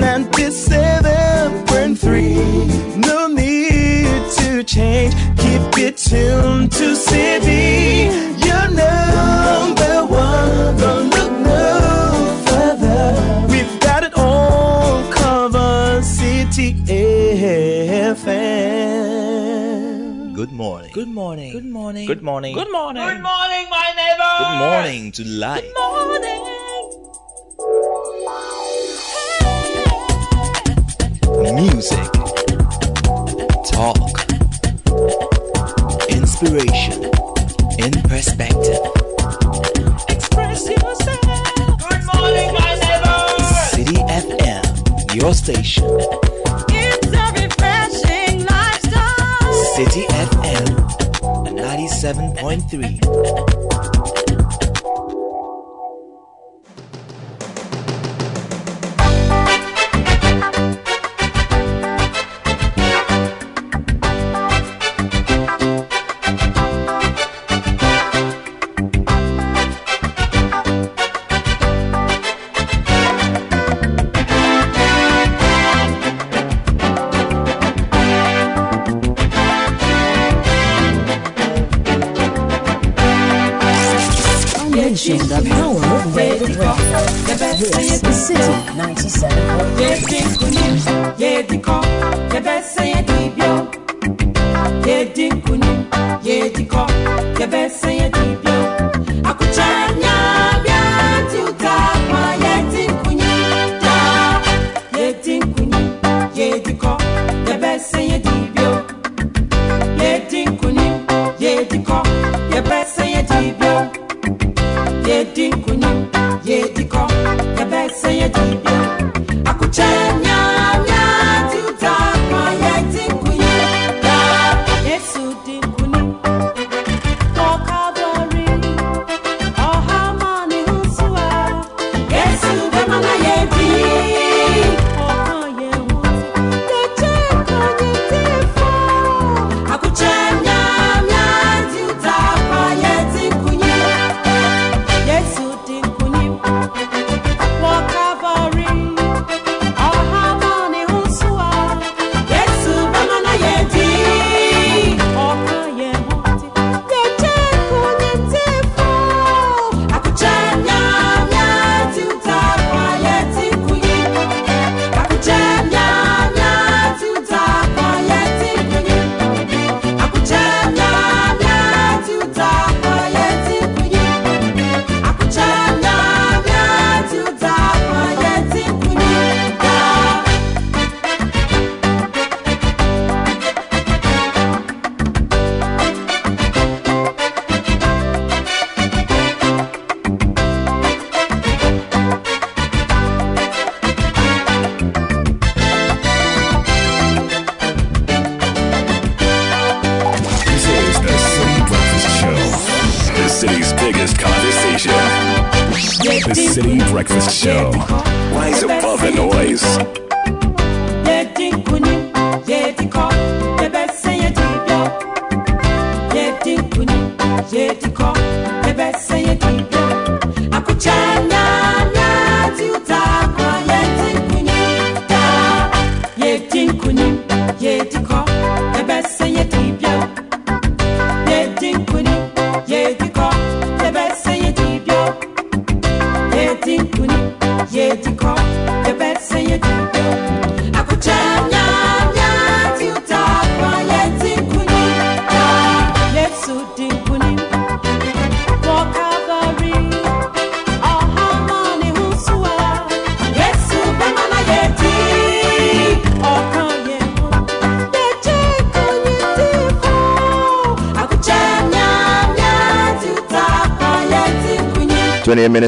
97.3. No need to change. Keep it tuned to city. You're number one. Don't look no further. We've got it all covered. City FM. Good morning. Good morning. Good morning. Good morning. Good morning. Good morning, my neighbor. Good morning to life. Good morning. music, talk, inspiration, in perspective. Express yourself. Good morning, my neighbor. City FM, your station. It's a refreshing lifestyle. City FM, 97.3.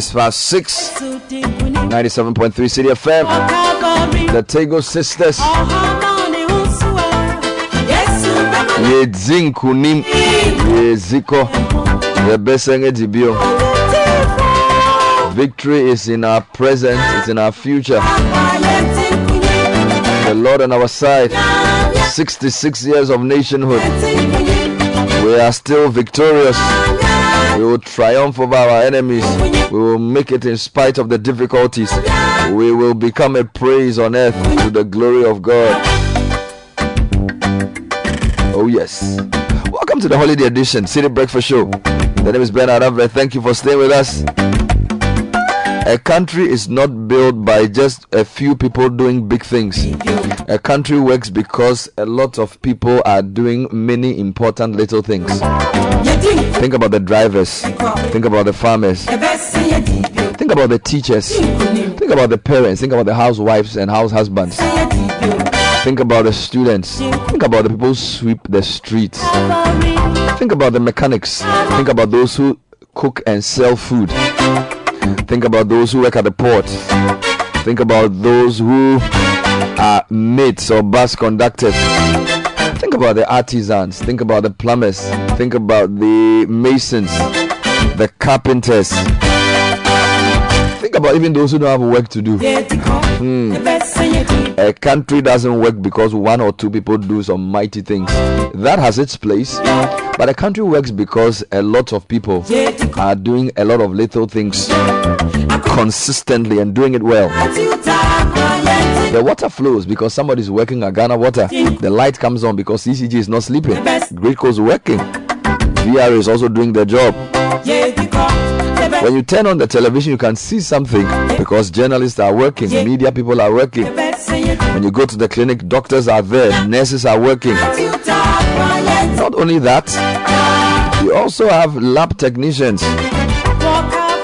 minutes past six. 97.3 City FM. The Tagoe Sisters. Yedzi nkunim. Yedziko. Yebesenge dibio. Victory is in our present, it's in our future. The Lord on our side. 66 years of nationhood. We are still victorious. We will triumph over our enemies. We will make it in spite of the difficulties. We will become a praise on earth to the glory of God. Oh, yes. Welcome to the holiday edition, City Breakfast Show. The name is Bernard Avle. Thank you for staying with us. A country is not built by just a few people doing big things. A country works because a lot of people are doing many important little things. Think about the drivers. Think about the farmers. Think about the teachers. Think about the parents. Think about the housewives and house husbands. Think about the students. Think about the people who sweep the streets. Think about the mechanics. Think about those who cook and sell food. Think about those who work at the port. Think about those who are mates or bus conductors. About the artisans. Think about the plumbers. Think about the masons, the carpenters. Think about even those who don't have work to do. Hmm. A country doesn't work because one or two people do some mighty things. That has its place. But a country works because a lot of people are doing a lot of little things consistently and doing it well. The water flows because somebody is working at Ghana Water. The light comes on because ECG is not sleeping. GRIDCo working. VR is also doing their job. When you turn on the television, you can see something because journalists are working, media people are working. When you go to the clinic, doctors are there, nurses are working. Not only that, you also have lab technicians.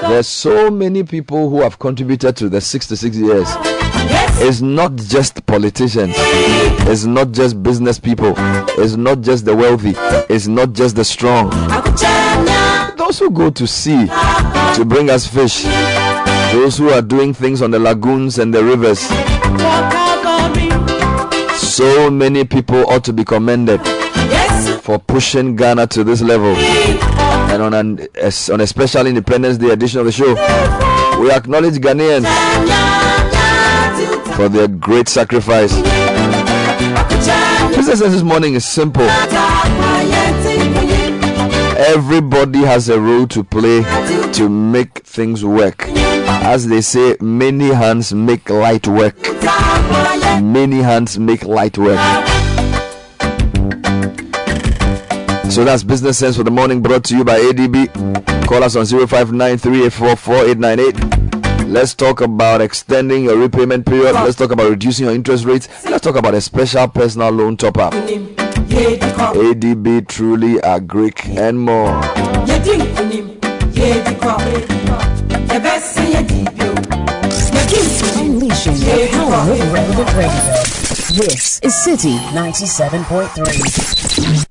There's so many people who have contributed to the 66 years. It's not just politicians. It's not just business people. It's not just the wealthy. It's not just the strong. Those who go to sea to bring us fish. Those who are doing things on the lagoons and the rivers. So many people ought to be commended for pushing Ghana to this level. And on an on a special Independence Day edition of the show, we acknowledge Ghanaians for their great sacrifice. Business this morning is simple. Everybody has a role to play to make things work. As they say, many hands make light work. Many hands make light work. So that's Business Sense for the morning brought to you by ADB. Call us on 0593844898. Let's talk about extending your repayment period. Let's talk about reducing your interest rates. Let's talk about a special personal loan top up. ADB truly agric and more. Unleashing the power of relevant radio. This is City 97.3.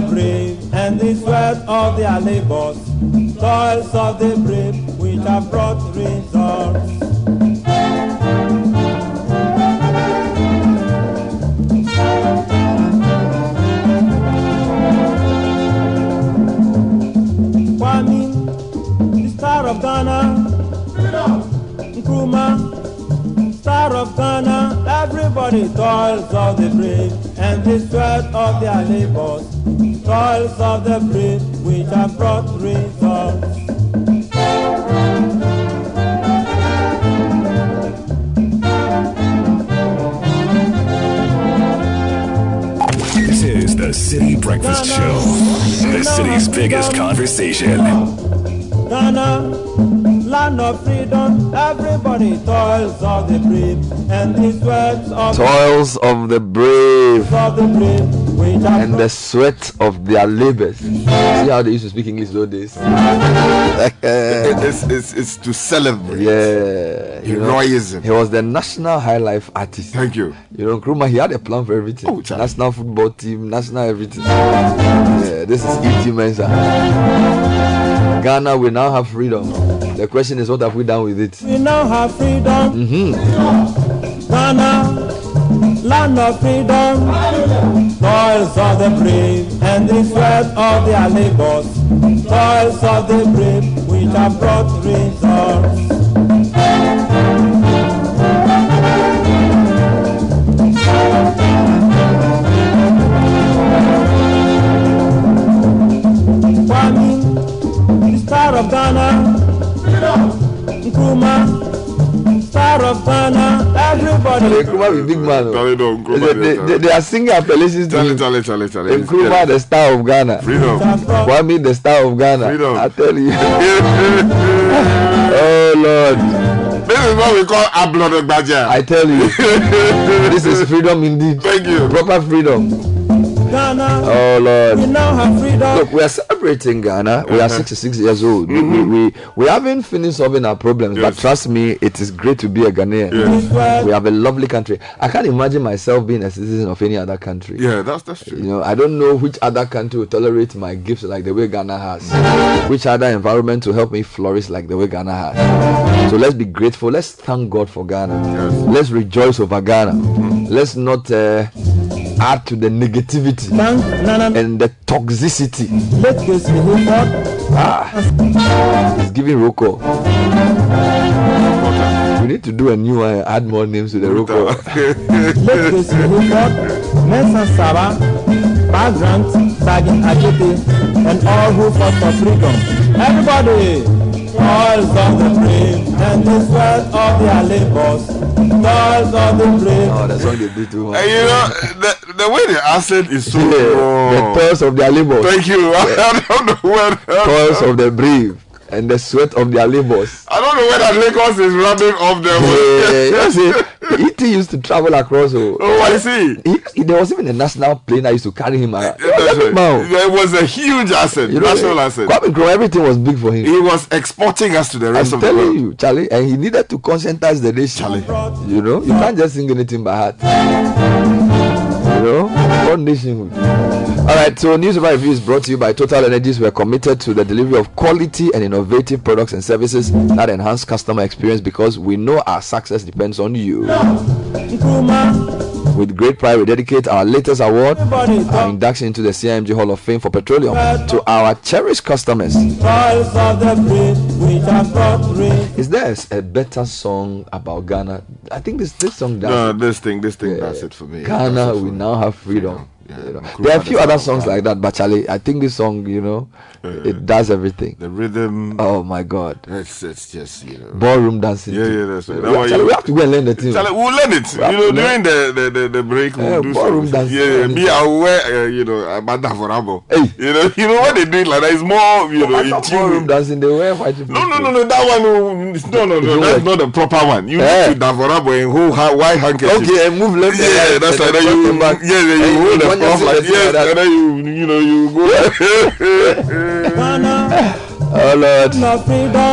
The brave and the sweat of their labors. Toils of the brave which have brought results. Kwame, the star of Ghana. Nkrumah, star of Ghana, everybody toils of the brave and the sweat of their labors, toils of the brave which have brought results. This is the City Breakfast Show, the city's biggest conversation. Land of freedom, everybody toils of the brave, and the sweats of toils of the brave. Of the brave and the sweat of their labors. See how they used to speak English those days? it's, it's, it's to celebrate. Yeah. you know, Heroism. he was the national high life artist. Thank you. You know, Nkrumah, he had a plan for everything. Oh, Charlie. national football team, national everything. Yeah, this is E.T. Mensah. Ghana, we now have freedom. The question is, what have we done with it? we now have freedom. Mm-hmm. Ghana, land of freedom, toils of the brave, and the sweat of their labors, toils of the brave, which have brought results. Kwame, the star of Ghana, Nkrumah, Ghana, everybody. Nkrumah be big man. oh. Charlie, no, Nkrumah, They, they, they, are singing appellations to him. Charlie, Charlie, Charlie. Nkrumah, the star of Ghana. Freedom. Kwame, the star of Ghana. Freedom. I tell you. oh Lord, This is what we call Ablod Gbaja. I tell you, this is freedom indeed. Thank you. Proper freedom. Ghana, Oh we Lord. now have freedom. Look, we are celebrating Ghana. We are 66 years old. We, Mm-hmm. we, we, we haven't finished solving our problems, but trust me, it is great to be a Ghanaian. Yes. We have a lovely country. I can't imagine myself being a citizen of any other country. Yeah, that's that's true. You know, I don't know which other country will tolerate my gifts like the way Ghana has. Which other environment will help me flourish like the way Ghana has. So let's be grateful. Let's thank God for Ghana. Yes. Let's rejoice over Ghana. Let's not uh, add to the negativity and the toxicity. Ah, it's giving Roko. We need to do a new one. Add more names to the. Nelson Saba, Bagrant, Sergeant Ajete, and all who fought for freedom. Everybody! Toils of the brave and the sweat of their labors. Toils of the brave. Oh, that's song they do too much. And you know, the, the way the accent is so Yeah, the toils of their labors. Thank you. I don't know where. toils of the brave and the sweat of their labors. I don't know whether Lagos is rubbing off them. Yeah, know, see, E.T. used to travel across. Oh, Oh, I see. he, he- there was even a national plane that used to carry him around. Yeah, was that's a right. was a huge accent, You know, national eh, accent. Kwame Nkrumah, everything was big for him. He was exporting us to the rest I'm of the world. telling you, Charlie, and he needed to conscientize the nation. Charlie. You know, you can't just sing anything by heart. Know. All right, so News Over Review is brought to you by Total Energies. We're committed to the delivery of quality and innovative products and services that enhance customer experience because we know our success depends on you. Nkrumah, With great pride, we dedicate our latest award, our induction into the CIMG Hall of Fame for Petroleum, to our cherished customers. of the brave, which have brought rain. Is there a better song about Ghana? I think this this song does. No, this thing, this thing, Yeah. that's it for me. Ghana, That's it we me. now have freedom. Yeah, You know. Nkrumah, There are a few other songs like that, but Charlie, I think this song, you know, it does everything. The rhythm, Oh my God, it's, it's just, you know. ballroom dancing. Yeah, yeah, that's right. We, That Charlie, you- we have to go and learn the thing. Charlie, we'll learn it. We You know, during the, the, the, the break, we'll Yeah, do ballroom dancing. Yeah, yeah. Me, I'll uh, you know, a banda for Rambo. Hey. You know, you know what they do like that. It's more, you know, in tune. ballroom dancing. They wear white. No, no, no, no. That one, no, no, no. That's not the proper one. You Eh. need to davorabo and ha- white handkerchief. Okay, and move left. Yeah, that's like that. You, yeah, yeah, you hold the when you stuff see like the thing yes, that. and then you, you know, you go. Ghana, Oh Lord.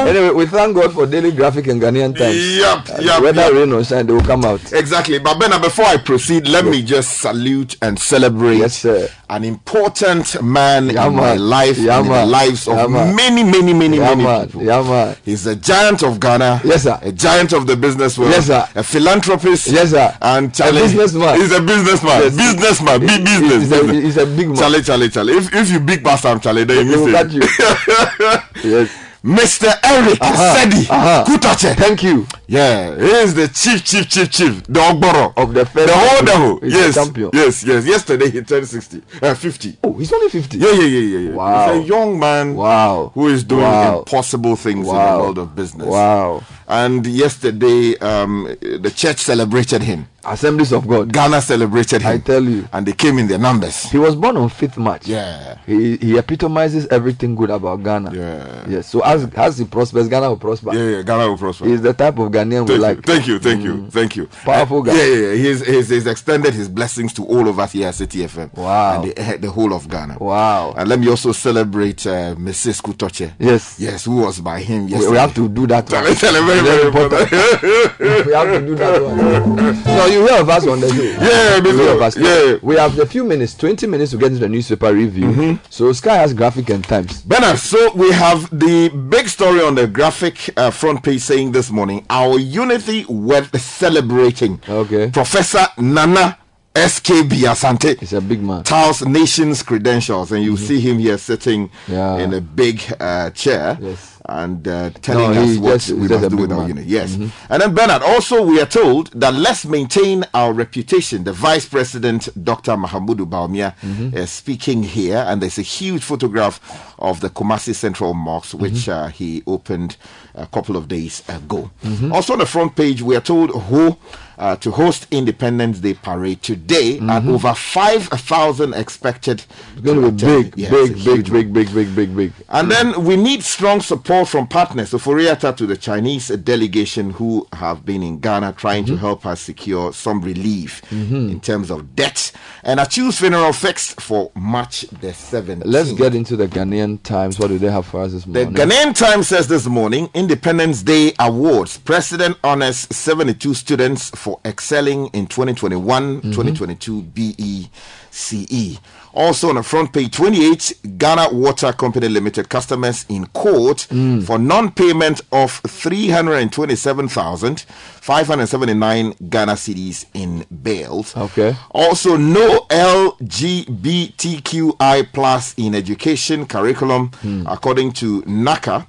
Anyway, we thank God for daily graphic and Ghanaian times. Yup, Uh, yup, Whether yup. rain or shine, they will come out. Exactly. But Bena, before I proceed, let me just salute and celebrate Yes, sir. an important man Yeah, in my life, Yeah, in the lives of Yeah, man. many, many, many, Yeah, many man. people. Yeah, man. He's a giant of Ghana. Yes, sir. A giant of the business world. Yes, sir. A philanthropist. Yes, sir. And Charlie, businessman. He's a businessman. Yes. Businessman. Big He- business. He's a, he's a big man. Charlie, Charlie, Charlie. If, if you big bastard, Charlie, then you miss it. Yes. Mr. Eric Uh-huh. Sedi Uh-huh. Kutache. Thank you. Yeah, he is the chief, chief, chief, chief, the Ogboro Of the first the whole devil. He's Yes, champion. yes, yes. Yesterday he turned 60, uh, 50. Oh, he's only 50. Yeah, yeah, yeah, yeah, yeah. Wow. He's a young man Wow. who is doing Wow. impossible things in the world of business. Wow. And yesterday, um, the church celebrated him. Assemblies of God. Ghana celebrated him. I tell you. And they came in their numbers. He was born on 5th March. Yeah. He he epitomizes everything good about Ghana. Yeah. Yes. So as as he prospers, Ghana will prosper. Yeah, yeah, Ghana will prosper. He's the type of Ghanaian we Thank like. you, thank you, thank you, thank you. Powerful guy. Yeah, yeah, yeah. He's, he's, he's extended his blessings to all of us here at City FM. Wow. And the, the whole of Ghana. Wow. And let me also celebrate uh, Mrs. Kutoche. Yes. Yes, who was by him We, yesterday. we have to do that. Tell tell him, very, very important. we have to do that one. No, you hear of us on the show. Yeah, You hear of us. yeah. Mm-hmm. We have a few minutes, 20 minutes to get into the newspaper review. So Sky has graphic and times. Bernard, so we have the big story on the graphic uh, front page saying this morning our unity worth celebrating. Okay. Professor Nana SKB Asante. He's a big man. Tiles Nations credentials, and you see him here sitting Mm-hmm. Yeah. in a big uh, chair Yes. And uh, telling No, us what just- we must do with our man. Mm-hmm. unit. Yes. And then, Bernard, also, we are told that let's maintain our reputation. The Vice President, Dr. Mahamudu Bawumia, Mm-hmm. is speaking here, and there's a huge photograph of the Kumasi Central Mosque, which Mm-hmm. uh, he opened a couple of days ago. Mm-hmm. Also, on the front page, we are told who. Uh, to host Independence Day parade today, and over five thousand expected. Mm-hmm. It's going to be big, Yeah, big, a big, big, big, big, big, big. and then we need strong support from partners. So Ofori-Atta to the Chinese delegation who have been in Ghana trying Mm-hmm. to help us secure some relief in terms of debt. And Atsu's funeral fixed for March the 7th. Let's get into the Ghanaian Times. What do they have for us this morning? The? Ghanaian Times says this morning Independence Day Awards. President honors 72 students for excelling in 2021 mm-hmm. 2022 BECE. Also on the front page 28, Ghana Water Company Limited customers in court mm. for non payment of 327,579 Ghana cedis in bails. Okay. Also, no LGBTQI plus in education curriculum, hmm. according to NaCCA,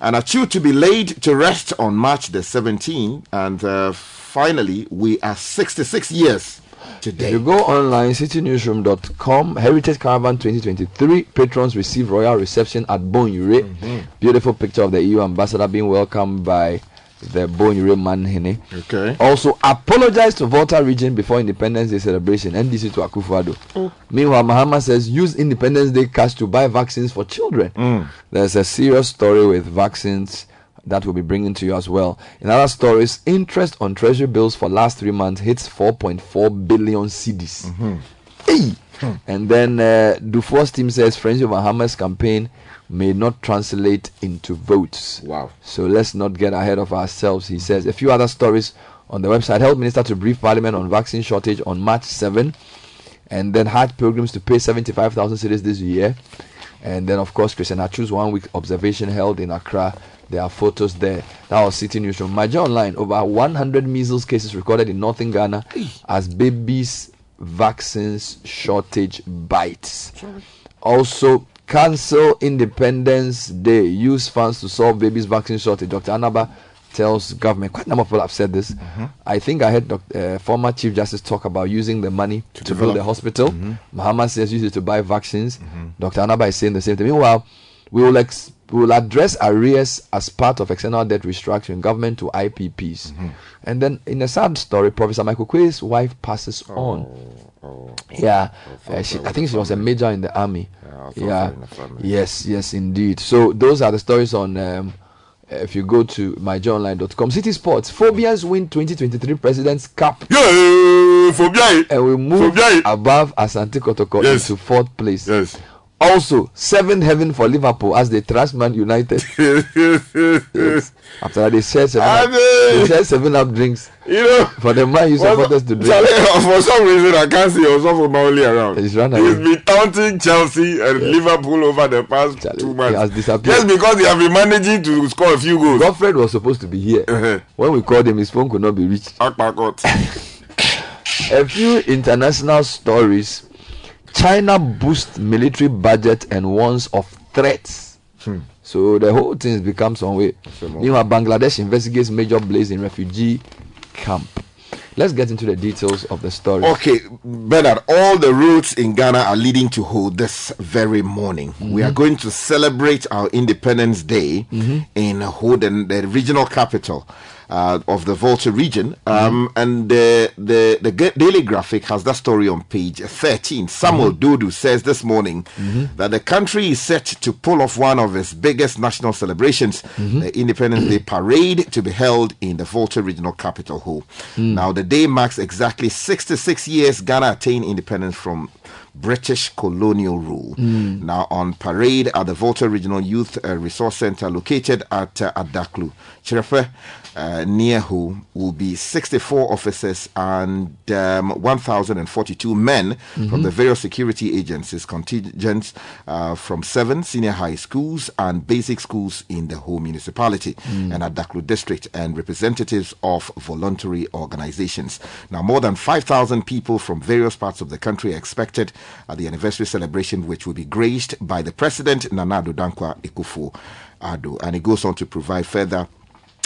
and are due to be laid to rest on March the 17th. And uh, finally, we are 66 years today. If you go online, citynewsroom.com, Heritage Caravan 2023, patrons receive royal reception at Bonwire. Mm-hmm. Beautiful picture of the EU ambassador being welcomed by the Bonwire Manhene. Okay. Also, apologize to Volta region before Independence Day celebration. NDC to Akufo-Addo. Oh. Meanwhile, Mahama says use Independence Day cash to buy vaccines for children. Mm. There's a serious story with vaccines that we'll be bringing to you as well. In other stories, interest on treasury bills for last three months hits 4.4 billion cedis. Mm-hmm. Hey! Hmm. And then uh, Dufour's team says Friends of Bahamas campaign may not translate into votes. Wow. So let's not get ahead of ourselves. He says a few other stories on the website. Health Minister to brief Parliament on vaccine shortage on March 7. And then Hajj pilgrims to pay 75,000 cedis this year. And then, of course, Christian Atsu's one week observation held in Accra. There are photos there. That was City Newsroom. Major Online, over 100 measles cases recorded in northern Ghana as babies' vaccines shortage bites. Also, cancel Independence Day. Use funds to solve babies' vaccine shortage. Dr. Anaba tells government. Quite a number of people have said this. I think I heard. Uh, former Chief Justice talk about using the money to, build develop. the hospital. Mahama says use it to buy vaccines. Dr. Anaba is saying the same thing. Meanwhile, we will ex- we will address arrears as part of external debt restructuring government to IPPs. And then in a sad story, Professor Michael Quay's wife passes on. Yeah, uh, she, I think she was a major in the army. Yeah, in the yes, yes, indeed. So those are the stories on. Um, if you go to myjournline.com, City Sports, Phobias win 2023 President's Cup, Yeah, phobia. and we move Phobia. above Asante Kotoko Yes. into fourth place. Yes. Also, seventh heaven for Liverpool as they trash Man United. Yes. After that, they share seven, up, they share seven up drinks You know. for the man you supporters to drink. Charlie, for some reason, I can't see Osofo Maoli around. He's run He's been taunting Chelsea and Liverpool over the past Charlie, two he months. has disappeared. Just because they have been managing to score a few goals. Godfred was supposed to be here. Uh-huh. When we called him, his phone could not be reached. A few international stories. China boosts military budget and warns of threats. Hmm. So the whole thing becomes become some way. Meanwhile, Bangladesh investigates major blaze in refugee camp. Let's get into the details of the story. Okay, Bernard, all the routes in Ghana are leading to Ho this very morning. We mm-hmm. are going to celebrate our Independence Day mm-hmm. in Ho, the, the regional capital. Uh, of the Volta region, um, and the, the the Daily Graphic has that story on page 13. Samuel Dodu says this morning that the country is set to pull off one of its biggest national celebrations, the Independence Day parade, to be held in the Volta regional capital, Ho. Now, the day marks exactly 66 years Ghana attained independence from British colonial rule. Now, on parade at the Volta Regional Youth uh, Resource Center located at uh, Adaklu, Chirefe, uh, near who will be 64 officers and um, 1,042 men from the various security agencies, contingents uh, from seven senior high schools and basic schools in the whole municipality and Adaklu district, and representatives of voluntary organizations. Now, more than 5,000 people from various parts of the country are expected at the anniversary celebration, which will be graced by the President Nana Dankwa Ekufu Addo. And it goes on to provide further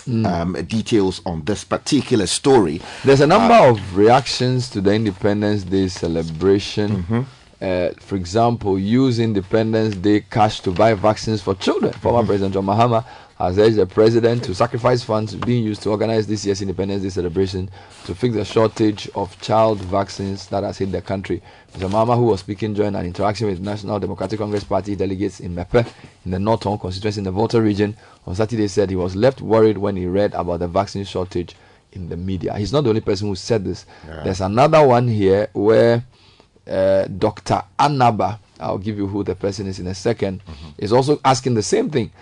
um, details on this particular story. There's a number of reactions to the Independence Day celebration. Mm-hmm. Uh, for example, use Independence Day cash to buy vaccines for children. Former Mm-hmm. President John Mahama has urged the president to sacrifice funds being used to organize this year's Independence Day celebration to fix the shortage of child vaccines that has hit the country. Mr. Mama, who was speaking during an interaction with National Democratic Congress Party delegates in Mepe in the Northern constituency in the Volta region on Saturday, said he was left worried when he read about the vaccine shortage in the media. He's not the only person who said this. There's another one here where uh, Dr. Anaba, I'll give you who the person is in a 2nd is also asking the same thing.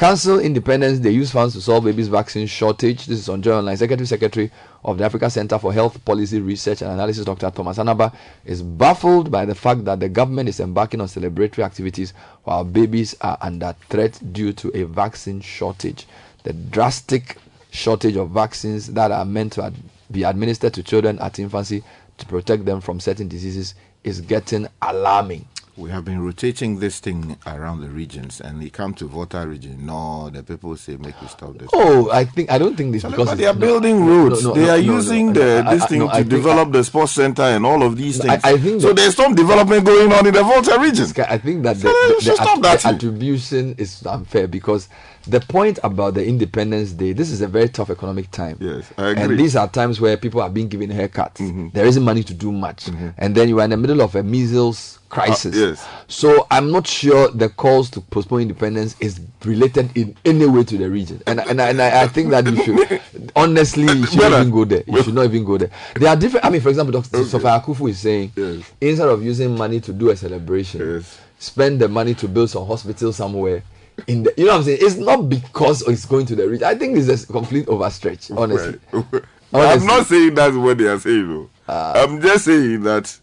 Council Independence, they use funds to solve babies' vaccine shortage. This is on Joy Online. Secretary Secretary of the Africa Center for Health Policy Research and Analysis, Dr. Thomas Anaba, is baffled by the fact that the government is embarking on celebratory activities while babies are under threat due to a vaccine shortage. The drastic shortage of vaccines that are meant to ad- be administered to children at infancy to protect them from certain diseases is getting alarming. We have been rotating this thing around the regions, and we come to Volta region. No, the people say make we stop this. Oh, I think I don't think this because but they are no, building roads. no, no, they are using the I- this I- thing to I develop the sports center and all of these I- things. I think so. There's some development going on in the Volta region. I think that the, So the, the, stop at- that the attribution is unfair because the point about the Independence Day, this is a very tough economic time. Yes, I agree. And these are times where people are being given haircuts. There isn't money to do much. And then you are in the middle of a measles crisis. Uh, yes. So I'm not sure the calls to postpone independence is related in any way to the region. And, and, I- and I, I think that you should, honestly, you should Brother, even go there. You should not even go there. There are different, I mean, for example, Dr. Sophia Akufu is saying, Yes. instead of using money to do a celebration, Yes. spend the money to build some hospital somewhere. In the, you know what I'm saying? It's not because it's going to the rich. I think it's a complete overstretch, honestly. I'm Honestly. not saying that's what they are saying. Though. Ah. I'm just saying that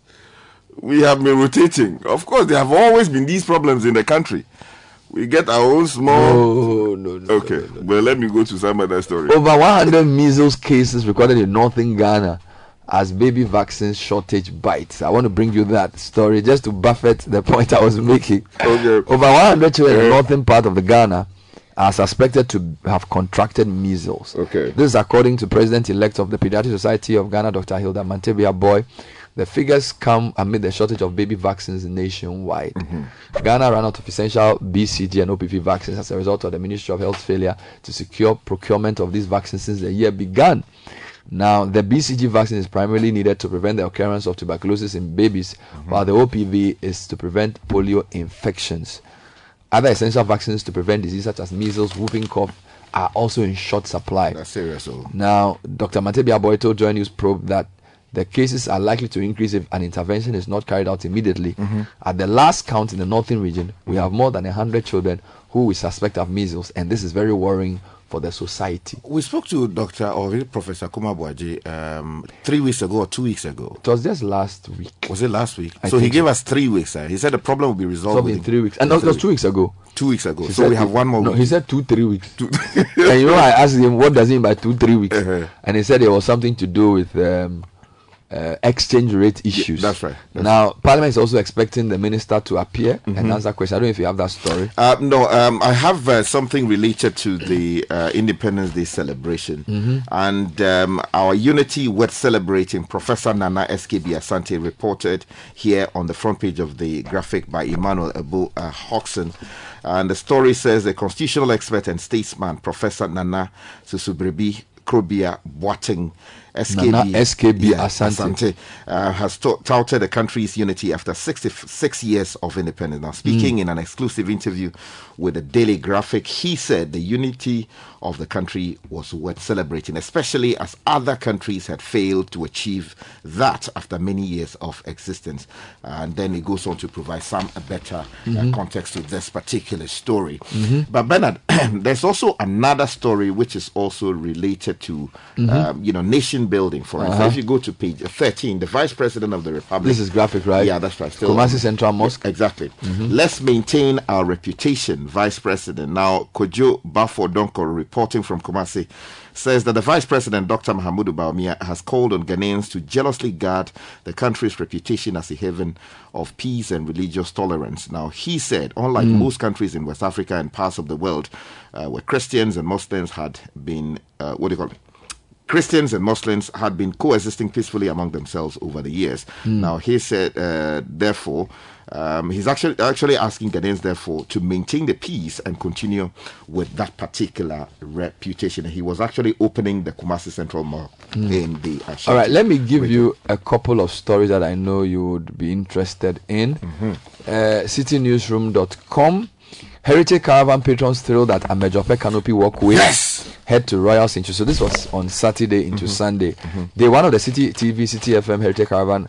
we have been rotating. Of course, there have always been these problems in the country. We get our own small. Oh no, no. okay, well, let me go to some other story. Over 100 measles cases recorded in northern Ghana as baby vaccine shortage bites. I want to bring you that story just to buffet the point I was making. Okay. Over 100 children in the northern part of the Ghana are suspected to have contracted measles. Okay. This is according to President-elect of the Pediatric Society of Ghana, Dr. Hilda Mantebia Boy. The figures come amid the shortage of baby vaccines nationwide. Mm-hmm. Ghana ran out of essential BCG and OPV vaccines as a result of the Ministry of Health failure to secure procurement of these vaccines since the year began. Now, the BCG vaccine is primarily needed to prevent the occurrence of tuberculosis in babies, Mm-hmm. while the OPV is to prevent polio infections. Other essential vaccines to prevent disease such as measles, whooping cough are also in short supply. That's serious. Oh. Now, Dr. Matebia Boy told Joy News Probe that the cases are likely to increase if an intervention is not carried out immediately. At the last count in the northern region, we have more than 100 children who we suspect have measles, and this is very worrying for the society. We spoke to Dr. or Professor Kumabuaji um, three weeks ago or two weeks ago. It was just last week. Was it last week? I so he gave so. us three weeks. Uh, he said the problem will be resolved Solved in three weeks. And no, it was two weeks ago. Two weeks ago. He so we have it- one more No, week. he said two, three weeks. Two. and you know, I asked him, what does he mean by two, three weeks? Uh-huh. And he said it was something to do with um, uh, exchange rate issues. that's right, that's now, Parliament is also expecting the minister to appear Mm-hmm. and answer questions. I don't know if you have that story. Uh, no, um, I have uh, something related to the uh, Independence Day celebration. Mm-hmm. And um, our unity worth celebrating, Professor Nana SKB Asante reported here on the front page of the graphic by Emmanuel Ebo uh, Hodgson. And the story says the constitutional expert and statesman, Professor Nana Susubrebi Krobia Boateng, SKB, Nana SKB Asante. uh, has tou- touted the country's unity after 66 years of independence. Now, speaking in an exclusive interview with the Daily Graphic, he said the unity of the country was worth celebrating, especially as other countries had failed to achieve that after many years of existence. And then he goes on to provide some a better uh, context to this particular story. But Bernard, there's also another story which is also related to, um, you know, nation building. For instance, Uh-huh. if you go to page 13, the Vice President of the Republic. This is graphic, right? Yeah, that's right. Still Kumasi. Central Mosque. Exactly. Let's maintain our reputation, Vice President. Now, Kojo Bafo Donko, reporting from Kumasi, says that the Vice President, Dr. Mahamudu Bawumia, has called on Ghanaians to jealously guard the country's reputation as a haven of peace and religious tolerance. Now, he said, unlike most countries in West Africa and parts of the world uh, where Christians and Muslims had been, uh, what do you call it? Christians and Muslims had been coexisting peacefully among themselves over the years. Now, he said, uh, therefore, um, he's actually actually asking Ghanaians, therefore, to maintain the peace and continue with that particular reputation. He was actually opening the Kumasi Central Mall in the Ashanti All right, let me give region. you a couple of stories that I know you would be interested in. Mm-hmm. Uh, citynewsroom.com. Heritage Caravan patrons thrilled at Amedzofe Canopy Walkway. Yes! Head to Royal Century. So this was on Saturday into Mm-hmm. Sunday. Day one of the City TV, City FM Heritage Caravan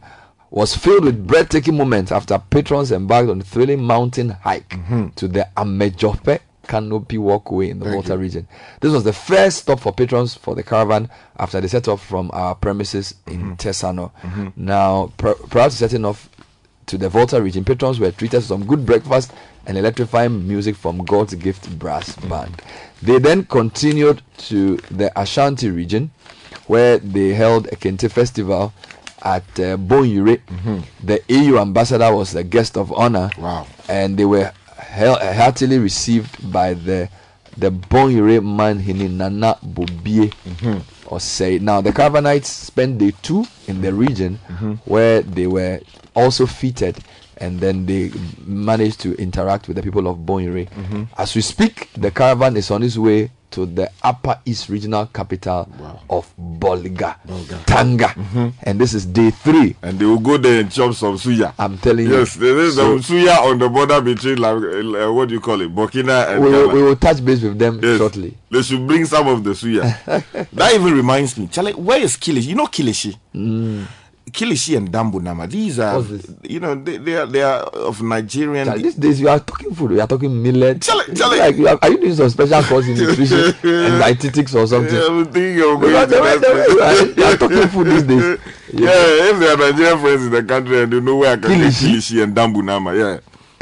was filled with breathtaking moments after patrons embarked on a thrilling mountain hike Mm-hmm. to the Amedzofe Canopy Walkway in the Volta region. This was the first stop for patrons for the caravan after they set off from our premises in mm-hmm. Tesano. Mm-hmm. Now, pr- prior to setting off to the Volta region, patrons were treated to some good breakfast and electrifying music from God's Gift Brass mm-hmm. Band. They then continued to the Ashanti region, where they held a Kente festival at uh, Bonwire. Mm-hmm. The EU ambassador was the guest of honor, Wow. and they were hel- heartily received by the the Bonwire man Hini Nana Bobie mm-hmm. or say now the Caravanites spent day two in the region mm-hmm. where they were also fitted and then they managed to interact with the people of Bonwire. As we speak, the caravan is on its way to the Upper East Regional Capital of Bolga, Tanga, and this is day three. And they will go there and chop some suya. I'm telling you. Yes, there is So- some suya on the border between, like, uh, what do you call it, Burkina and we will, Ghana. we will touch base with them Yes. shortly. They should bring some of the suya. that even reminds me, Charlie, where is Kilishi? You know Kilishi? Kilishi and Dambu Nama. These are, you know, they, they are they are of Nigerian. These days you are talking food, you are talking millet. Charlie- Charlie- Like, you are, are you doing some special course in nutrition and dietetics or something? Yeah, I'm thinking of going to that the way place. you are- you talking food these days. Yeah, if there are Nigerian friends in the country and they know where I can Kilishi? get Kilishi and Dambu Nama, yeah,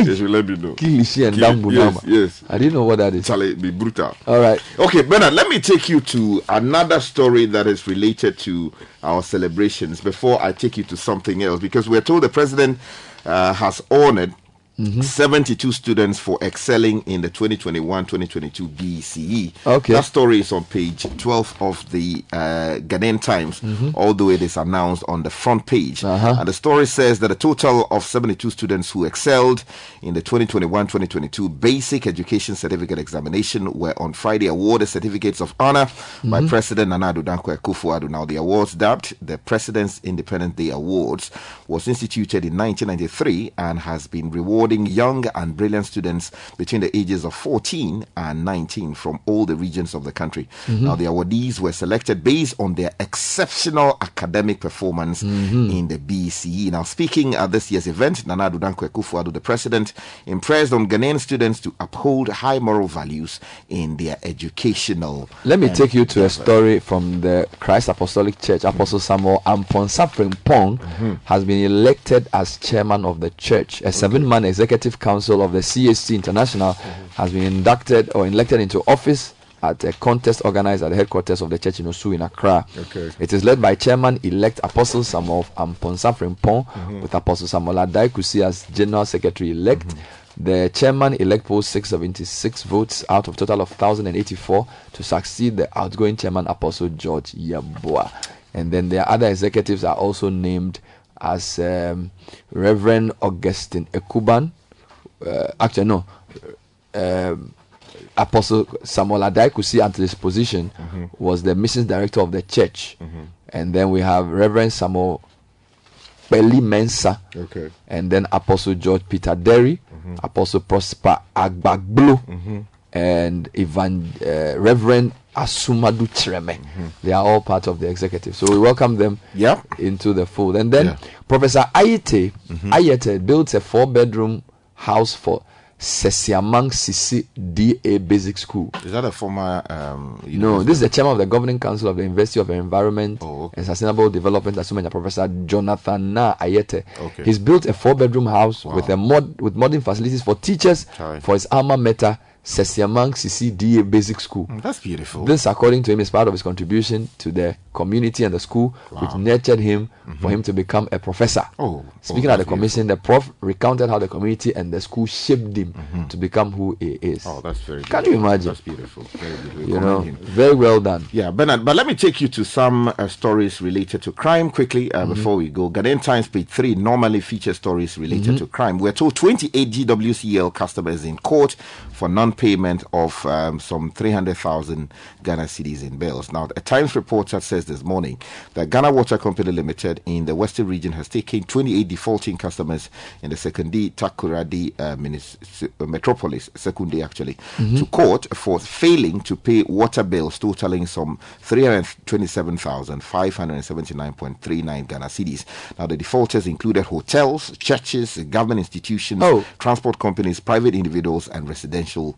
they should let me know. Kilishi and dambu yes, yes. I didn't know what that is. Charlie, be brutal. All right. Okay, Bernard, let me take you to another story that is related to our celebrations before I take you to something else because we're told the president uh, has honored Mm-hmm. 72 students for excelling in the 2021 2022 BCE. Okay. That story is on page 12 of the uh, Ghanaian Times, although it is announced on the front page. Mm-hmm. Uh-huh. And the story says that a total of 72 students who excelled in the 2021 2022 Basic Education Certificate Examination were on Friday awarded certificates of honor by Mm-hmm. President President Nana Dankwa Akufo-Addo. Now, the awards dubbed the President's Independence Day Awards was instituted in 1993 and has been young and brilliant students between the ages of 14 and 19 from all the regions of the country. Mm-hmm. Now, the awardees were selected based on their exceptional academic performance mm-hmm. in the BCE. Now, speaking at this year's event, Nana Addo Dankwa Akufo-Addo, the President, impressed on Ghanaian students to uphold high moral values in their educational Let me take you to a story from the Christ Apostolic Church. Apostle Samuel Amponsa Frimpong mm-hmm. has been elected as chairman of the church. A seven man executive council of the CSC International has been inducted or elected into office at a contest organized at the headquarters of the church in Osu in Accra. Okay. It is led by Chairman elect Apostle Samuel Amponsa Frimpong Mm-hmm. with Apostle Samuel Adai Kusi as General Secretary elect. Mm-hmm. The chairman elect polls 676 votes out of total of 1084 to succeed the outgoing chairman Apostle George Yabua. And then their other executives are also named as um, Reverend Augustine Ekuban. Uh, actually, no. Um, Apostle Samuel Adai Kusi until his position was the missions director of the church. And then we have Reverend Samuel Peli Mensa. Okay. And then Apostle George Peter Derry, Apostle Prosper Agbagblo, and Evan, uh, Reverend Asumadu Chireme. They are all part of the executive. So we welcome them Yeah. into the fold. And then Yeah. Professor Ayete, Ayete built a four bedroom house for Sesiamang Sisi DA Basic School. Is that a former? Um, No, this is the chairman of the governing council of the University of Environment Oh, okay. and Sustainable Development, Asumenya Professor Jonathan Na Ayete. Okay. He's built a four-bedroom house with a mod with modern facilities for teachers Chai. for his alma mater, Sesiamang CCDA Basic School. Mm, That's beautiful. This, according to him, is part of his contribution to the community and the school, which nurtured him for him to become a professor. Mm-hmm. Oh, Speaking oh, at the commission, the prof recounted how the community and the school shaped him to become who he is. Mm-hmm. oh, that's very. Can good. you imagine? That's beautiful. Very. We you know, very well done. Yeah, Bernard, but let me take you to some uh, stories related to crime quickly uh, before we go. Ghanaian Times page 3 normally features stories related to crime. We're told 28 GWCL customers in court for non payment of um, some 300,000 Ghana cedis in bills. Now, a Times reporter says this morning that Ghana Water Company Limited in the Western region has taken 28 defaulting customers in the Sekondi Takoradi uh, minis- uh, metropolis, Sekondi actually, to court for failing to pay water bills totaling some 327,579.39 Ghana cedis. Now, the defaulters included hotels, churches, government institutions, Oh. transport companies, private individuals, and residential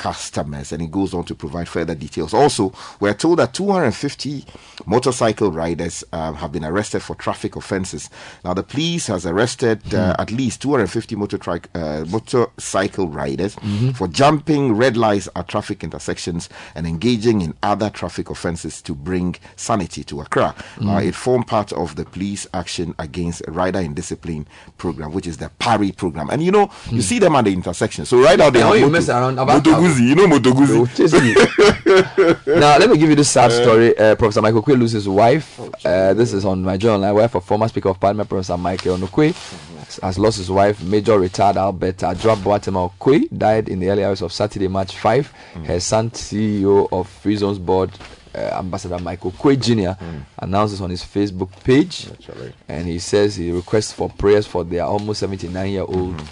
customers. And it goes on to provide further details. Also, we're told that 250 motorcycle riders um, have been arrested for traffic offences. Now, the police has arrested uh, at least 250 motor tri- uh, motorcycle riders for jumping red lights at traffic intersections and engaging in other traffic offences to bring sanity to Accra. Uh, it formed part of the police action against rider indiscipline program, which is the PARI program. And you know, you see them at the intersection. So right And when you mess around, about- You know Moto They will chase you. now, let me give you this sad story. Uh, Professor Michael Oquaye loses his wife. Uh, this is on myjoyonline. My wife, of former Speaker of Parliament, Professor Michael Oquaye, has lost his wife, Major retired Albert Adra Boatema Oquaye, died in the early hours of Saturday, March 5. Her son, CEO of Free Zones Board, uh, Ambassador Michael Oquaye Jr., announces on his Facebook page. Actually. And he says he requests for prayers for their almost 79 year old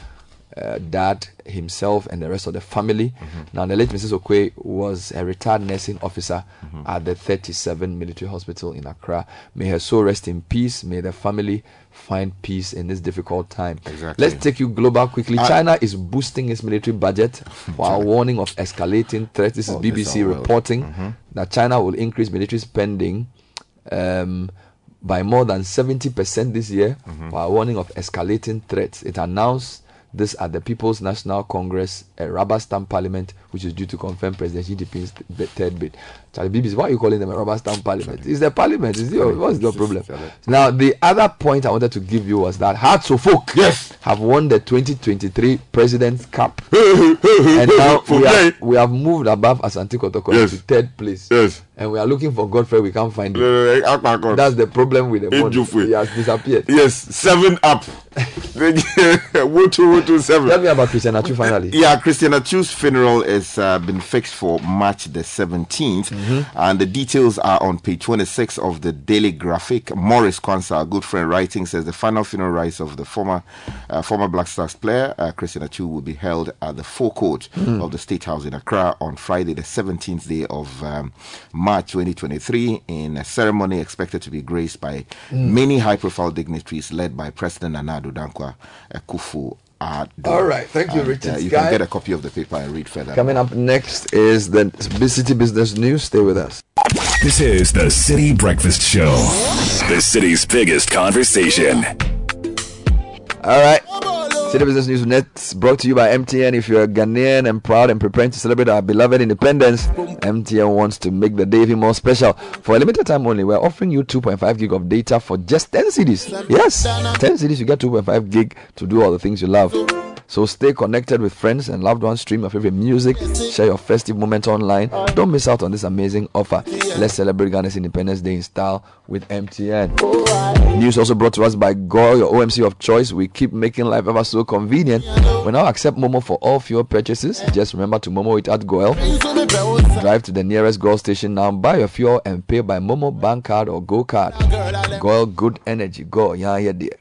uh, dad, himself, and the rest of the family. Now, the late Mrs. Oquaye was a retired nursing officer at the 37 Military Hospital in Accra. May her soul rest in peace. May the family find peace in this difficult time. Exactly. Let's take you global quickly. I- China is boosting its military budget while warning of escalating threats. This is Oh, BBC reporting that China will increase military spending um, by more than 70% this year while warning of escalating threats. It announced this at the People's National Congress, a rubber stamp parliament, which is due to confirm President Xi Jinping's th- third bid. Charlie BBC, why are you calling them a rubber stamp parliament? It's the parliament. Is it, what's the problem? Now, the other point I wanted to give you was that Hearts of Oak Yes. have won the 2023 President's Cup. and now we have, we have moved above Asante Kotoko Yes. to third place. Yes. And we are looking for Godfrey. We can't find him. God. That's the problem with the money. He has disappeared. Yes, seven up. Seven. Tell me about Christian Atsu finally. Yeah, Christian Atsu's funeral has uh, been fixed for March the 17th, Mm-hmm. and the details are on page 26 of the Daily Graphic. Maurice Quansah, a good friend, writing says the final funeral rites of the former uh, former Black Stars player uh, Christian Atsu will be held at the forecourt Mm. of the State House in Accra on Friday, the 17th day of um, March 2023, in a ceremony expected to be graced by Mm. many high-profile dignitaries led by President Nana Dankwa Kufu. All right, thank you, And, Richard uh, you Sky. can get a copy of the paper and read further. Coming up next is the Citi Business News. Stay with us. This is the Citi Breakfast Show, the city's biggest conversation. All right. Citi Business News Net brought to you by MTN. If you're a Ghanaian and proud and preparing to celebrate our beloved independence, MTN wants to make the day even more special. For a limited time only, we're offering you 2.5 gig of data for just 10 cedis. Yes, 10 cedis, you get 2.5 gig to do all the things you love. So stay connected with friends and loved ones, stream your favorite music, share your festive moment online. Don't miss out on this amazing offer. Let's celebrate Ghana's Independence Day in style with MTN. News also brought to us by Go, your OMC of choice. We keep making life ever so convenient. We now accept Momo for all fuel purchases. Just remember to Momo it at Goil. Drive to the nearest Goil station now, buy your fuel and pay by Momo bank card or Go card. Goil Good Energy. Go, yeah, yeah, dear.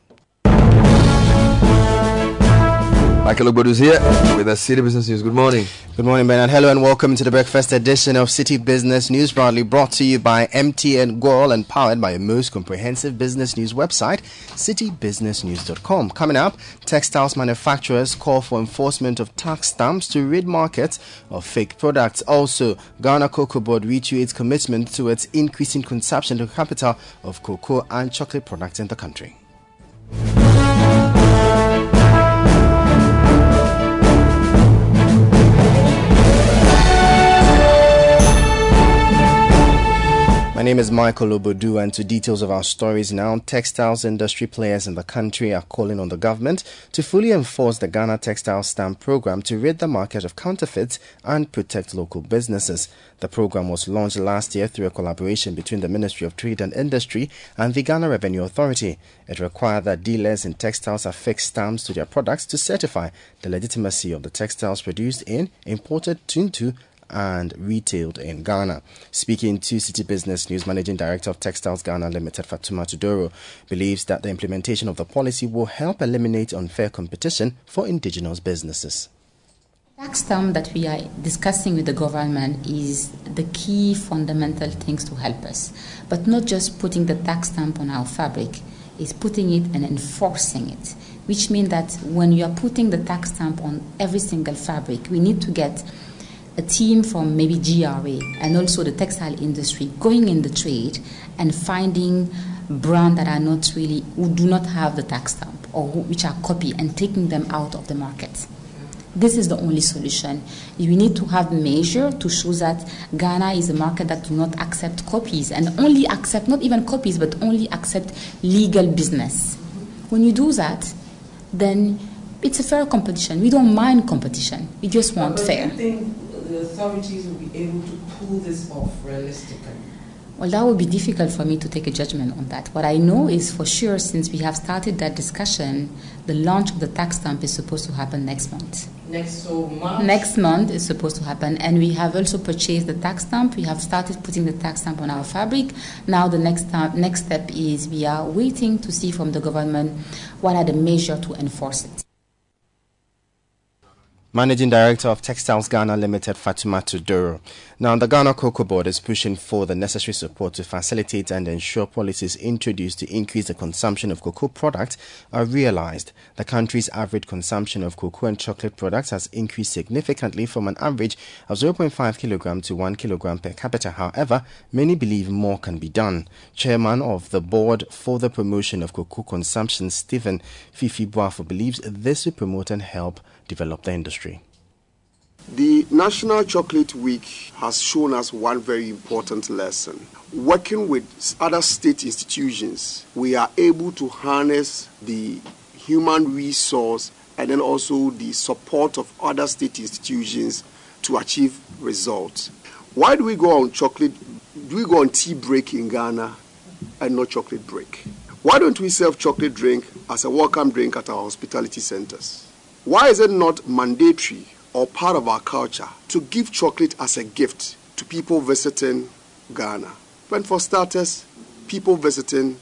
Michael Ogbodu is here with the Citi Business News. Good morning. Good morning, Bernard. Hello and welcome to the breakfast edition of Citi Business News, proudly brought to you by MTN Goil and powered by your most comprehensive business news website, citibusinessnews.com. Coming up, textiles manufacturers call for enforcement of tax stamps to rid markets of fake products. Also, Ghana Cocoa Board reiterates commitment towards increasing consumption per capita of cocoa and chocolate products in the country. Name is Michael Obodu, and to details of our stories now, textiles industry players in the country are calling on the government to fully enforce the Ghana Textile Stamp Program to rid the market of counterfeits and protect local businesses. The program was launched last year through a collaboration between the Ministry of Trade and Industry and the Ghana Revenue Authority. It required that dealers in textiles affix stamps to their products to certify the legitimacy of the textiles produced in, imported into, and retailed in Ghana. Speaking to Citi Business News, Managing Director of Textiles Ghana Limited, Fatuma Tudoro, believes that the implementation of the policy will help eliminate unfair competition for indigenous businesses. The Tax stamp that we are discussing with the government is the key fundamental things to help us, but not just putting the tax stamp on our fabric, is putting it and enforcing it, which means that when you are putting the tax stamp on every single fabric, we need to get a team from maybe GRA and also the textile industry going in the trade and finding brands that are not really who do not have the tax stamp or who, which are copy and taking them out of the market. This is the only solution. You need to have measure to show that Ghana is a market that do not accept copies and only accept not even copies but only accept legal business. When you do that, then it's a fair competition. We don't mind competition. We just want fair. Do you think the authorities will be able to pull this off realistically? Well, that would be difficult for me to take a judgment on that. What I know is for sure, since we have started that discussion, the launch of the tax stamp is supposed to happen next month. Next so March? Next month is supposed to happen, and we have also purchased the tax stamp. We have started putting the tax stamp on our fabric. Now the next next step is we are waiting to see from the government what are the measures to enforce it. Managing Director of Textiles Ghana Limited, Fatuma Tudoro. Now, the Ghana Cocoa Board is pushing for the necessary support to facilitate and ensure policies introduced to increase the consumption of cocoa products are realized. The country's average consumption of cocoa and chocolate products has increased significantly from an average of 0.5 kilogram to 1 kilogram per capita. However, many believe more can be done. Chairman of the Board for the Promotion of Cocoa Consumption, Stephen Fifi Boafo, believes this will promote and help develop the industry. The National Chocolate Week has shown us one very important lesson. Working with other state institutions, we are able to harness the human resource and then also the support of other state institutions to achieve results. Why do we go on chocolate? Do we go on tea break in Ghana and not chocolate break? Why don't we serve chocolate drink as a welcome drink at our hospitality centers? Why is it not mandatory or part of our culture to give chocolate as a gift to people visiting Ghana? When, for starters, people visiting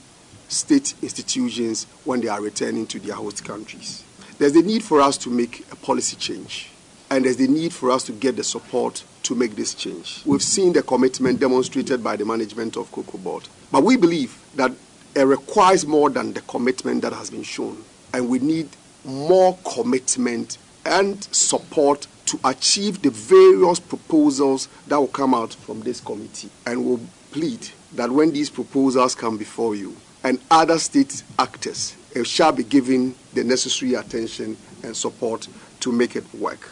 state institutions when they are returning to their host countries. There's the need for us to make a policy change, and there's the need for us to get the support to make this change. We've seen the commitment demonstrated by the management of Cocoa Board, but we believe that it requires more than the commitment that has been shown, and we need more commitment and support to achieve the various proposals that will come out from this committee. And we'll plead that when these proposals come before you and other state actors shall be given the necessary attention and support to make it work.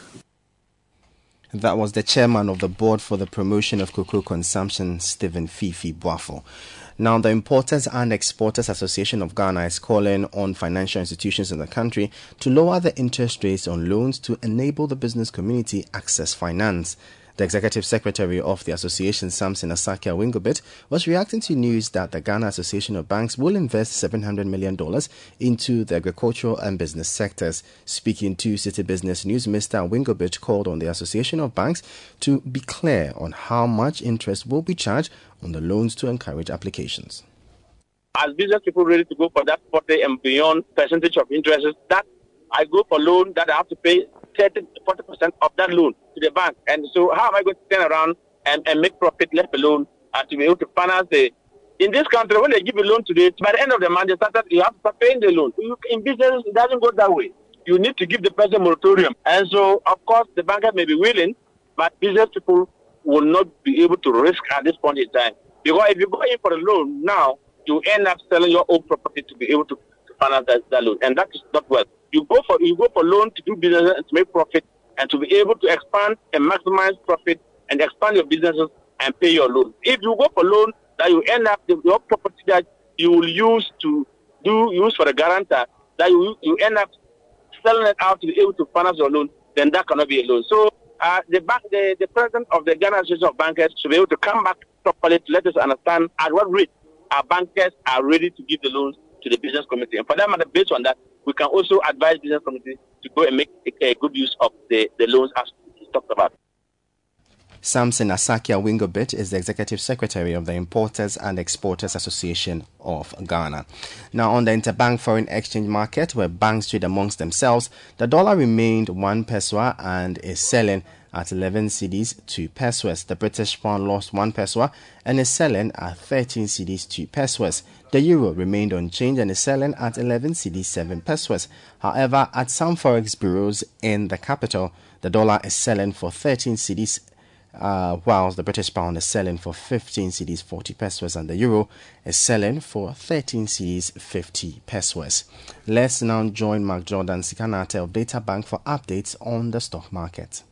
That was the chairman of the board for the promotion of cocoa consumption, Stephen Fifi Boafo. Now, the Importers and Exporters Association of Ghana is calling on financial institutions in the country to lower the interest rates on loans to enable the business community access finance. The executive secretary of the association, Samson Asaki Awingobit, was reacting to news that the Ghana Association of Banks will invest $700 million into the agricultural and business sectors. Speaking to Citi Business News, Mr. Awingobit called on the Association of Banks to be clear on how much interest will be charged on the loans to encourage applications. As business people ready to go for that 40 and beyond percentage of interest, that I go for loan that I have to pay 30 40% of that loan to the bank. And so how am I going to turn around and, and make profit left alone and to be able to finance the in this country when they give a loan today, by the end of the month they start you have to start paying the loan. In business it doesn't go that way. You need to give the person moratorium. And so of course the banker may be willing, but business people will not be able to risk at this point in time. Because if you go in for a loan now, you end up selling your own property to be able to, to finance that, that loan. And that is not well. You go for you go for loan to do business and to make profit and to be able to expand and maximize profit and expand your businesses and pay your loan. If you go for loan that you end up the, your property that you will use to do use for a guarantor that you you end up selling it out to be able to finance your loan, then that cannot be a loan. So uh, the bank, the, the president of the Ghana Association of Bankers should be able to come back properly to let us understand at what rate our bankers are ready to give the loans to the business community. And for that matter, based on that, we can also advise business community to go and make a, a good use of the, the loans as talked about. Samson Asaki Awingobit is the executive secretary of the Importers and Exporters Association of Ghana. Now, on the interbank foreign exchange market, where banks trade amongst themselves, the dollar remained one peso and is selling at 11 cedis, to pesos. The British pound lost 1 peso and is selling at 13 cedis, to pesos. The euro remained unchanged and is selling at 11 cedis, 7 pesos. However, at some forex bureaus in the capital, the dollar is selling for 13 cedis, uh, whilst the British pound is selling for 15 cedis 40 pesos and the euro is selling for 13 cedis 50 pesos. Let's now join Mark Jordan Sikanate of Data Bank for updates on the stock market.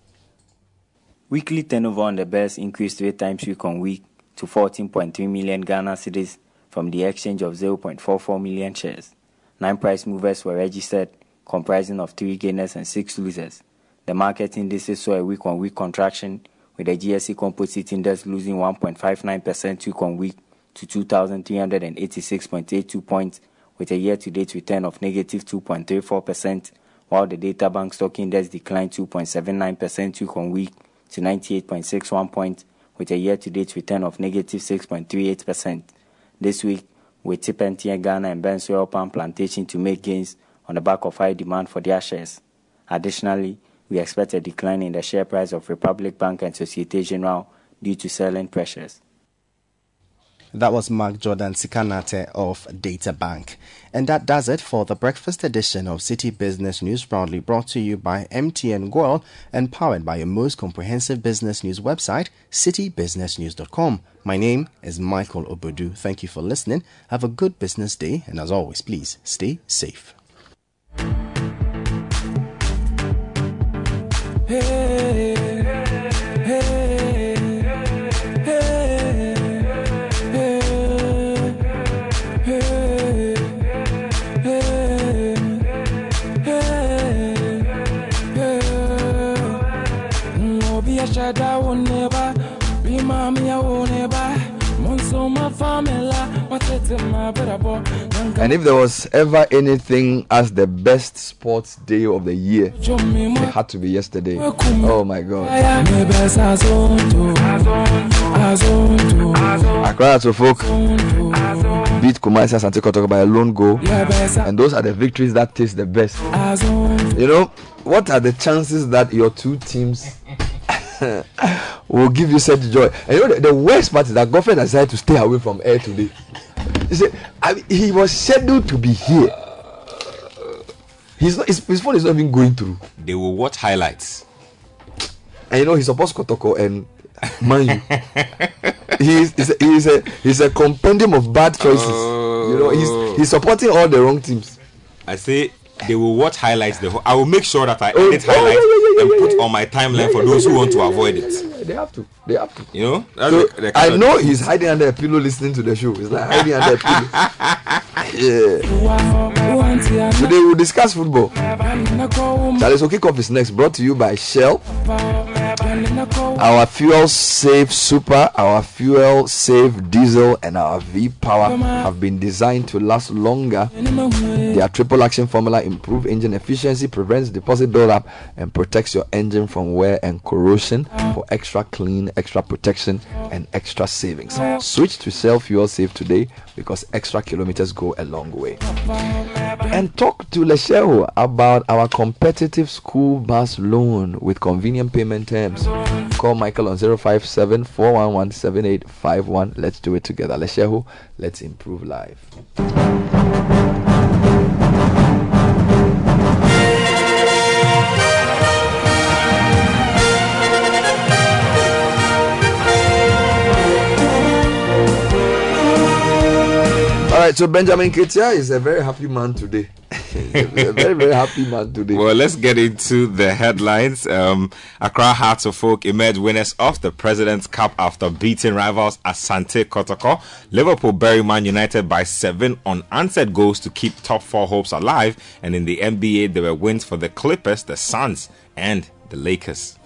Weekly turnover on the best increased three times week on week to 14.3 million Ghana cedis from the exchange of 0.44 million shares. Nine price movers were registered, comprising of three gainers and six losers. The market indices saw a week on week contraction with the GSE Composite Index losing 1.59% week on week to 2,386.82 points, with a year to date return of negative 2.34%, while the Data Bank Stock Index declined 2.79% week on week to 98.61 points, with a year to date return of negative 6.38%. This week, we tip MTN Ghana and Benso Oil Palm Plantation to make gains on the back of high demand for their shares. Additionally, we expect a decline in the share price of Republic Bank and Societe Generale due to selling pressures. That was Mark Jordan Sikanate of Data Bank. And that does it for the breakfast edition of Citi Business News, proudly brought to you by MTN Goil and powered by your most comprehensive business news website, citibusinessnews.com. My name is Michael Obodu. Thank you for listening. Have a good business day, and as always, please stay safe. Hey, And if there was ever anything as the best sports day of the year, it had to be yesterday. Oh my God. Accra to folk beat Kumasi Asante Kotoko by a lone goal. And those are the victories that taste the best. You know, what are the chances that your two teams will give you such joy? And you know, the, the worst part is that Godfrey decided to stay away from air today. He said, I mean, he was scheduled to be here. He's not, his, his phone is not even going through. They will watch highlights. And you know, he supports Kotoko and Man he's, he's, a, he's, a, he's a compendium of bad choices. you know, he's, oh. he's supporting all the wrong teams. I say they will watch highlights. The whole, I will make sure that I Oh, edit oh, yeah, highlights yeah, yeah, and yeah, put yeah. on my timeline Yeah, for yeah, those who yeah, want to yeah, avoid yeah, it. yeah, yeah, They have to. They have to. You know, that's So, the, the I know he's hiding under a pillow listening to the show. It's like hiding under a pillow. Yeah. Today we'll discuss football. Charlie, so kick off is next. Brought to you by Shell. Our FuelSave super, our FuelSave diesel, and our V power have been designed to last longer. Their triple action formula improves engine efficiency, prevents deposit buildup, and protects your engine from wear and corrosion for extra clean, extra protection, and extra savings. Switch to Shell FuelSave today because extra kilometers go a long way. And talk to Letshego about our competitive school bus loan with convenient payment terms. Call Michael on 057 411 7851. Let's do it together. Letshego, let's improve life. Right, so Benjamin Ketia is a very happy man today. A very, very happy man today. Well, let's get into the headlines. Um, Accra Hearts of Oak emerged winners of the President's Cup after beating rivals Asante Kotoko. Liverpool bury Man United by seven unanswered goals to keep top four hopes alive. And in the NBA, there were wins for the Clippers, the Suns, and the Lakers.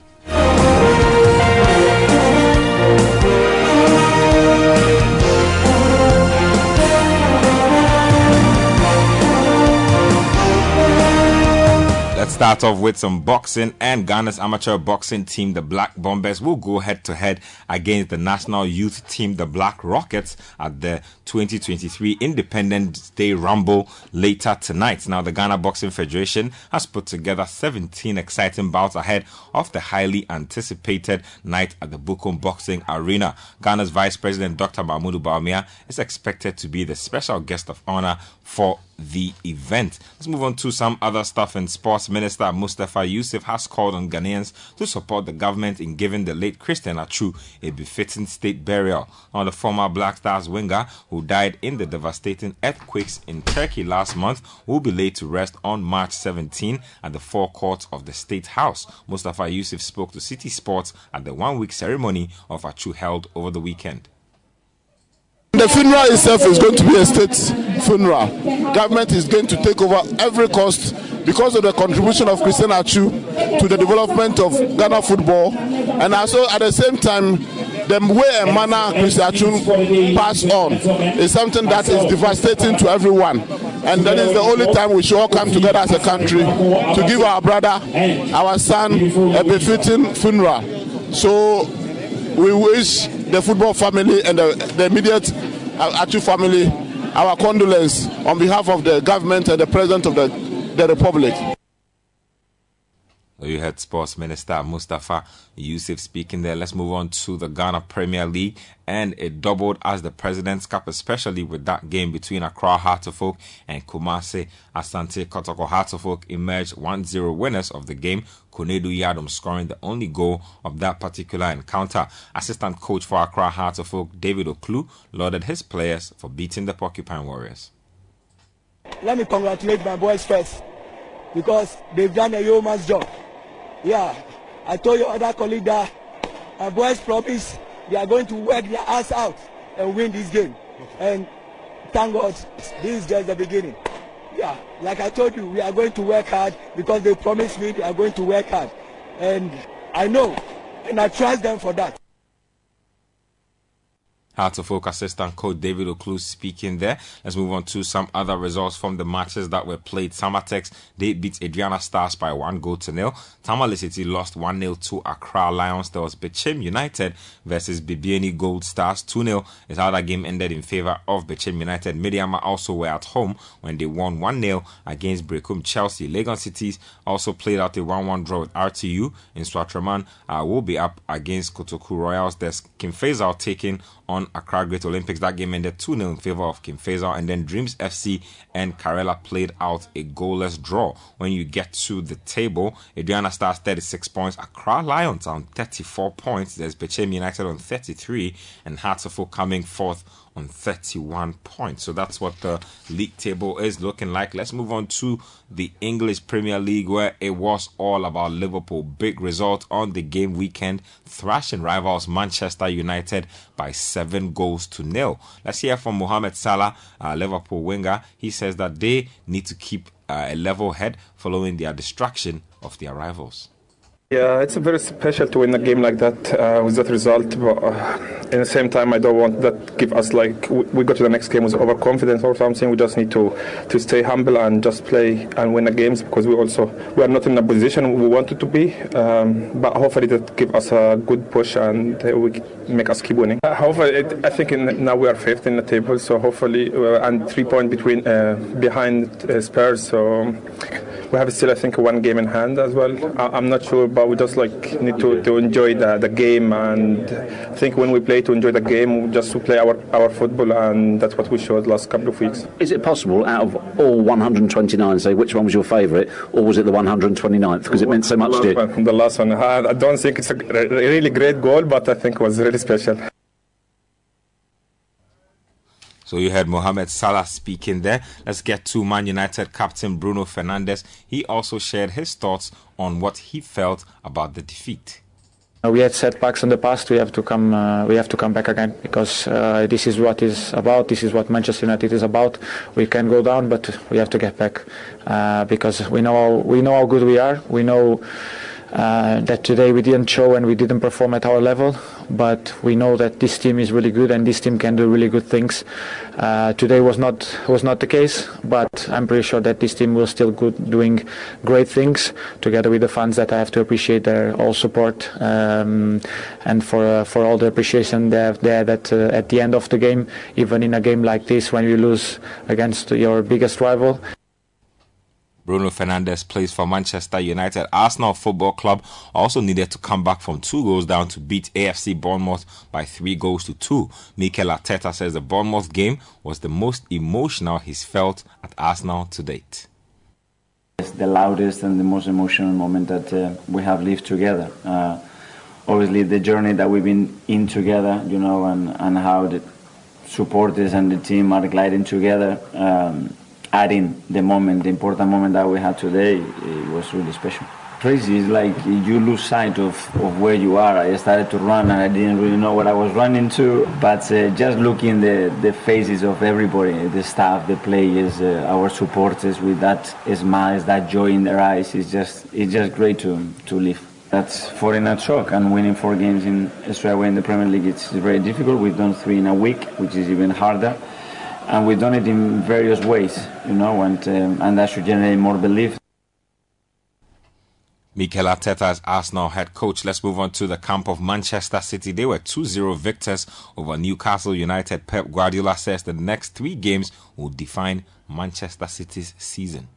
Let's start off with some boxing and Ghana's amateur boxing team, the Black Bombers, will go head to head against the national youth team, the Black Rockets, at the 2023 Independence Day Rumble later tonight. Now, the Ghana Boxing Federation has put together 17 exciting bouts ahead of the highly anticipated night at the Bukom Boxing Arena. Ghana's Vice President Dr. Mahamudu Bawumia is expected to be the special guest of honor for the event. Let's move on to some other stuff in sports. Minister Mustapha Ussif has called on Ghanaians to support the government in giving the late Christian Atsu a befitting state burial. Now, the former Black Stars winger who died in the devastating earthquakes in Turkey last month will be laid to rest on March 17 at the forecourt of the State House. Mustapha Ussif spoke to Citi Sports at the one-week ceremony of Atsu held over the weekend. The funeral itself is going to be a state funeral. Government is going to take over every cost because of the contribution of Christian Achu to the development of Ghana football, and also at the same time, the way and manner Christian Achu passed on is something that is devastating to everyone. And that is the only time we should all come together as a country to give our brother, our son, a befitting funeral. So we wish the football family and the, the immediate uh, Achu family our condolence on behalf of the government and the president of the, the republic. You heard Sports Minister Mustapha Ussif speaking there. Let's move on to the Ghana Premier League. And it doubled as the President's Cup, especially with that game between Accra Heart of Oak and Kumasi Asante Kotoko Heart of Oak emerged 1-0 winners of the game. Konadu Yiadom scoring the only goal of that particular encounter. Assistant coach for Accra Heart of Oak, David Ocloo, lauded his players for beating the Porcupine Warriors. let me congratulate my boys first because they've done a yeoman's job. Yeah, I told your other colleague that my boys promise they are going to work their ass out and win this game. And thank God, this is just the beginning. Yeah, like I told you, we are going to work hard because they promised me they are going to work hard. And I know, and I trust them for that. Heart of Oak assistant coach David Ocloo speaking there. Let's move on to some other results from the matches that were played. Samartex, they beat Aduana Stars by one goal to nil. Tamale City lost 1 0 to Accra Lions. There was Bechem United versus Bibiani Gold Stars 2 0 is how that game ended in favor of Bechem United. Medeama also were at home when they won 1 0 against Berekum Chelsea. Legon Cities also played out a 1 1 draw with RTU in Nsoatreman. Uh, will be up against Kotoku Royals. There's King Faisal taking on Accra Great Olympics. That game ended 2 0 in favor of King Faisal. And then Dreams FC and Karela played out a goalless draw. When you get to the table, Aduana Stars 36 points, Accra Lions on 34 points. There's Bechem United on 33, and Oak coming fourth on 31 points. So that's what the league table is looking like. Let's move on to the English Premier League, where it was all about Liverpool. Big result on the game weekend, thrashing rivals Manchester United by seven goals to nil. Let's hear from Mohamed Salah, uh, Liverpool winger. He says that they need to keep uh, a level head following their distraction of their rivals. Yeah, it's very special to win a game like that uh, with that result. But uh, in the same time, I don't want that give us like we, we go to the next game with overconfidence or something. We just need to to stay humble and just play and win the games because we also we are not in a position we wanted to be. Um, but hopefully that give us a good push and uh, we make us keep winning. Uh, however, it, I think in, now we are fifth in the table, so hopefully uh, and three point between uh, behind uh, Spurs. So we have still I think one game in hand as well. I, I'm not sure, but we just like need to, to enjoy the, the game and I think when we play to enjoy the game, just to play our, our football and that's what we showed last couple of weeks. Is it possible, out of all 129, say which one was your favourite, or was it the 129th? Because it meant so much to you. One, the last one, I I don't think it's a really great goal, but I think it was really special. So you heard Mohamed Salah speaking there. Let's get to Man United captain Bruno Fernandes. He also shared his thoughts on what he felt about the defeat. We had setbacks in the past. We have to come. Uh, we have to come back again because uh, this is what is about. This is what Manchester United is about. We can go down, but we have to get back uh, because we know how, we know how good we are. We know uh, that today we didn't show and we didn't perform at our level, but we know that this team is really good and this team can do really good things. Uh, today was not was not the case, but I'm pretty sure that this team will still good, doing great things together with the fans that I have to appreciate their all support um, and for uh, for all the appreciation they have there that uh, at the end of the game, even in a game like this when you lose against your biggest rival, Bruno Fernandes plays for Manchester United. Arsenal Football Club also needed to come back from two goals down to beat AFC Bournemouth by three goals to two. Mikel Arteta says the Bournemouth game was the most emotional he's felt at Arsenal to date. It's the loudest and the most emotional moment that uh, we have lived together. Uh, obviously, the journey that we've been in together, you know, and, and how the supporters and the team are gliding together, um, adding the moment, the important moment that we had today, it was really special. Crazy, it's like you lose sight of, of where you are. I started to run and I didn't really know what I was running to, but uh, just looking the, the faces of everybody, the staff, the players, uh, our supporters with that smiles, that joy in their eyes, it's just, it's just great to, to live. That's four in a shock and winning four games in Australia in the Premier League, it's very difficult. We've done three in a week, which is even harder. And we've done it in various ways, you know, and, um, and that should generate more belief. Mikel Arteta as Arsenal head coach. Let's move on to the camp of Manchester City. They were 2-0 victors over Newcastle United. Pep Guardiola says the next three games will define Manchester City's season.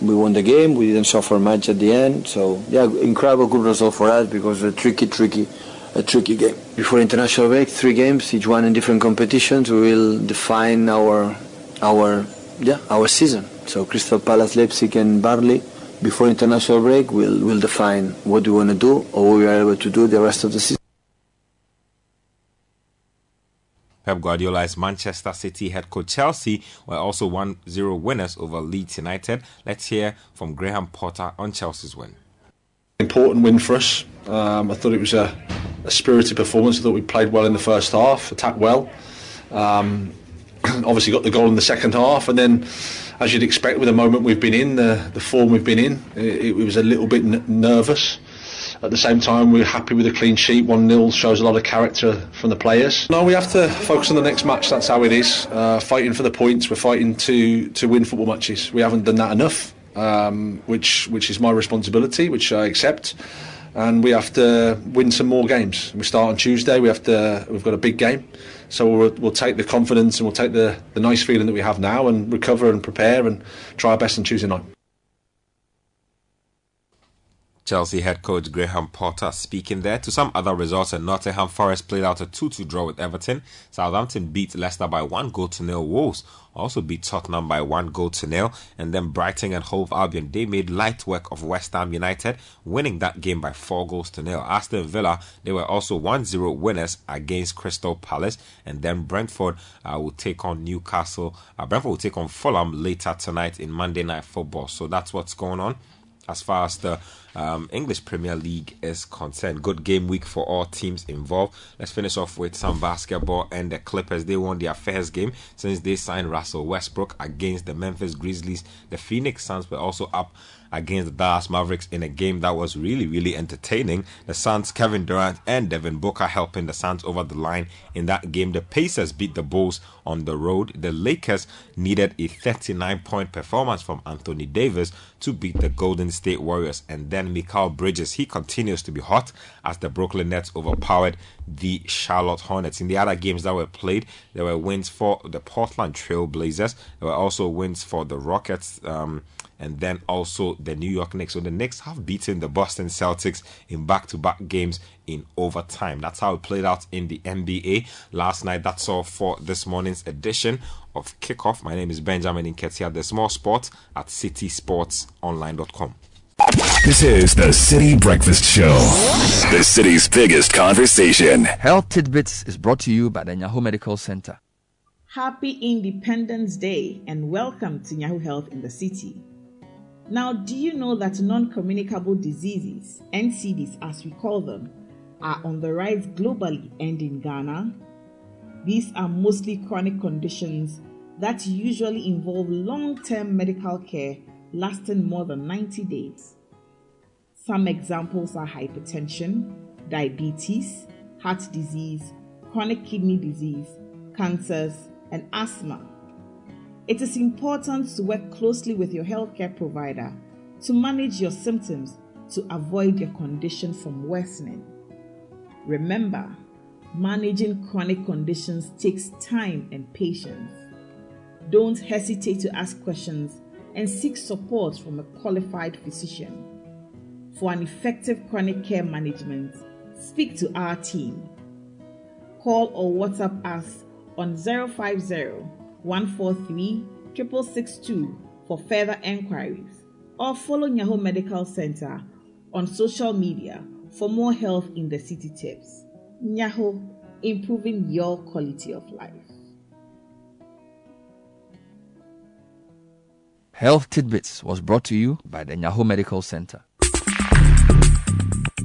We won the game. We didn't suffer much at the end. So yeah, incredible good result for us because a tricky, tricky, a tricky game. Before international break, three games, each one in different competitions. We will define our, our, yeah, our season. So Crystal Palace, Leipzig, and Burnley. Before international break, we'll we'll define what we want to do or what we are able to do the rest of the season. Pep Guardiola's Manchester City head coach Chelsea were also 1-0 winners over Leeds United. Let's hear from Graham Potter on Chelsea's win. Important win for us. Um, I thought it was a, a spirited performance. I thought we played well in the first half, attacked well. Um, obviously got the goal in the second half, and then, as you'd expect with the moment we've been in, the, the form we've been in, it, it was a little bit n- nervous. At the same time, we're happy with a clean sheet. 1 0 shows a lot of character from the players. No, we have to focus on the next match. That's how it is. Uh, fighting for the points. We're fighting to, to win football matches. We haven't done that enough, um, which which is my responsibility, which I accept. And we have to win some more games. We start on Tuesday. We have to. We've got a big game, so we'll, we'll take the confidence and we'll take the, the nice feeling that we have now and recover and prepare and try our best on Tuesday night. Chelsea head coach Graham Potter speaking there. To some other results, and Nottingham Forest played out a 2-2 draw with Everton. Southampton beat Leicester by one goal to nil. Wolves also beat Tottenham by one goal to nil. And then Brighton and Hove Albion, they made light work of West Ham United, winning that game by four goals to nil. Aston Villa, they were also 1-0 winners against Crystal Palace. And then Brentford uh, will take on Newcastle. Uh, Brentford will take on Fulham later tonight in Monday Night Football. So that's what's going on as far as the um, English Premier League is concerned. Good game week for all teams involved. Let's finish off with some basketball and the Clippers. They won their first game since they signed Russell Westbrook against the Memphis Grizzlies. The Phoenix Suns were also up against the Dallas Mavericks in a game that was really, really entertaining. The Suns, Kevin Durant and Devin Booker helping the Suns over the line in that game. The Pacers beat the Bulls on the road. The Lakers needed a 39 point performance from Anthony Davis to beat the Golden State Warriors. And then Mikal Bridges, he continues to be hot as the Brooklyn Nets overpowered the Charlotte Hornets. In the other games that were played, there were wins for the Portland Trail Blazers. There were also wins for the Rockets. Um, and then also the New York Knicks. So the Knicks have beaten the Boston Celtics in back to back games in overtime. That's how it played out in the NBA last night. That's all for this morning's edition of Kickoff. My name is Benjamin Nketia, the small sport at citisportsonline.com. This is the Citi Breakfast Show, the city's biggest conversation. Health Tidbits is brought to you by the Nyaho Medical Center. Happy Independence Day and welcome to Nyaho Health in the City. Now, do you know that non communicable diseases, NCDs as we call them, are on the rise globally and in Ghana? These are mostly chronic conditions that usually involve long term medical care lasting more than 90 days. Some examples are hypertension, diabetes, heart disease, chronic kidney disease, cancers, and asthma. It is important to work closely with your healthcare provider to manage your symptoms to avoid your condition from worsening. Remember, managing chronic conditions takes time and patience. Don't hesitate to ask questions and seek support from a qualified physician. For an effective chronic care management, speak to our team. Call or WhatsApp us on 050 143 662 for further enquiries or follow Nyaho Medical Center on social media for more health in the city tips. Nyaho, improving your quality of life. Health Tidbits was brought to you by the Nyaho Medical Center.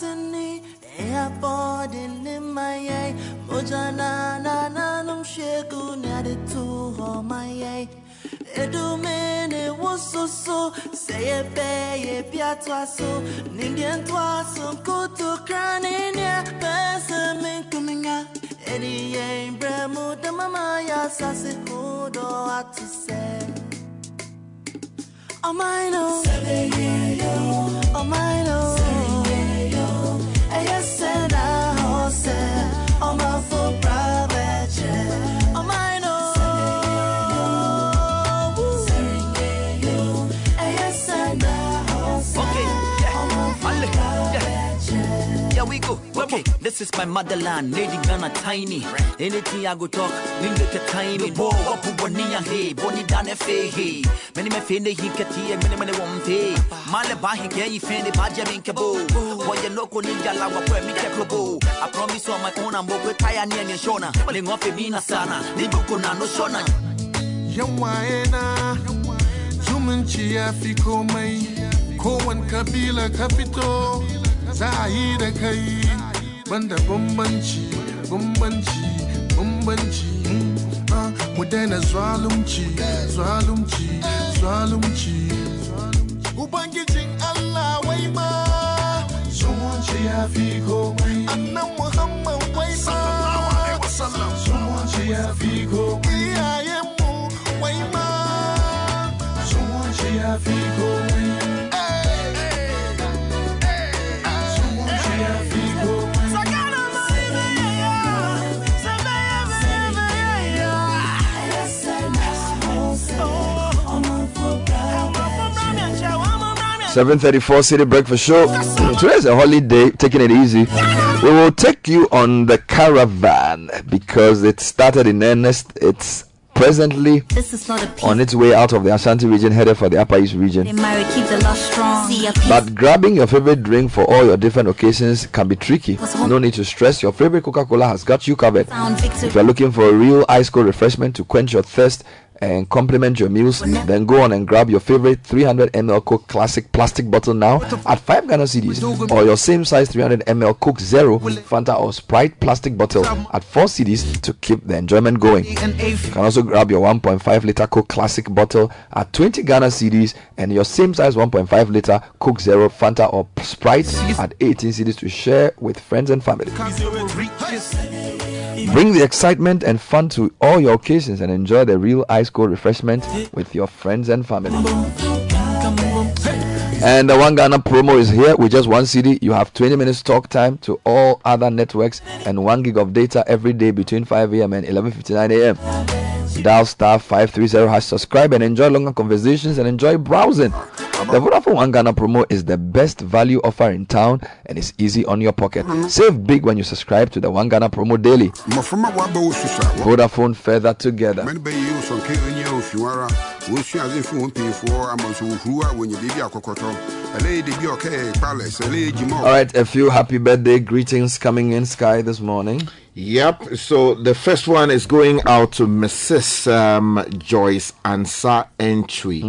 Sassini, Airport in Limaye, Mojana Nanum Sheku Naditu Homaye. Edumene was so so, say a bay, piatwaso, Nindian twaso, kutu craninia, Pessamin coming out. Eddie ain't bremo, the mama ya sassy hodo at to say. Oh, my no. Oh, my no. Eh, yes, and I hose. Oh, my full go. Okay, this is my motherland, Lady Ghana tiny. Anything I go talk, we make a timing. Bo, wapu bonia hey, boni dane fe hey. Many me fende hi kati, many many won fe. Male ba hi ke yi fende ba jamin ke bo. You no ko ninja la wa kwe mi ke krobo. I promise on my own I'm go kaya ni ni shona. Le ngofe mina sana, ni buko na no shona. yawaena zumunci ya fi komai kowane kabila ka fito za a yi da kai. Banda bambanci bambanci bambanci. Hmm, ah, mu daina zalunci zalunci zalunci. Ubangijin allah wai ma zumunci ya fi komai. Annan muhammad wai ma zumunci ya fi komai. Iyayenmu wai ma zumunci ya fi komai. 7:34 Citi Breakfast Show. Today's a holiday, taking it easy. We will take you on the caravan because it started in earnest. It's presently on its way out of the Ashanti region, headed for the Upper East region. But grabbing your favorite drink for all your different occasions can be tricky. No need to stress. Your favorite Coca-Cola has got you covered. If you're looking for a real ice cold refreshment to quench your thirst and complement your meals, then go on and grab your favorite 300 ml Coke Classic plastic bottle now at 5 Ghana cedis or your same size 300 ml Coke Zero, Fanta or Sprite plastic bottle at 4 cedis to keep the enjoyment going. You can also grab your 1.5 liter Coke Classic bottle at 20 Ghana cedis and your same size 1.5 liter Coke Zero, Fanta or Sprite at 18 cedis to share with friends and family. Bring the excitement and fun to all your occasions and enjoy the real ice cold refreshment with your friends and family. And the One Ghana promo is here with just one CD. You have 20 minutes talk time to all other networks and 1 gig of data every day between 5 a.m. and 11.59 a.m. Dial star 530 hash subscribe and enjoy longer conversations and enjoy browsing. The Vodafone One Ghana promo is the best value offer in town and it's easy on your pocket. Save big when you subscribe to the One Ghana promo daily. mmɔframa waba Vodafone further together. mane bɛyɛ wo sɔnke ɛnyɛ wo fiw ara wɔsua ade fi wɔn mpanyimfoɔ ama nso wohuru a wɔnya biribi akɔkɔtɔ ɛlɛyɛ de bi a ɔkɛyɛ kpales ɛlɛyɛ gyima All right, a few happy birthday greetings coming in Sky this morning. Yep. So the first one is going out to Mrs. Um, Joyce Ansa Entry.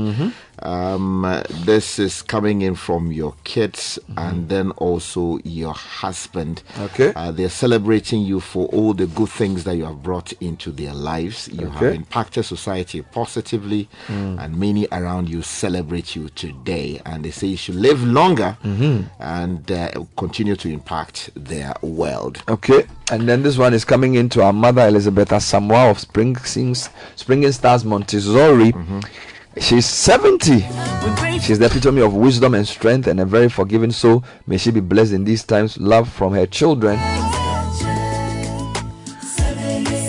Um, this is coming in from your kids and then also your husband. Okay. Uh, they're celebrating you for all the good things that you have brought into their lives. You have impacted society positively, Mm. and many around you celebrate you today. And they say you should live longer Mhm. and uh, continue to impact their world. Okay, and then this one is coming into our mother Elizabeth Samoa of Spring Springing Stars Montessori. She's 70. She's the epitome of wisdom and strength and a very forgiving soul. May she be blessed in these times. Love from her children.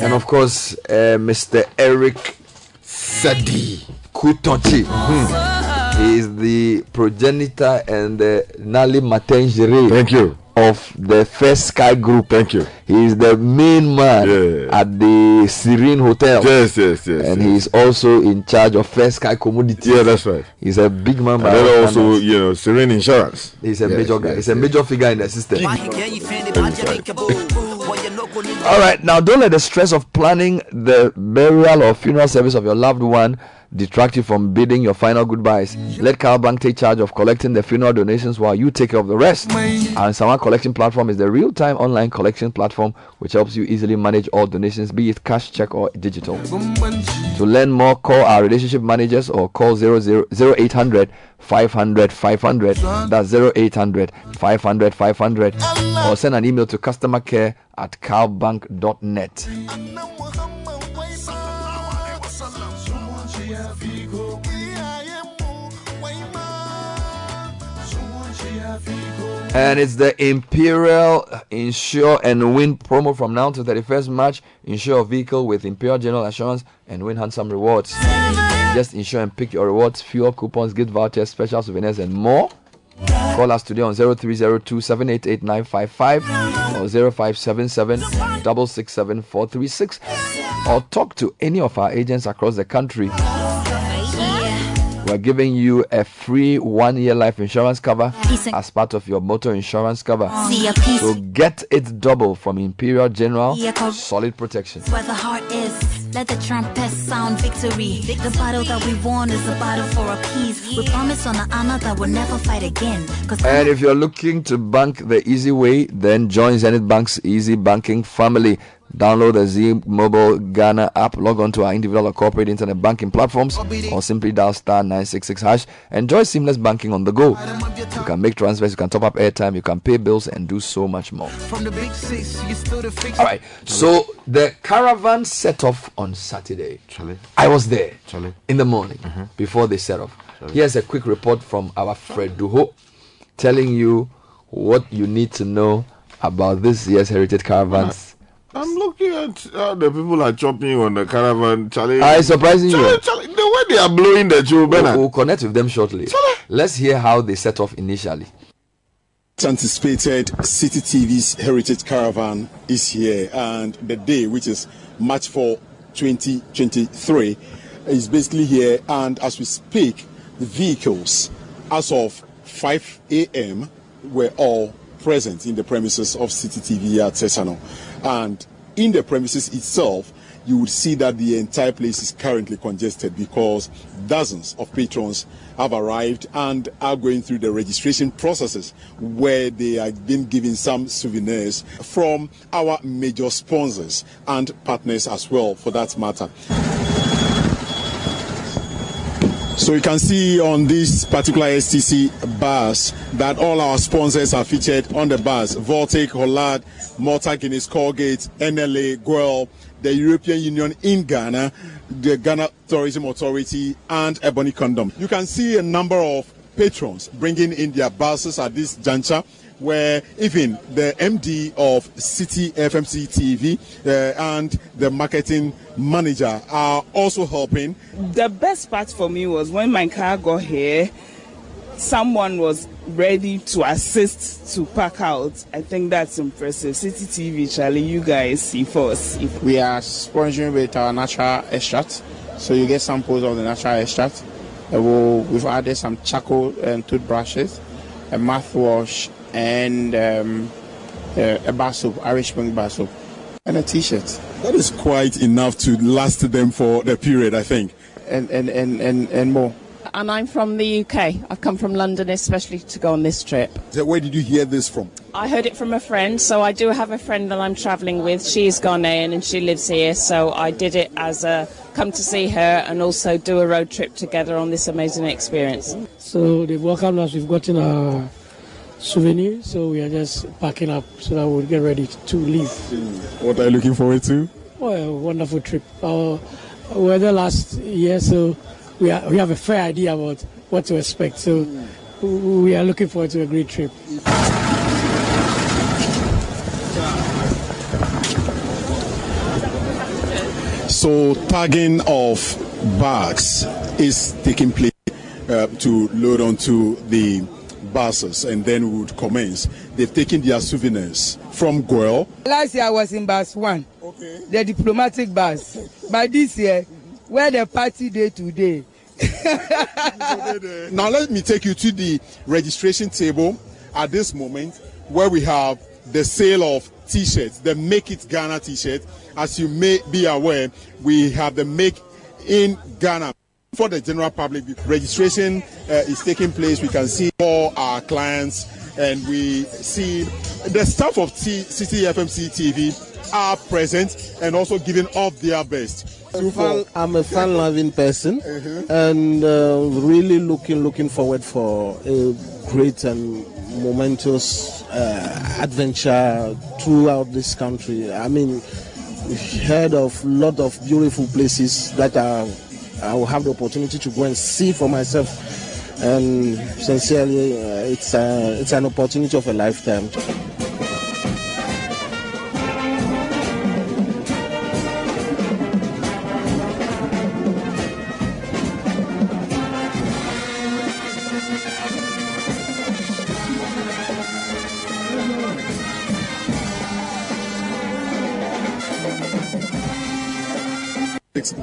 And of course, uh, Mr. Eric Sadi Kutonchi. He is the progenitor and the Nali Matengere. Thank you. Of the First Sky Group. Thank you. He is the main man at the Serene Hotel. Yes, yes, yes. And he is also in charge of First Sky Commodities. Yeah, that's right. He's a big man. And by then also, standards. you know, Serene Insurance. He's a Yes, major guy. yes, He's a major figure in the system. All right, now don't let the stress of planning the burial or funeral service of your loved one detract you from bidding your final goodbyes. Let CalBank take charge of collecting the funeral donations while you take care of the rest. Our Sawan collection platform is the real-time online collection platform which helps you easily manage all donations, be it cash, check, or digital. To learn more, call our relationship managers or call 00 0800 500 500. That's 0800 500 500. Or send an email to customer care at calbank.net. And it's the Imperial Insure and Win promo from now to 31st March. Insure a vehicle with Imperial General Assurance and win handsome rewards. Just insure and pick your rewards, fuel coupons, gift vouchers, special souvenirs, and more. Call us today on 0302 788 or 0577 667 436 or talk to any of our agents across the country. We're giving you a free one year life insurance cover as part of your motor insurance cover. See a piece. So get it double from Imperial General. Solid protection. where the heart is. Let the trumpet sound victory. The battle that we won is a battle for a peace. We promise on an honor that we'll never fight again. And if you're looking to bank the easy way, then join Zenith Bank's easy banking family. Download the Z Mobile Ghana app, log on to our individual or corporate internet banking platforms, or simply dial star 966 hash. Enjoy seamless banking on the go. You can make transfers, you can top up airtime, you can pay bills, and do so much more. From the big six, you still the fix. All right. So the caravan set off on Saturday. Charlie. I was there Charlie. in the morning mm-hmm. before they set off. Here's a quick report from our Fred Duho telling you what you need to know about this year's Heritage Caravans. I'm looking at how the people are chopping on the caravan. Charlie. It's surprising you. Charlie, Charlie, the way they are blowing the tube, We'll, we'll connect with them shortly. Let's hear how they set off initially. Anticipated Citi TV's Heritage Caravan is here, and the day, which is March 4, 2023, is basically here. And as we speak, the vehicles, as of 5 a.m., were all present in the premises of City TV at Sesano. And in the premises itself, you would see that the entire place is currently congested because dozens of patrons have arrived and are going through the registration processes where they are being given some souvenirs from our major sponsors and partners as well, for that matter. So you can see on this particular STC bus that all our sponsors are featured on the bus. Voltic, Hollard, Malta Guinness, Colgate, NLA, Goil, the European Union in Ghana, the Ghana Tourism Authority, and Ebony Condom. You can see a number of patrons bringing in their buses at this juncture where even the MD of City FMC TV uh, and the marketing manager are also helping. The best part for me was when my car got here, someone was ready to assist to pack out. I think that's impressive. Citi TV, Charlie, you guys see first. If We are sponsoring with our natural extract, so you get samples of the natural extract. Uh, we'll, we've added some charcoal and toothbrushes, a mouthwash, and um, uh, a bar soap, Irish Spring bar soap, and a T-shirt. That is quite enough to last them for the period, I think. And and and and, and more. And I'm from the UK. I've come from London especially to go on this trip. So where did you hear this from? I heard it from a friend, so I do have a friend that I'm travelling with. She's Ghanaian and she lives here, so I did it as a come to see her and also do a road trip together on this amazing experience. So they've welcomed us. We've gotten our souvenir, so we are just packing up so that we'll get ready to leave. What are you looking forward to? Well, a wonderful trip. Uh, we were there last year, so we, are, we have a fair idea about what to expect. So we are looking forward to a great trip. So tagging of bags is taking place uh, to load onto the buses, and then we would commence. They've taken their souvenirs from Goil. Last year I was in bus one, the diplomatic bus. But this year, where the party day today. Now let me take you to the registration table at this moment, where we have the sale of T-shirts, the Make It Ghana T-shirt. As you may be aware, we have the Make in Ghana for the general public. Registration uh, is taking place. We can see all our clients, and we see the staff of T- City FMC TV are present and also giving of their best. I'm a fan- I'm a fun-loving person, and uh, really looking looking forward for a great and momentous uh, adventure throughout this country. I mean, heard of a lot of beautiful places that are, I will have the opportunity to go and see for myself. And sincerely, uh, it's uh, it's an opportunity of a lifetime.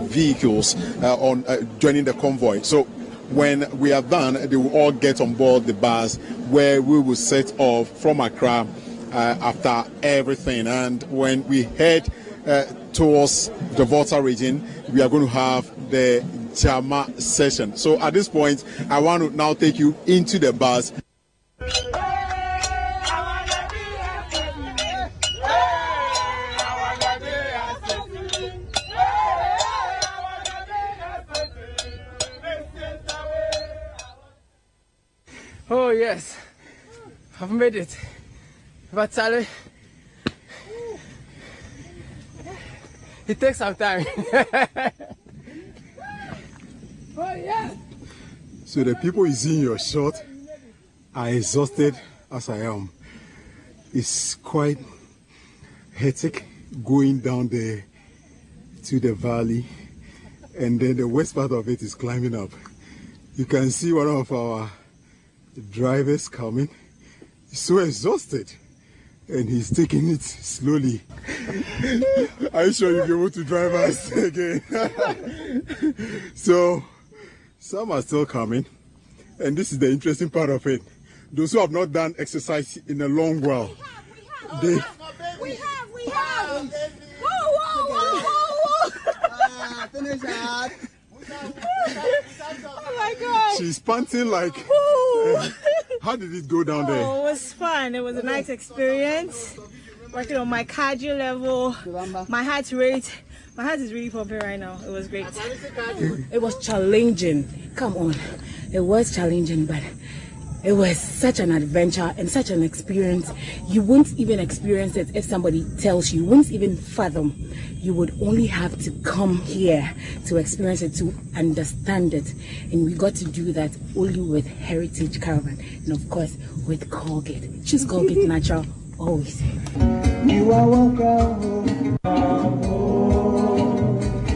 Vehicles uh, on uh, joining the convoy. So when we are done, they will all get on board the bus where we will set off from Accra uh, after everything. And when we head uh, towards the Volta region, we are going to have the Jama session. So at this point, I want to now take you into the bus. Oh, yes. I've made it. Charlie, it takes some time. oh, yes. So the people see in your shot are exhausted as I am. It's quite hectic going down there to the valley and then the west part of it is climbing up. You can see one of our drivers coming. He's so exhausted and he's taking it slowly. Are you sure you'll be able to drive us again? so, some are still coming, and this is the interesting part of it. Those who have not done exercise in a long while, they We have, we have. Whoa, whoa, whoa, whoa, whoa. Finish that. My God. she's panting like. Woo. How did it go down there? Oh, it was fun. It was a nice experience. Working on my cardio level, my heart rate. My heart is really pumping right now. It was great. It was challenging. Come on. It was challenging, but it was such an adventure and such an experience. You wouldn't even experience it if somebody tells you. You wouldn't even fathom. You would only have to come here to experience it, to understand it. And we got to do that only with Heritage Caravan. And of course, with Colgate. Choose Colgate Natural always. You are welcome.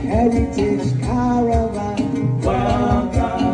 Heritage Caravan. Welcome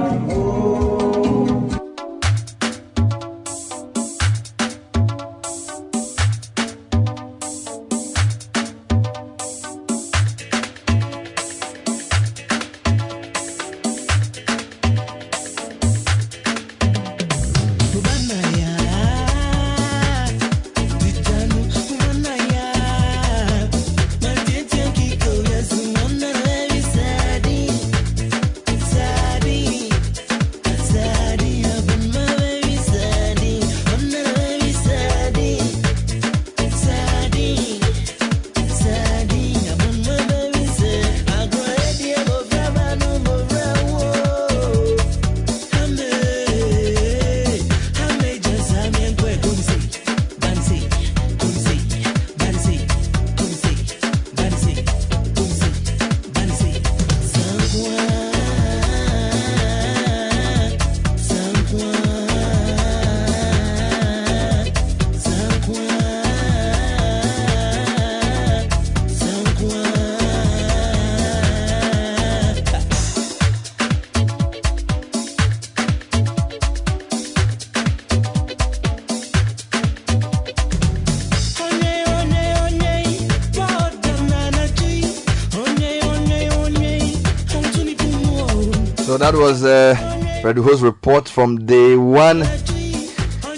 that was uh, Fred Ho's report from day one.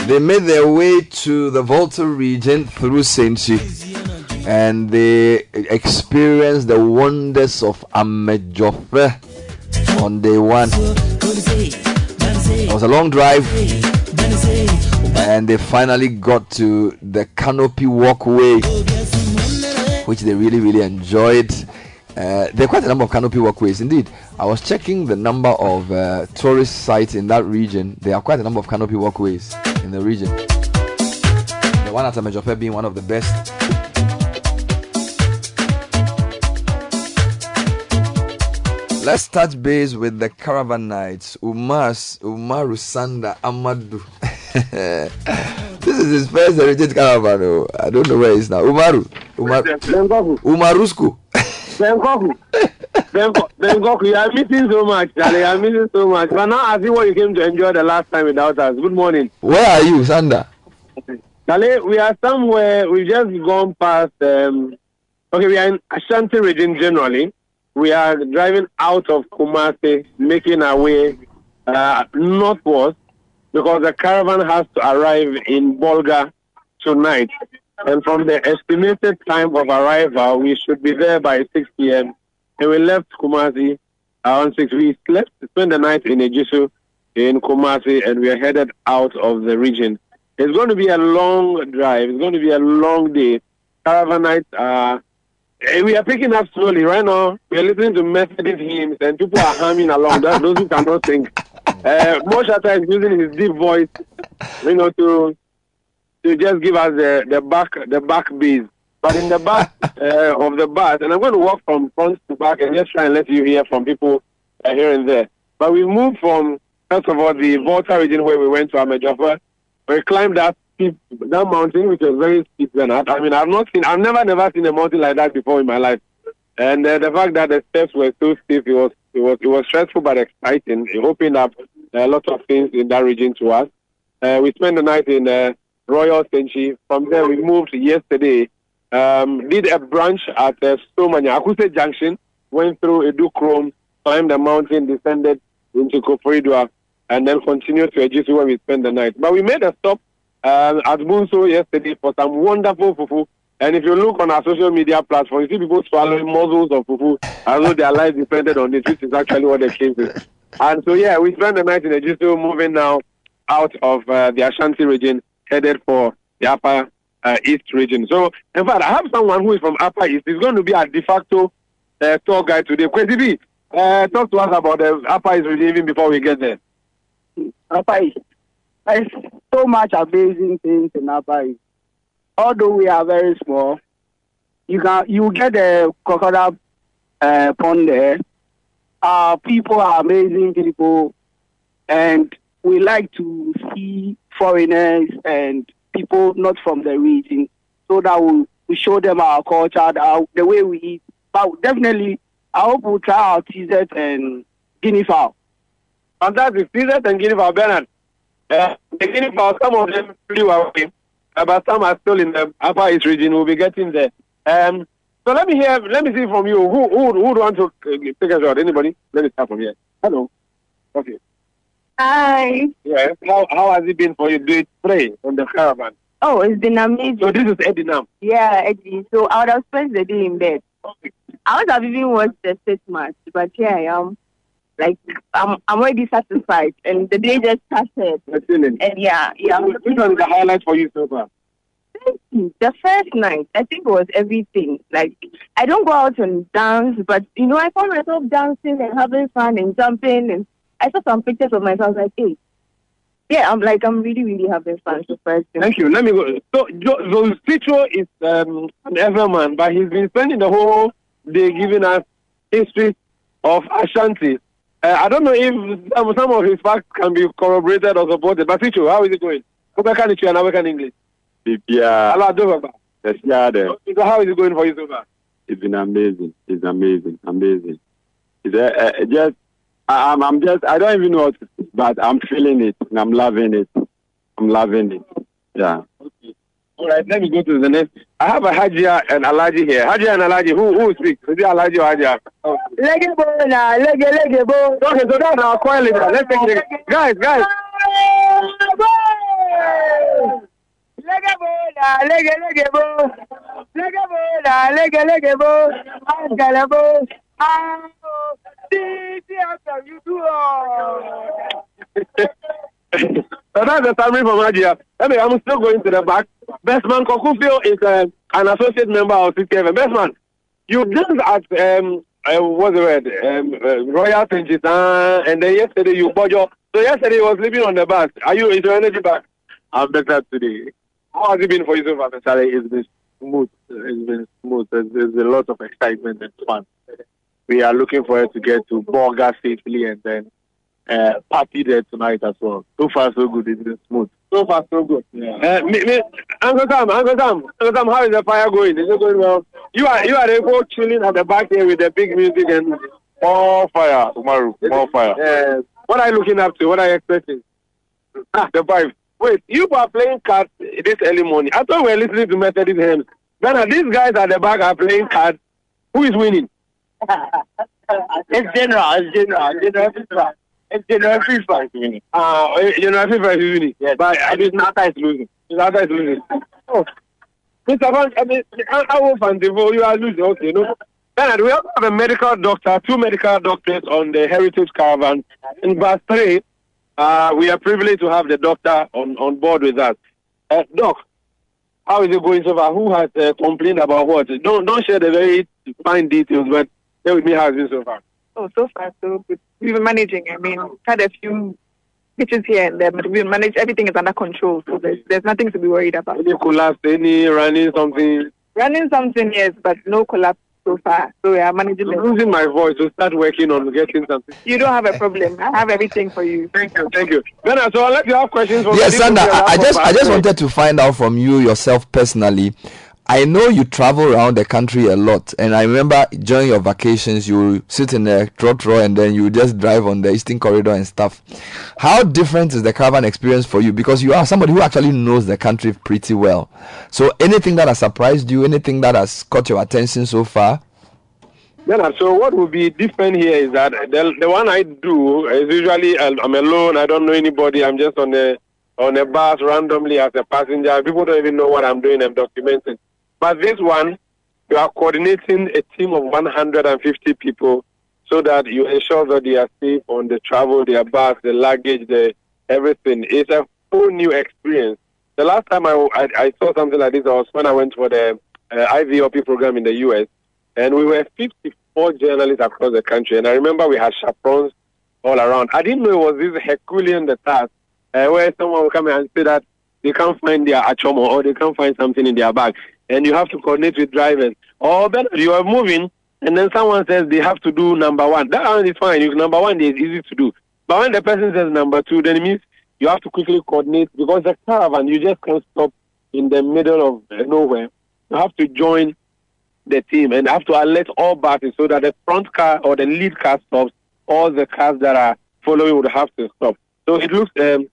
They made their way to the Volta region through Senchi and they experienced the wonders of Amedzofe on day one. It was a long drive and they finally got to the canopy walkway which they really really enjoyed uh, there are quite a number of canopy walkways indeed i was checking the number of uh, tourist sites in that region there are quite a number of canopy walkways in the region the one at Amedzofe being one of the best Let's touch base with the caravan nights. Umas Umaru Sanda Amadu. this is his first heritage caravan. Oh. I don't know where he is now. Umaru. Umar, Umarusku. Benkoku. Benko- Benkoku, you are missing so much, Charlie. You are missing so much. But now I see what you came to enjoy the last time without us. Good morning. Where are you, Sanda? Charlie, we are somewhere, we've just gone past, um, okay, we are in Ashanti region generally. We are driving out of Kumasi, making our way uh, northwards because the caravan has to arrive in Bolga tonight. And from the estimated time of arrival, we should be there by 6 p.m. And we left Kumasi around 6. We slept, spent the night in Ejisu in Kumasi, and we are headed out of the region. It's going to be a long drive. It's going to be a long day. Caravan nights are. eh, We are picking up slowly right now. We are listening to Methodist hymns, and people are humming along. Those who cannot sing, Uh, Mo Shatta is using his deep voice, you know, to to just give us the, the back the back beat. But in the back uh, of the bus, and I'm going to walk from front to back and just try and let you hear from people uh, here and there. But we moved from first of all the Volta region where we went to Amedzofe. We climbed that steep, that mountain, which was very steep. Then I mean, I've not seen, I've never never seen a mountain like that before in my life. And uh, the fact that the steps were so steep, it was it was it was stressful but exciting. It opened up a lot of things in that region to us. Uh, we spent the night in uh, Royal Senchi. From there, we moved yesterday. Um, did a branch at uh, Somanya Akuse Junction. Went through Edu Chrome, climbed the mountain, descended into Koforidua, and then continued to Ejisu where we spent the night. But we made a stop um, at Bunso yesterday for some wonderful fufu. And if you look on our social media platform, you see people swallowing muzzles of fufu as though their lives depended on it, which is actually what they came to. And so, yeah, we spent the night in Ejisu, moving now out of uh, the Ashanti region, headed for the upper uh, East region. So, in fact, I have someone who is from Upper East. He's going to be a de facto uh, tour guide today. Kwesi B, uh, talk to us about the Upper East region even before we get there. Upper East. There's so much amazing things in Upper East. Although we are very small, you can you get the crocodile uh, pond there. Our people are amazing people, and we like to see foreigners and people not from the region, so that we, we show them our culture, the way we eat. But definitely, I hope we'll try our TZ and guinea fowl. Fantastic. TZ and guinea fowl, Bernard. Uh, the guinea fowl, some of them flew away, uh, but some are still in the Upper East region. We'll be getting there. Um, so let me hear, let me see from you. Who who, who want to uh, take a shot? Anybody? Let me start from here. Hello. Okay. Hi. Yeah. How how has it been for you? Do it pray on the caravan. Oh, it's been amazing. So this is Eddie now. Yeah, Eddie. So I would have spent the day in bed. I would have even watched the state match, but here I am. Like I'm, I'm already satisfied, and the day just started. And yeah, yeah. Which one is the highlight for you so far? The first night, I think it was everything. Like I don't go out and dance, but you know, I found myself dancing and having fun and jumping, and I saw some pictures of myself. I was Like, hey, yeah, I'm like I'm really, really having fun. So first, Thank you. Let me go. So, Jo- so Cicho is um, an Everman, but he's been spending the whole day giving us history of Ashanti. Uh, I don't know if some, some of his facts can be corroborated or supported. But Cicho, how is it going? Obeka Nichi and Obeka English. Yeah. Allah Dovaba. Yes, yeah, there. So how is it going for you so far? It's been amazing. It's amazing. Amazing. It's uh, uh, just, I, I'm, I'm just, I don't even know what to say, but I'm feeling it. and I'm loving it. I'm loving it. Yeah. All right, let me go to the next. I have a Hajia and Alaji here. Hajia and Alaji, who who speaks? Is it Alaji or Hajia? Oh. Lege bo na, lege lege bo. Okay, so that's our coin leader. Let's take the guys, guys. Lege bo na, lege lege bo. Lege bo na, lege lege bo. How you do. So that's the summary from Hajia. Anyway, I'm still going to the back. Bestman Kokufio is uh, an associate member of CTFM. Bestman, you danced at um, uh, what's the word? Um, uh, Royal Tenjisan, and then yesterday you bojo. So yesterday you was sleeping on the bus. Are you? Is your energy back? I'm better today. How has it been for you so far? It's been smooth. It's been smooth. There's, there's a lot of excitement and fun. We are looking forward to get to Borga safely and then uh, party there tonight as well. So far, so good. It's been smooth. So far, so good. Yeah. Uh, me, me, Uncle Sam, Uncle Sam, Uncle Sam, how is the fire going? Is it going well? You are you are able chilling at the back here with the big music and More fire, Umaru. More fire. Uh, what are you looking up to? What are you expecting? Ah, the vibe. Wait, you were playing cards this early morning. I thought we were listening to Methodist hymns. Then these guys at the back are playing cards. Who is winning? It's general, it's general, general FIFA. It's general is winning. Uh, you know, I think is winning. Yes. But I mean, Nata is losing. Nata is losing. Oh. Mr. Van, I mean, I, will you are losing. Okay, no. Bernard, we have a medical doctor, two medical doctors on the Heritage Caravan. In bus three, uh, we are privileged to have the doctor on, on board with us. Uh, Doc, how is it going so far? Who has uh, complained about what? Don't don't share the very fine details, but share with me how it's been so far. Oh, so far so good. We've been managing. I mean, had a few hitches here and there, but we manage everything is under control, so there's, there's nothing to be worried about. Any collapse, any running something. Running something, yes, but no collapse so far. So we are managing I'm it. losing my voice to start working on getting something. You don't have a problem. I have everything for you. Thank you, thank you. Ghana, so I'll let you have questions for Yes, the Sandra, I, I just I just wanted to find out from you yourself personally. I know you travel around the country a lot, and I remember during your vacations you sit in a trotro and then you just drive on the Eastern Corridor and stuff. How different is the caravan experience for you? Because you are somebody who actually knows the country pretty well. So anything that has surprised you, anything that has caught your attention so far? Ghana, so what will be different here is that the, the one I do is usually uh, I'm alone. I don't know anybody. I'm just on a on a bus randomly as a passenger. People don't even know what I'm doing. I'm documenting. But this one, you are coordinating a team of 150 people so that you ensure that they are safe on the travel, their bus, the luggage, the everything. It's a whole new experience. The last time I, I, I saw something like this was when I went for the uh, IVLP program in the U.S. And we were 54 journalists across the country. And I remember we had chaperones all around. I didn't know it was this Herculean the task uh, where someone will come in and say that they can't find their achomo or they can't find something in their bag. And you have to coordinate with drivers. Or better, you are moving and then someone says they have to do number one. That one is fine. You, number one is easy to do. But when the person says number two, then it means you have to quickly coordinate because the caravan, you just can't stop in the middle of nowhere. You have to join the team and have to alert all buses so that the front car or the lead car stops. All the cars that are following would have to stop. So it looks um,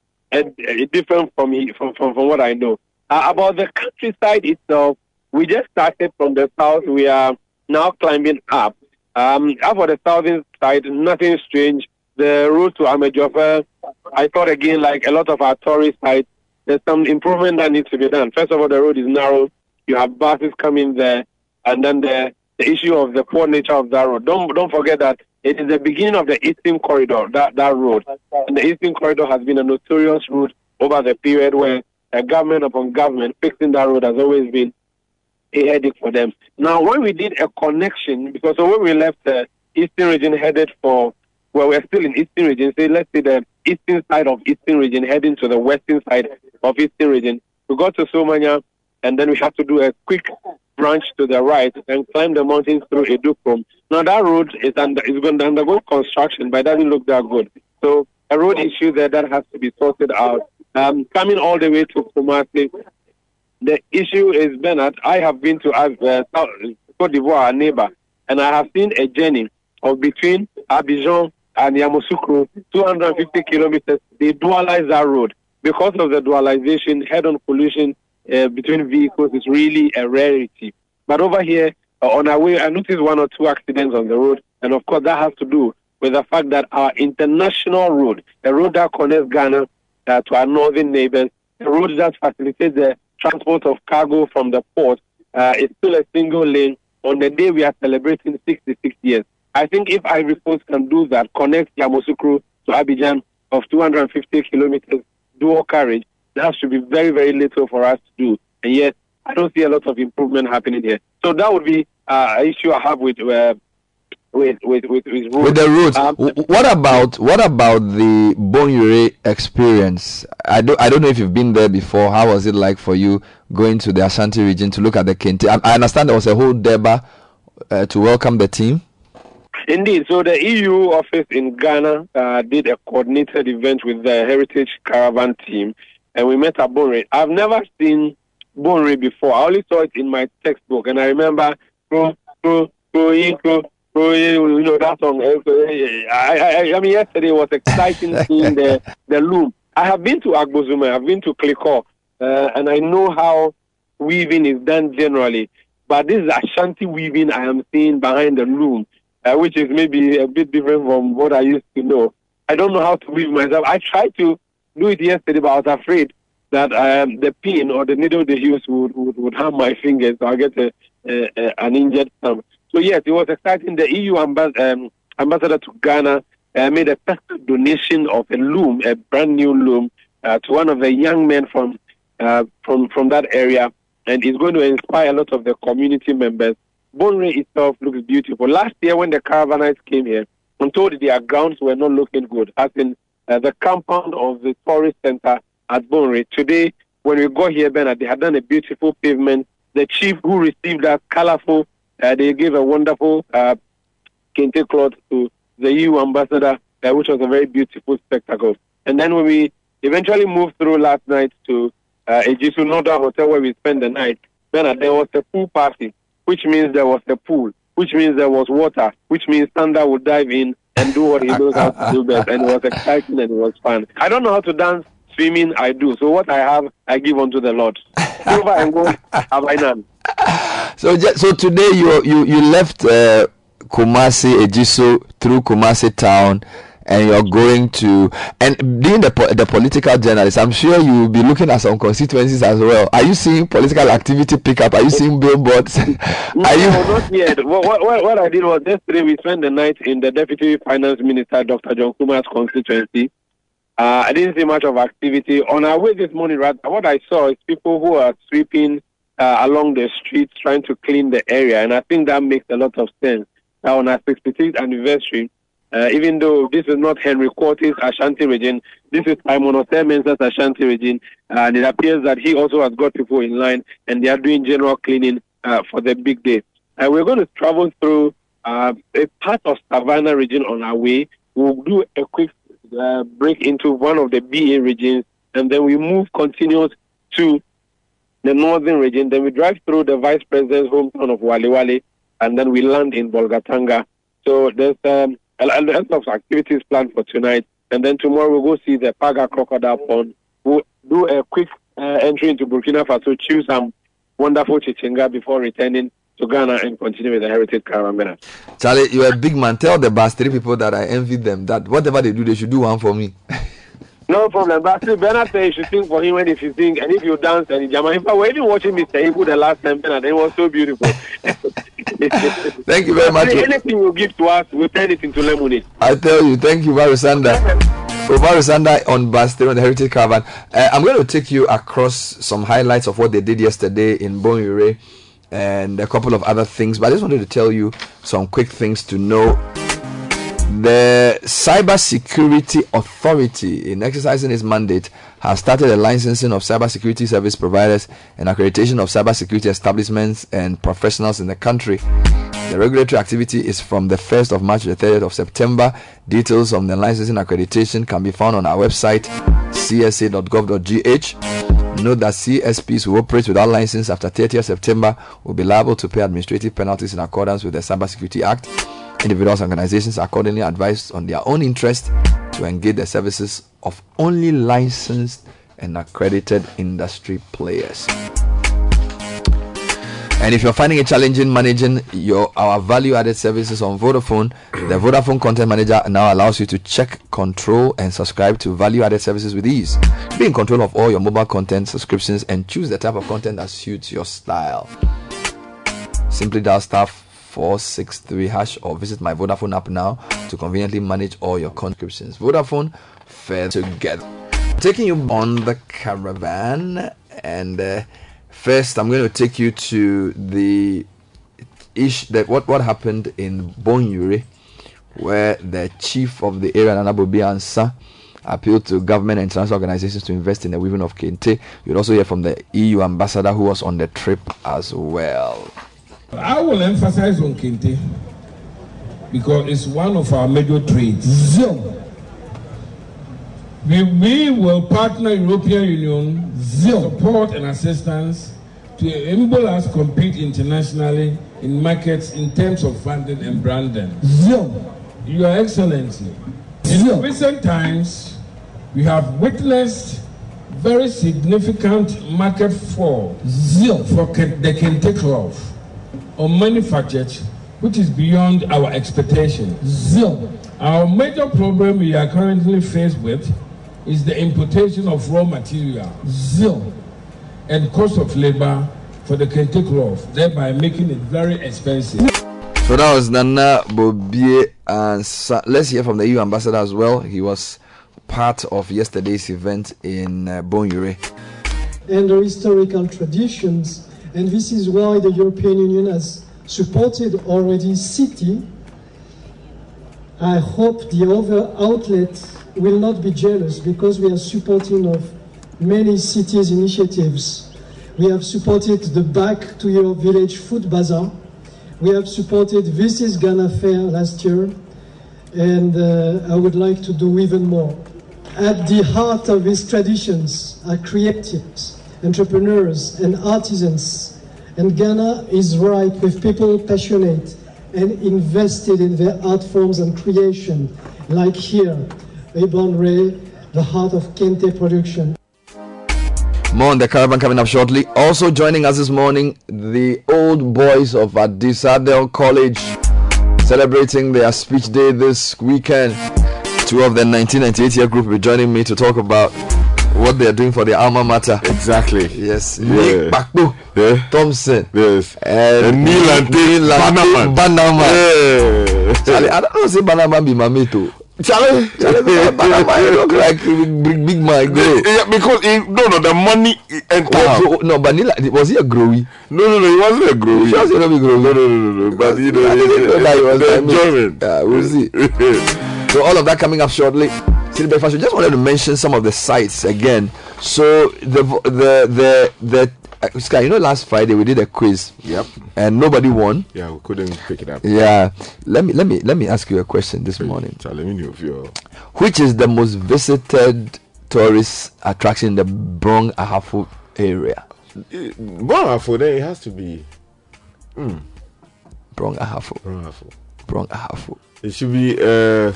different from, from from from what I know. Uh, about the countryside itself, we just started from the south. We are now climbing up. Um, up for the southern side, nothing strange. The route to Amedzofe, I thought again, like a lot of our tourist sites, there's some improvement that needs to be done. First of all, the road is narrow. You have buses coming there, and then the the issue of the poor nature of that road. Don't don't forget that it is the beginning of the Eastern Corridor. That that road, and the Eastern Corridor has been a notorious route over the period where uh, government upon government fixing that road has always been a headache for them. Now, when we did a connection, because when we left the Eastern region headed for, well, we're still in Eastern region, say, let's say the eastern side of Eastern region heading to the western side of Eastern region, we got to Somanya, and then we had to do a quick branch to the right and climb the mountains through Edukrom. Now, that road is, under, is going to undergo construction, but it doesn't look that good. So, a road issue there that has to be sorted out. Um, coming all the way to Kumasi, the issue is, Bernard, I have been to uh, Cote d'Ivoire, our neighbor, and I have seen a journey of between Abidjan and Yamoussoukro, 250 kilometers. They dualize that road. Because of the dualization, head-on collision uh, between vehicles is really a rarity. But over here, uh, on our way, I noticed one or two accidents on the road, and of course that has to do with the fact that our international road, the road that connects Ghana uh, to our northern neighbors, the road that facilitates the transport of cargo from the port, uh, is still a single lane on the day we are celebrating 66 years. I think if Ivory Coast can do that, connect Yamoussoukro to Abidjan of 250 kilometers, dual carriage, that should be very, very little for us to do. And yet, I don't see a lot of improvement happening here. So that would be uh, an issue I have with uh, with with with, with, with the roots. Um, what about what about the Bonwire experience? I don't I don't know if you've been there before. How was it like for you going to the Ashanti region to look at the Kente? I, I understand there was a whole deba uh, to welcome the team. Indeed. So the EU office in Ghana uh, did a coordinated event with the Heritage Caravan team, and we met at Bonwire. I've never seen Bonwire before. I only saw it in my textbook, and I remember, "Kro, kro, kro, yin, kro, kro, yin," you know that song. I, I, I mean, yesterday was exciting seeing the the loom. I have been to Agbozume, I've been to Kliko, uh, and I know how weaving is done generally. But this is Ashanti weaving I am seeing behind the loom uh, which is maybe a bit different from what I used to know. I don't know how to weave myself. I tried to do it yesterday, but I was afraid that um, the pin or the needle they use would, would, would harm my fingers, so I get a, a, a, an injured thumb. So yes, it was exciting. The EU um, ambassador to Ghana uh, made a personal donation of a loom, a brand new loom, uh, to one of the young men from uh, from from that area, and it's going to inspire a lot of the community members. Bonwire itself looks beautiful. Last year, when the caravanites came here, I'm told their grounds were not looking good. As in, uh, the compound of the tourist center at Bonwire. Today, when we got here, Bernard, they had done a beautiful pavement. The chief who received that colorful, uh, they gave a wonderful uh, kente cloth to the EU ambassador, uh, which was a very beautiful spectacle. And then when we eventually moved through last night to uh, Ejisu Noda Hotel where we spent the night, Bernard, there was a pool party, which means there was a pool, which means there was water, which means Thunder would dive in and do what he knows how to do best. And it was exciting and it was fun. I don't know how to dance swimming, I do. So what I have, I give unto the Lord. Silver and gold have I none. So, ju- so today you you you left uh, Kumasi Ejisu through Kumasi town, and you're going to and being the the political journalist, I'm sure you will be looking at some constituencies as well. Are you seeing political activity pick up? Are you seeing billboards? No, not yet. What, what, what what I did was yesterday we spent the night in the Deputy Finance Minister, Dr. John Kumah's constituency. Uh, I didn't see much of activity. On our way this morning, right, what I saw is people who are sweeping uh, along the streets trying to clean the area, and I think that makes a lot of sense. Now, on our 66th anniversary, uh, even though this is not Henry Quartey's Ashanti region, this is Simon Osei-Mensah's Ashanti region, and it appears that he also has got people in line, and they are doing general cleaning uh, for the big day. Uh, we're going to travel through uh, a part of Savannah region on our way. We'll do a quick uh, break into one of the BA regions, and then we move continuous to the northern region. Then we drive through the vice president's hometown of Walewale, and then we land in Bolgatanga. So there's um, a a lot of activities planned for tonight, and then tomorrow we'll go see the Paga Crocodile Pond. We'll do a quick uh, entry into Burkina Faso, choose some wonderful chichinga before returning to Ghana and continue with the Heritage Caravan. Charlie, you're a big man. Tell the bus three people that I envy them that whatever they do, they should do one for me. No problem. But still, Bernard said you should sing for him when if you sing and if you dance and jam. In fact, we're even watching Mr. Ibu the last time, Bernard. It was so beautiful. Thank you very much. Anything you give to us, we turn it into lemonade. I tell you, thank you, Barusanda. So Barusanda on bus three on the Heritage Caravan. Uh, I'm going to take you across some highlights of what they did yesterday in Bonwire and a couple of other things. But I just wanted to tell you some quick things to know the Cybersecurity Authority, in exercising its mandate, has started the licensing of cybersecurity service providers and accreditation of cybersecurity establishments and professionals in the country. The regulatory activity is from the 1st of March to the 30th of September. Details on the licensing accreditation can be found on our website, csa.gov.gh. Note that CSPs who operate without license after 30th September will be liable to pay administrative penalties in accordance with the Cybersecurity Act. Individuals and organizations accordingly advised on their own interest to engage the services of only licensed and accredited industry players. And if you're finding it challenging managing your our value-added services on Vodafone, the Vodafone Content Manager now allows you to check, control, and subscribe to value-added services with ease. Be in control of all your mobile content subscriptions and choose the type of content that suits your style. Simply dial star 463 hash or visit my Vodafone app now to conveniently manage all your subscriptions. Vodafone, fair together. Taking you on the caravan, and uh, first I'm going to take you to the ish that what what happened in Bonwire, where the chief of the area, Nanabobi Ansa, appealed to government and international organizations to invest in the weaving of kente. You'll also hear from the EU ambassador who was on the trip as well. I will emphasize on Kente because it's one of our major trades. We, we will partner European Union support and assistance to enable us compete internationally in markets in terms of funding and branding. Your Excellency, in recent times, we have witnessed very significant market fall for the Kente cloth on manufactured, which is beyond our expectation. Zero. Our major problem we are currently faced with is the importation of raw material. Zero. And cost of labor for the Kente cloth, thereby making it very expensive. So that was Nana Bobie and Sa- let's hear from the EU ambassador as well. He was part of yesterday's event in uh, Bonwire. and the historical traditions. And this is why the European Union has supported already Citi. I hope the other outlets will not be jealous because we are supporting of many cities initiatives. We have supported the Back to Your Village Food Bazaar. We have supported This is Ghana Fair last year, and uh, I would like to do even more. At the heart of these traditions are creatives, entrepreneurs, and artisans. And Ghana is ripe with people passionate and invested in their art forms and creation, like here, Ebon Ray, the heart of Kente production. More on the caravan coming up shortly. Also joining us this morning, the old boys of Addis Adisadel College celebrating their speech day this weekend. Two of the 1998 year group will be joining me to talk about what they are doing for the alma mater. Exactly. Yes. Yeah. Nick Bakpo, Yeah. Thompson, Yes. and, And Neil and Dave Bannerman. Bannerman. Yeah. Charlie, I don't know say Bannerman be my mate too. Charlie, Charlie, Bannerman you look like big, big, man. Grow. Yeah, because he, no, no, the money. What, so- no, but Nila, was he a growy? No, no, no, he wasn't a grow. You sure say no be growy? No, no, no, no, no. But you know, I didn't know that he was enjoyment. Yeah, we'll see. So all of that coming up shortly. Citi Breakfast. We just wanted to mention some of the sites again. So the the the the uh, Sky, you know, last Friday we did a quiz. Yep. And nobody won. Yeah, we couldn't pick it up. Yeah. Let me let me let me ask you a question this morning. Charlie, me if you're. Which is the most visited tourist attraction in the Brong Ahafo area? Bonafo, then it has to be. Hmm. Brong Ahafo. Bonafo. Brong Ahafo. It should be. Uh,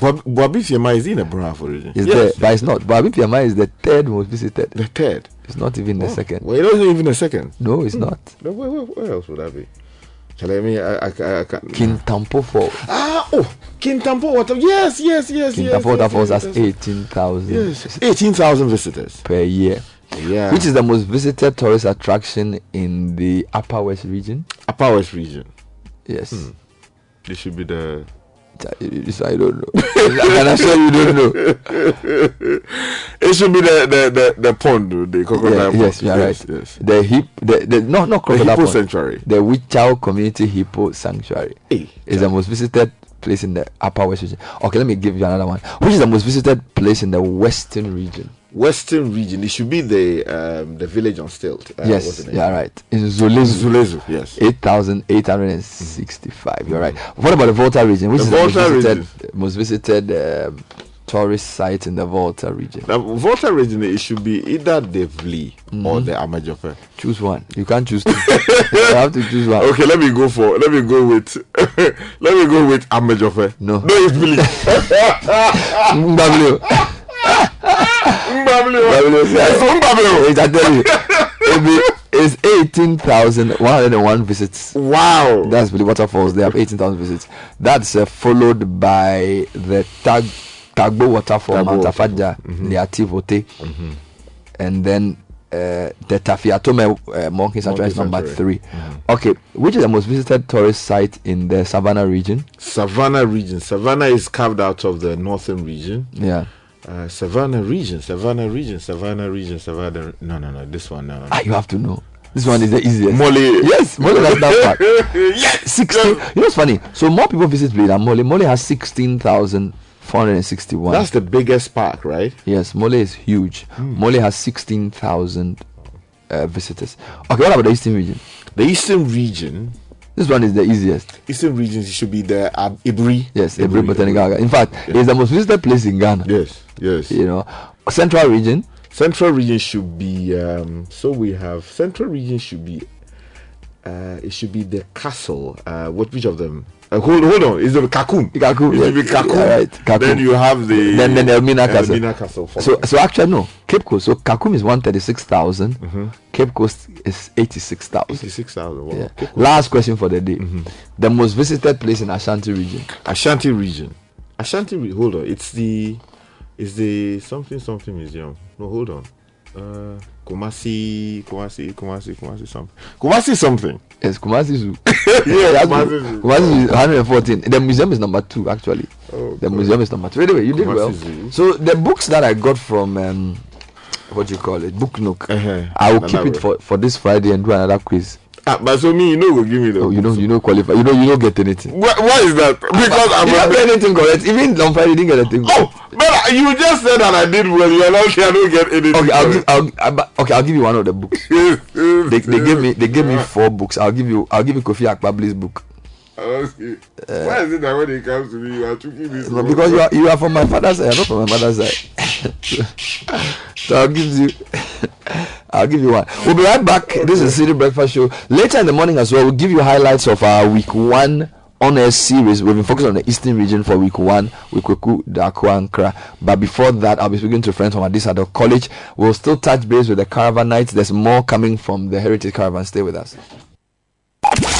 Fiama is in a Bonafo region. Is Yes. there, but it's not. But Fiama is the third most visited. The third. It's not even the Oh, second. Well, it wasn't even the second. No, it's not. No, where, where, where else would that be? Charlie, I mean, I, I, I, I can't. Kintampo Falls. Ah, oh, Kintampo Water. Yes, yes, yes, yes. Kintampo yes, Waterfalls yes, has yes. 18,000 Yes, 18,000 visitors. per year. Yeah. Which is the most visited tourist attraction in the Upper West region? Upper West region. Yes. Hmm. This should be the. This I don't know. and I'm sure you don't know. it should be the the the, the pond, the crocodile Yeah, pond. yes, yes, right. Yes. The hip, the, the not not The hippo pond. sanctuary. The Wechiau Community Hippo Sanctuary Hey, is the most visited place in the Upper West region. Okay, let me give you another one. Which is the most visited place in the Western region? Western region. It should be the um the village on stilt. Uh, yes, yeah, right. In Zulezu. Zulezu, yes. 8,865. You're right. What about the Volta region? Which The is the most visited, region. most visited um, tourist site in the Volta region? The Volta region, it should be either the Wli or Mhm. the Amedzofe. Choose one. You can't choose two. you have to choose one. Okay, let me go for. Let me go with. let me go with Amedzofe. No. No, it's Wli. Mbablu. It's Mbablu. Wait, I tell you. It be- It's 18,101 visits. Wow. That's the waterfalls. They have 18,000 visits. That's uh, followed by the Tag Tagbo waterfall, Tagbo Mount waterfall. Afaja, the Ativote. Mhm. And then uh, the Tafi Atome uh, Monkey Sanctuary is number three. Okay, which is the most visited tourist site in the Savannah region? Savannah region. Savannah is carved out of the northern region. Yeah. Uh, Savannah region. Savannah region. Savannah region. Savannah. No, no, no. This one. No, no. Ah, you have to know. This one is the easiest. Mole. Yes, Mole has that part. yes. 16. You know what's funny? So more people visit Blade than Mole. Mole has 16,461. That's the biggest park, right? Yes, Mole is huge. Hmm. Mole has 16,000 uh, visitors. Okay, what about the Eastern region? The eastern region. This one is the easiest. Eastern region should be the uh, Aburi. Yes, Aburi Botanical Garden. In fact, it's the most visited place in Ghana. Yes, yes. You know, Central region. Central region should be. Um, so we have central region should be. Uh, it should be the castle. Uh, what which of them? Uh, hold, hold on. Is it Kakum? Kakum, It should be yes. Kakum. Yeah, right, Kakum. Then you have the. Then, then Elmina Castle. Elmina Castle. So, so actually, no. Cape Coast. So Kakum is 136,000. Mhm. Cape Coast is 86,000. 86,000. Wow. Yeah. Last question for the day. Mm-hmm. The most visited place in Ashanti region. Ashanti region. Ashanti. Re- hold on. It's the. It's the something something museum. No, hold on. Uh, Kumasi, Kumasi, Kumasi, Kumasi something. Kumasi something. Yes, Kumasi Zoo. Yeah, Kumasi. Zoo. Kumasi Zoo 114. The museum is number two, actually. Oh, the God. museum is number two. Anyway, you did Kumasi well. Zoo. So the books that I got from um, what do you call it, Book Nook, Uh-huh. I will keep it for, for this Friday and do another quiz. Ah, but so me, you know, will give me the. Oh, you know, you know, qualify. You know, you don't get anything. What, what is that? Because I'm you don't get anything correct. Even on Friday, you didn't get anything. Oh, but you just said that I did well. You're not I don't get anything. Okay, I'll give. I'll, I'll, okay, I'll give you one of the books. they, they gave me. They gave me four books. I'll give you. I'll give you Kofi Akpabli's book. Okay. Why is it that when it comes to me, you are choking this? No, because you are you are from my father's side, not from my mother's side. so I'll give you I'll give you one. We'll be right back. This is Citi Breakfast Show. Later in the morning as well, we'll give you highlights of our week one on a series. We've been focused on the eastern region for week one Dako, and Kra. But before that, I'll be speaking to friends from Adisadel College. We'll still touch base with the caravan nights. There's more coming from the Heritage Caravan. Stay with us.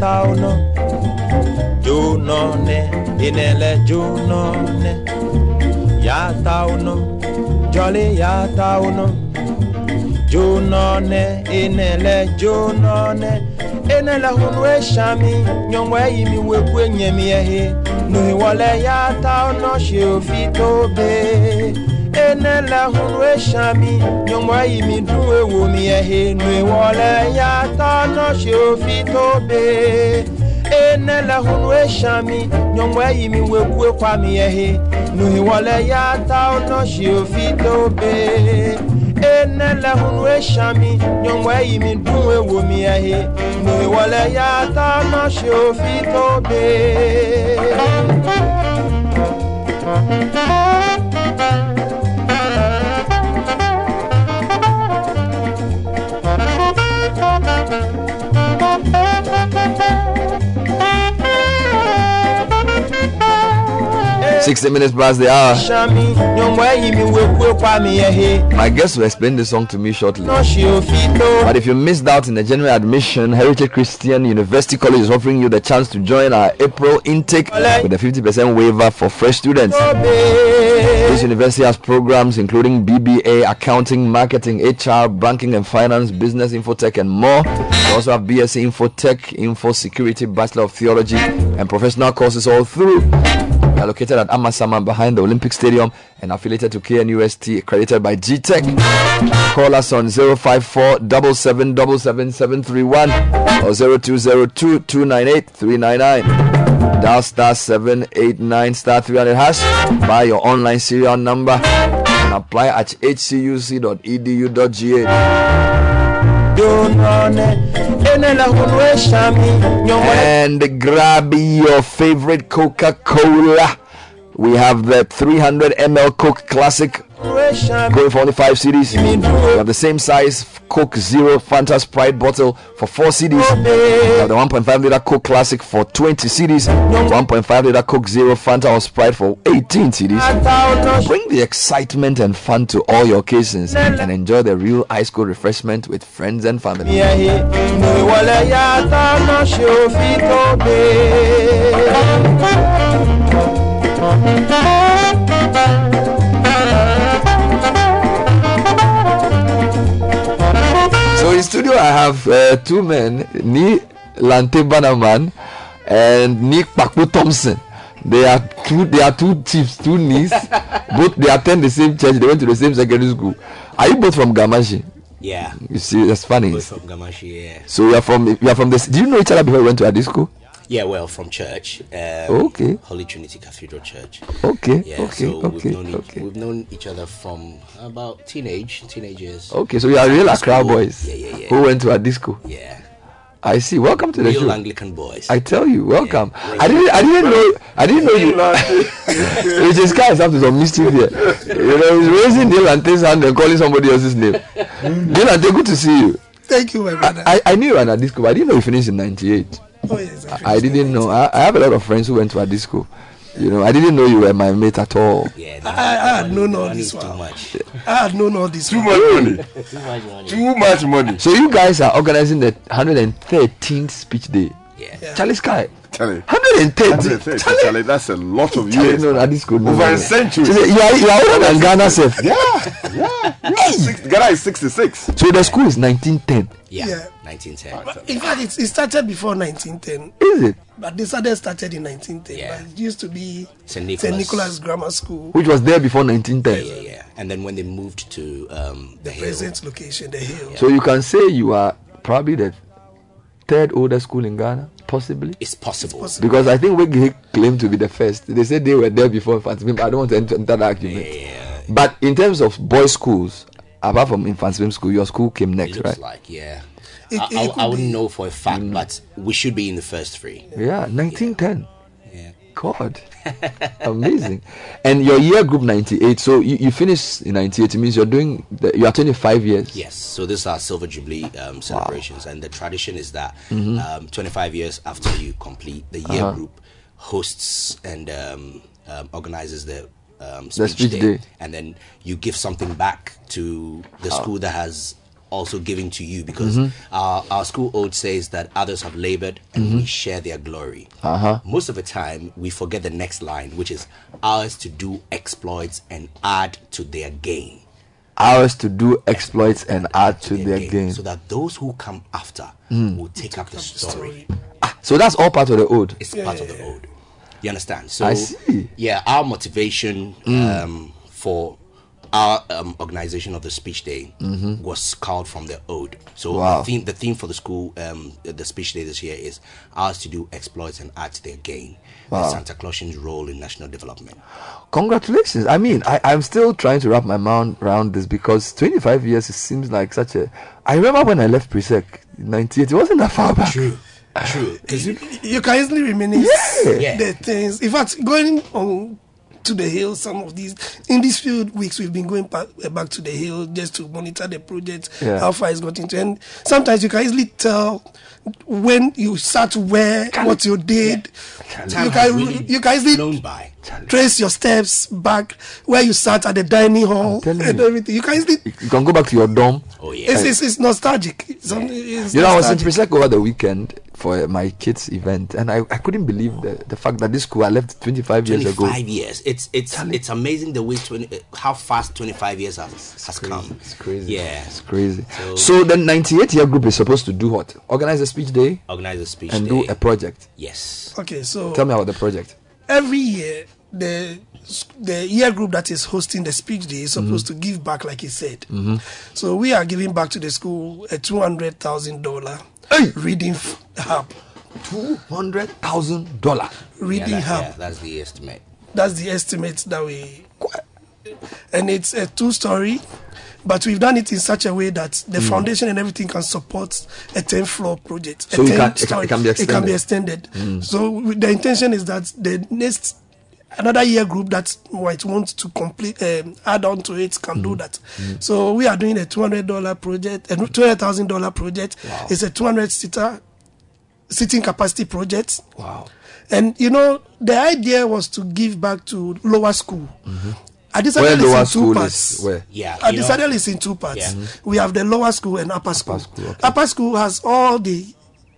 taono junone inele junone ya taono jolly ya taono junone inele junone enele hunu eshami nyongwe yimi wekwe nyemi ehe nuhiwole ya taono sheofi tobe ene le hunu esami nyɔnua yi mi du ewo mi ehe nue wɔ le yatɔ nɔsi ofi to be ene le hunu esami nyɔnua yi mi weku ekɔ mi ehe nue wɔ le yatɔ nɔsi ofi to be ene le hunu esami nyɔnu eyi mi dun ewo mi ehe nuwɔle ya ta ma ofi to be. Thank you. 60 minutes past the hour. My guest will explain the song to me shortly. But if you missed out in the general admission, Heritage Christian University College is offering you the chance to join our April intake with a 50% waiver for fresh students. This university has programs including BBA, accounting, marketing, HR, banking and finance, business, infotech, and more. We also have BSc Infotech, Info Security, Bachelor of Theology, and professional courses all through. Are located at Amasama behind the Olympic Stadium and affiliated to KNUST, accredited by GTEC. Call us on 054 777 or 0202 298 399. Dial star 789 star 300 hash. Buy your online serial number and apply at hcuc.edu.gh. And grab your favorite Coca Cola. We have the 300 ml Coke Classic going for only 5 cedis. We have the same size Coke Zero Fanta Sprite bottle for 4 cedis. We have the 1.5 liter Coke Classic for 20 cedis. 1.5 liter Coke Zero Fanta or Sprite for 18 cedis. Bring the excitement and fun to all your occasions and enjoy the real ice cold refreshment with friends and family. I have uh, two men, Ni Lante Banaman and Nick Pakpo Thompson. They are two they are two chiefs, two Nis. both they attend the same church, they went to the same secondary school. Are you both from Gamashi? Yeah. You see, that's funny. Both from Gamashi, yeah. So you are from you are from this. Do you know each other before you went to Adi school? Yeah, well, from church. Um, Okay. Holy Trinity Cathedral Church. Okay, Yeah, okay, so okay, we've known, each- okay. we've known each other from about teenage, teenagers. Okay, so you are real Accra School. boys Yeah, yeah, yeah. who went to Adi school. Yeah. I see. Welcome to the Real show. Anglican boys. I tell you, welcome. I didn't, I didn't know, I didn't know you. Which is kind of up to some mischief here. You know, he's raising Dylante's hand and calling somebody else's name. Dylante, good to see you. Thank you, my brother. I, I knew you were at Adisco, but I didn't know you finished in '98. Oh, yes, I I, I didn't know. I, I have a lot of friends who went to Adisco. You know, I didn't know you were my mate at all. Yeah, I, I had known all this too much. I had known all this Too much money. Too much money. Too much money. So you guys are organizing the 113th speech day. Yeah. Charlie Sky. Charlie. 130. 130, Charlie, that's a lot of Charlie, years. no, Adisco. No, Over no, a century. So you are, you are older than Ghana, self. Yeah, yeah, yeah. Six, Ghana is 66. So the school is 1910. Yeah. Yeah. 1910. But in fact, it, it started before 1910. Is it? But they started started in 1910. Yeah. But it used to be St. Nicholas. Nicholas Grammar School, Which was there before 1910. Yeah, yeah. And then when they moved to um, the, the hill, present location, the hill. So you can say you are probably the third oldest school in Ghana, possibly. it's possible. Because I think Wiggy claimed to be the first. They said they were there before Mfantsipim but I don't want to enter, enter that argument. Yeah. But in terms of boys' schools, apart from Mfantsipim School, your school came It next, looks right? like, yeah. It- I, it I, I wouldn't be- know for a fact, mm. but we should be in the first three. Yeah, 1910. Yeah. God, amazing. And your year group 98. So you, you finished in 98. It means you're doing, the, you are 25 years. Yes, so this is our Silver Jubilee um, celebrations, and the tradition is that Mhm. um, 25 years after you complete the year Uh-huh. group hosts and um, um, organizes the um, speech, speech day, day. and then you give something back to the school that has also giving to you because Mhm. our, our school oath says that others have labored and Mhm. we share their glory. Uh-huh. Most of the time, we forget the next line, which is ours to do exploits and add to their gain. Ours to do exploits and add to their gain. So that those who come after Mm. will take up the story. So that's all part of the ode. It's part of the ode. You understand? So I see. Yeah, our motivation Mm. um, for our um, organization of the speech day Mhm. was called from the ode. So Wow. the theme, the theme for the school, um, the speech day this year is ours to do exploits and add to their gain. Wow. The Santa Clausian's role in national development. Congratulations. I mean, I, I'm still trying to wrap my mind around this because 25 years it seems like such a. I remember when I left Presec in 98, it wasn't that far back. True. True. Because you can easily reminisce Yeah. the things. In fact, going on to the hill, some of these in these few weeks we've been going back, uh, back to the hill just to monitor the project, Yeah. how far it's got into, and sometimes you can easily tell when you start where what you did. Time You can really you can easily flown by. trace your steps back where you sat at the dining hall and everything. You can easily. You can go back to your dorm. Oh, It's, it's, it's nostalgic. It's, it's You know, I was in nostalgic. Presec over the weekend for my kids' event, and I, I couldn't believe the, the fact that this school I left 25 years ago. 25 years. It's it's it's amazing the way 20, uh, how fast 25 years has, has come. It's crazy. Yeah. It's crazy. So- So, the 98 year group is supposed to do what? Organize a speech day Organize a speech and day. do a project. Yes. Okay, so Tell me about the project. every year the the year group that is hosting the speech day is supposed Mm-hmm. to give back like he said Mhm. so we are giving back to the school a two hundred thousand dollar reading f- hub two hundred thousand dollar reading yeah, that- hub yeah, that's the estimate. that's the estimate that we and it's a two story but we've done it in such a way that the Mm. foundation and everything can support a 10 floor project So it can- it can- story. it can be it can be extended. extended Mm. so the intention is that the next another year group that might want to complete um, add on to it can Mm. do that so we are doing a $200 project a $200000 project it's a 200 seater sitting capacity project wow and you know the idea was to give back to lower school Adisadel Where is lower in two school parts. is where? Yeah. Uh, you know- Adisadel is in two parts. Yeah. We have the lower school and upper school. Upper school has all the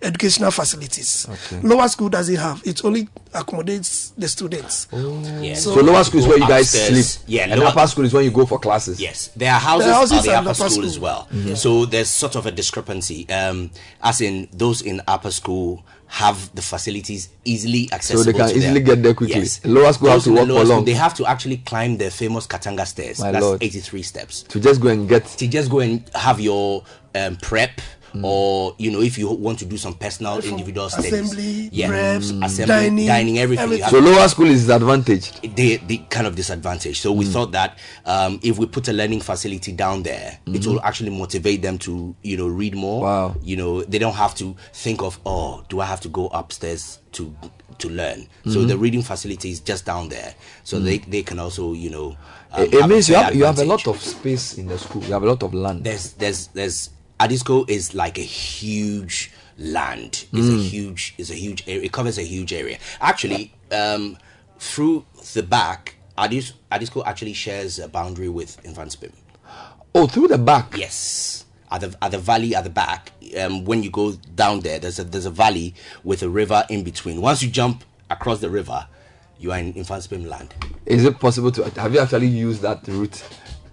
educational facilities. Okay. Lower school doesn't have. It only accommodates the students. Yeah. So, lower school is where you guys Upstairs. sleep. Yeah, And lower- upper school is where you go for classes. Yes, there are houses, The houses at the upper, upper school, school. as well. Mm-hmm. Mhm. So there's sort of a discrepancy. Um, as in those in upper school have the facilities easily accessible. So they can to easily them. get there quickly. Yes. Lower school have to walk for long. They have to actually climb the famous Katanga stairs. My That's lord. 83 steps. To just go and get. To just go and have your um, prep or you know, if you want to do some personal, individual studies, assembly, yeah, reps, assembly, dining, dining, everything. you have So lower school is disadvantaged. they the kind of disadvantage. So we Mm. thought that um, if we put a learning facility down there, it Mhm. will actually motivate them to you know read more. Wow. You know they don't have to think of oh do I have to go upstairs to to learn. So Mhm. the reading facility is just down there, so Mm. they they can also you know. um, It, it means you fair have you have a lot of space in the school. You have a lot of land. There's there's there's Adisco is like a huge land. It's a Mm. huge it's a huge area. It covers a huge area. Actually, um, through the back, Adis, Adisco actually shares a boundary with Mfantsipim. Oh, through the back. Yes. At the at the valley at the back, um, when you go down there, there's a there's a valley with a river in between. Once you jump across the river, you are in Mfantsipim land. Is it possible to have you actually used that route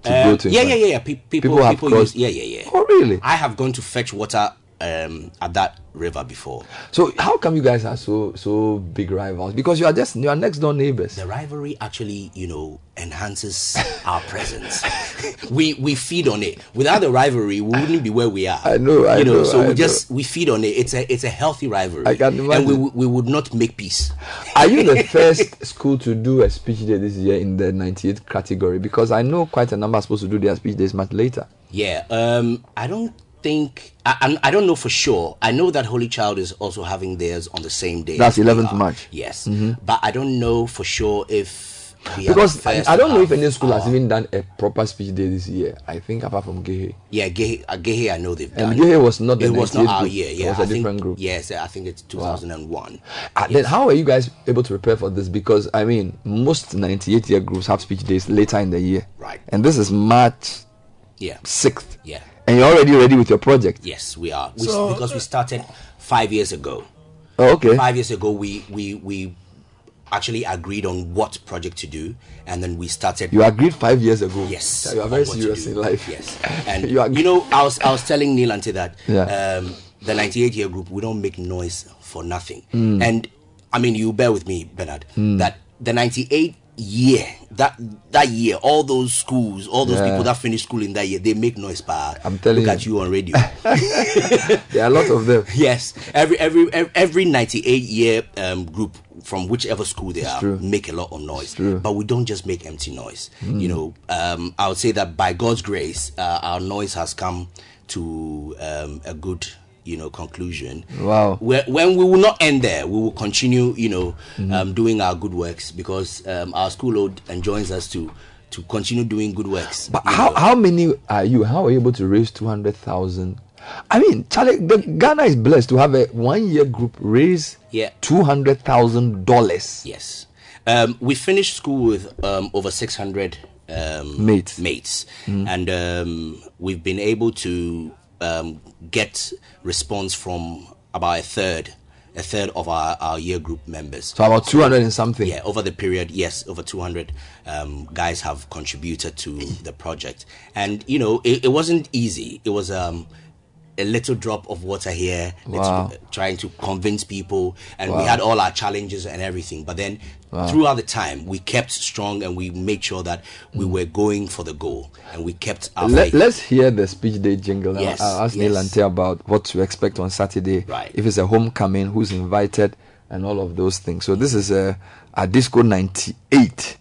to Uh, go to? yeah, yeah, yeah, yeah. Pe- people, People have people use, yeah, yeah, yeah. Oh, really? I have gone to fetch water um, at that river before. So how come you guys are so so big rivals? Because you are just you are next door neighbors. The rivalry actually, you know, enhances our presence. we we feed on it. Without the rivalry, we wouldn't be where we are. I know, I you know, know, so I we just we feed on it. It's a it's a healthy rivalry. I can and we we would not make peace. Are you the first school to do a speech day this year in the 98 category? Because I know quite a number are supposed to do their speech days much later. Yeah. Um. I don't think. I, I'm- don't know for sure. I know that Holy Child is also having theirs on the same day. That's 11th. March. Yes. Mhm. But I don't know for sure if we Because I, I don't know if any school has even done a proper speech day this year. I think apart from Gehe. Yeah, Gehe, uh, Gehe I know they've done. And. Gehe was not the It was not our group. year. It was a I think- different group. Yes, I think it's 2001. Uh, Then how are you guys able to prepare for this? Because I mean, most 98 year groups have speech days later in the year. Right. And this is March Yeah. 6th. Yeah. And you're already ready with your project. Yes, we are. We, So- because we started five years ago. Oh, okay. Five years ago, we we we actually agreed on what project to do, and then we started. You agreed five years ago. Yes, You are very serious in life. Yes, and You you, know, I was I was telling Neil Ante that Yeah. um, the 98 year group we don't make noise for nothing, Mm. and I mean you bear with me, Bernard, Mm. that the 98 year that that year all those schools all those Yeah. people that finish school in that year they make noise pa I'm telling look you. at you on radio There are a lot of them. yes every every every, every 98 year um, group from whichever school they are true. make a lot of noise but we don't just make empty noise Mm. you know um, i would say that by god's grace uh, our noise has come to um, a good you know conclusion Wow. where, when we will not end there we will continue you know Mhm. um, doing our good works because um, our school load enjoins us to to continue doing good works But how, know. how many are you? How are you able to raise 200,000? I mean, Charlie, the, Ghana is blessed to have a one year group raise Yeah. $200,000. Yes. Um, we finished school with um, over 600 um, Mates. mates. Mm. And um, we've been able to um, get response from about a third. A third of our, our year group members. So about 200 and something. Yeah, over the period, yes, over 200 um, guys have contributed to the project. And, you know, it, it wasn't easy. It was um, a little drop of water here, Wow. trying to convince people. And we had all our challenges and everything. But then Wow. throughout the time, we kept strong and we made sure that we Mm. were going for the goal. And we kept our Let, faith. us hear the speech day jingle. Yes, I'll ask Neil yes. Ante about what to expect on Saturday. Right. If it's a homecoming, who's invited, and all of those things. So this is a, a disco 98.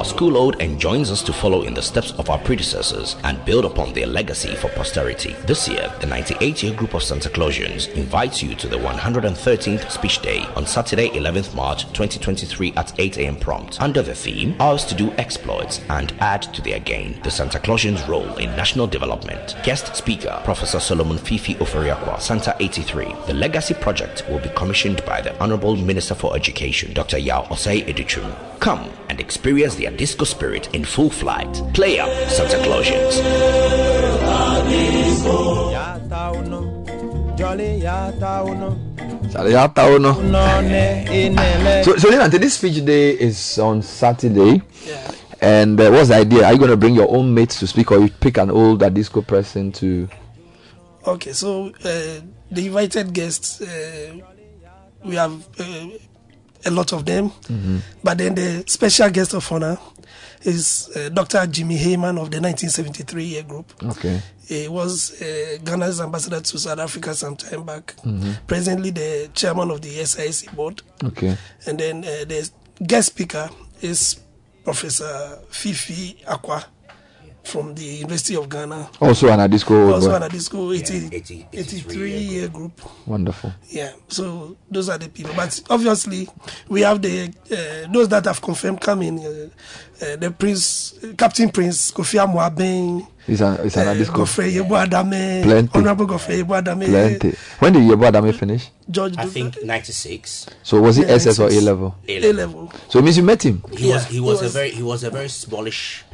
Our school ode enjoins us to follow in the steps of our predecessors and build upon their legacy for posterity. This year, the 98 year group of Santa Clausians invites you to the 113th Speech Day on Saturday, 11th March 2023 at 8 a.m. prompt under the theme Ours to Do Exploits and Add to Their Gain The Santa Clausians' Role in National Development. Guest speaker Professor Solomon Fifi Oferiakwa, Santa 83. The Legacy Project will be commissioned by the Honorable Minister for Education, Dr. Yao Osei Adutwum. Come and experience the disco spirit in full flight. Play up, Santa Clausians. Jolly yata uno. Charlie, how town, no? Unone inele. So, so Neil this speech day is on Saturday. And uh, what's the idea? Are you going to bring your own mates to speak, or you pick an older disco person to? Okay, so uh, the invited guests, uh, we have uh, a lot of them. Mm-hmm. But then the special guest of honor is uh, Dr. Jimmy Heyman of the 1973 year group. Okay. He was uh, Ghana's ambassador to South Africa some time back. Mhm. Presently, the chairman of the SIC board. Okay. And then uh, the guest speaker is Professor Fifi Akwa from the University of Ghana. Also an Adisco. Also an Adisco 80, 83 year group. Wonderful. Yeah, so those are the people. But obviously, we have the uh, those that have confirmed coming. Uh, uh, the Prince, Captain Prince Kofi Amuaben, It's an, it's an uh, Adisco. Yebo Adame, Plenty. Honorable Yebo Adame, Plenty. When did Yebo Adame finish? George I think 96. So was it Yeah, SS or A level? A-level. level. So it means you met him? He was Yeah, he he was, was- a very he was a very smallish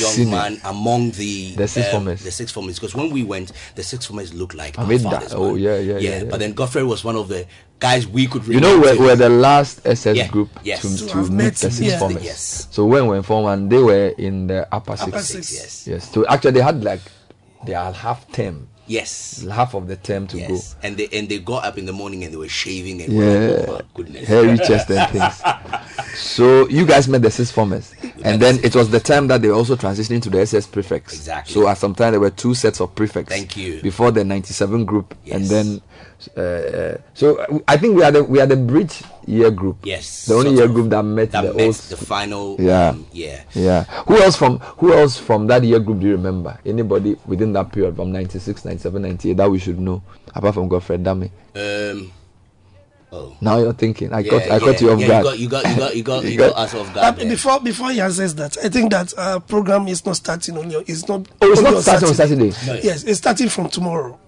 young Senior. man among the The six um, formers. The six formers because when we went, the six formers looked like I our mean fathers, that. Oh man. yeah, yeah, yeah. yeah. But then Godfrey was one of the guys we could. you know, we're, we're the last SS Yeah, group yes. to, To to, meet met the him, six yeah. formers. Yes. So when we were in Form 1, they were in the upper six. Upper six. Yes. Yes. So actually, they had like, they are half term, Yes. half of the term to Yes. And they and they got up in the morning and they were shaving and go. we're Yeah. like, oh goodness. Hairy chest and things. So you guys met the six formers, and then it was the time that they were also transitioning to the SS prefects. Exactly. So at some time there were two sets of prefects. Thank you. Before the '97 group, and then uh, uh, so uh, I think we are the we are the bridge year group. Yes, The only year group that met That the met old. the final. Yeah. Um, yeah. Yeah. Who else from who else from that year group do you remember? Anybody within that period from 96, 97, 98 that we should know apart from Godfrey Dame? Um. Oh. Now you're thinking. I yeah, got I yeah, got you off yeah, guard. You got you got you got you got You you got- got us off Uh, guard. there. before before he answers that, I think that our program is not starting only. It's not. Oh, it's not starting on Saturday. No. Yes, it's starting from tomorrow.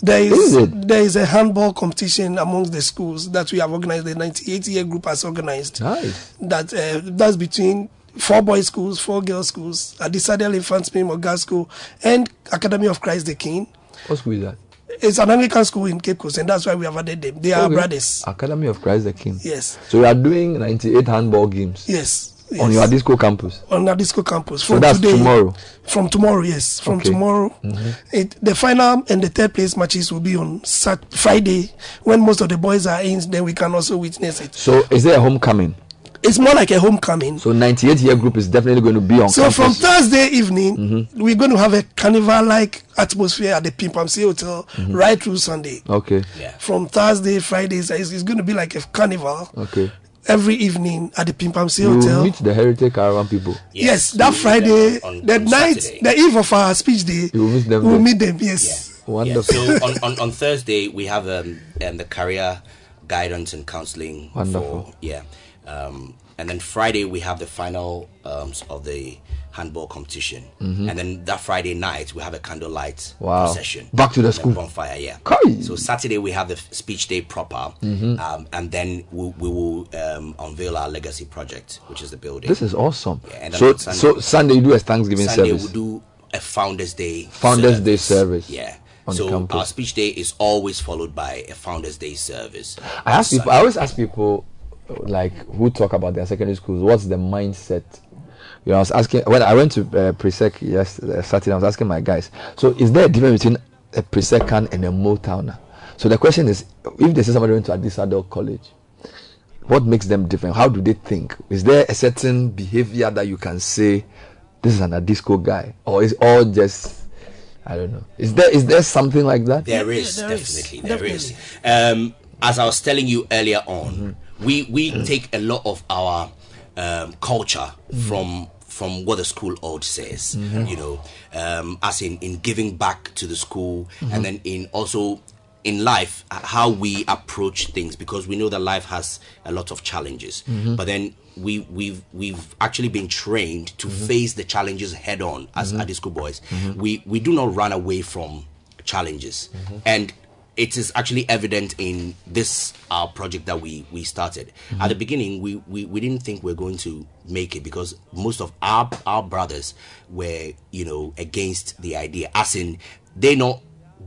There is, Is there is a handball competition amongst the schools that we have organized. The 98 year group has organized. Nice. That uh, that's between four boys schools, four girls schools, Adisadel Mfantsipim Girls School, and Academy of Christ the King. What school is that? It's an Anglican school in Cape Coast, and that's why we have added them. They are Okay. brothers. Academy of Christ the King. Yes. So we are doing 98 handball games Yes. Yes. on your disco campus. on Nadisco campus. So that's today, tomorrow. From tomorrow, yes. From Okay. tomorrow. Mhm. It, the final and the third place matches will be on Sat- Friday when most of the boys are in. Then we can also witness it. So is there a homecoming? It's more like a homecoming. So 98 year group is definitely going to be on So campus. from Thursday evening, Mhm. we're going to have a carnival-like atmosphere at the Pempamsie Hotel Mhm. right through Sunday. Okay. From Thursday, Fridays, it's, it's going to be like a carnival Okay. Every evening at the Pempamsie You Hotel. meet the Heritage Caravan people. Yes, that Friday, the night, the eve of our speech day, You will meet them. we'll there. meet them. Yes. Yeah, Wonderful. so on, on, on Thursday we have um, um the career guidance and counseling. Wonderful. For, yeah. Um, and then Friday we have the final um, of the handball competition. Mhm. And then that Friday night we have a candlelight Wow. session. Back to the school. bonfire. Yeah. So Saturday we have the speech day proper, Mhm. um, and then we, we will um, unveil our legacy project, which is the building. This is awesome. Yeah, and so Sunday- so Sunday you do a Thanksgiving Sunday service. we do a Founders Day. Founders Day service Yeah. so our speech day is always followed by a Founders Day service. I ask people. I always ask people, like who talk about their secondary schools. What's the mindset? You know, I was asking when I went to uh, Presec yes uh, Saturday. I was asking my guys. So, is there a difference between a Presecan and a Motowner? So the question is, if they say somebody went to Adisadel College, what makes them different? How do they think? Is there a certain behavior that you can say this is an Adisco guy, or is all just I don't know? Is there is there something like that? There is definitely there is. Um, as I was telling you earlier on, we we take a lot of our um, culture from from what the school old says. Mhm. You know, um, as in in giving back to the school, Mhm. and then in also in life uh, how we approach things because we know that life has a lot of challenges Mhm. but then we we've we've actually been trained to face the challenges head on as Mhm. Adisco boys Mhm. we we do not run away from challenges and it is actually evident in this our project that we we started at the beginning we, we we didn't think we are going to make it because most of our our brothers were you know against the idea as in they not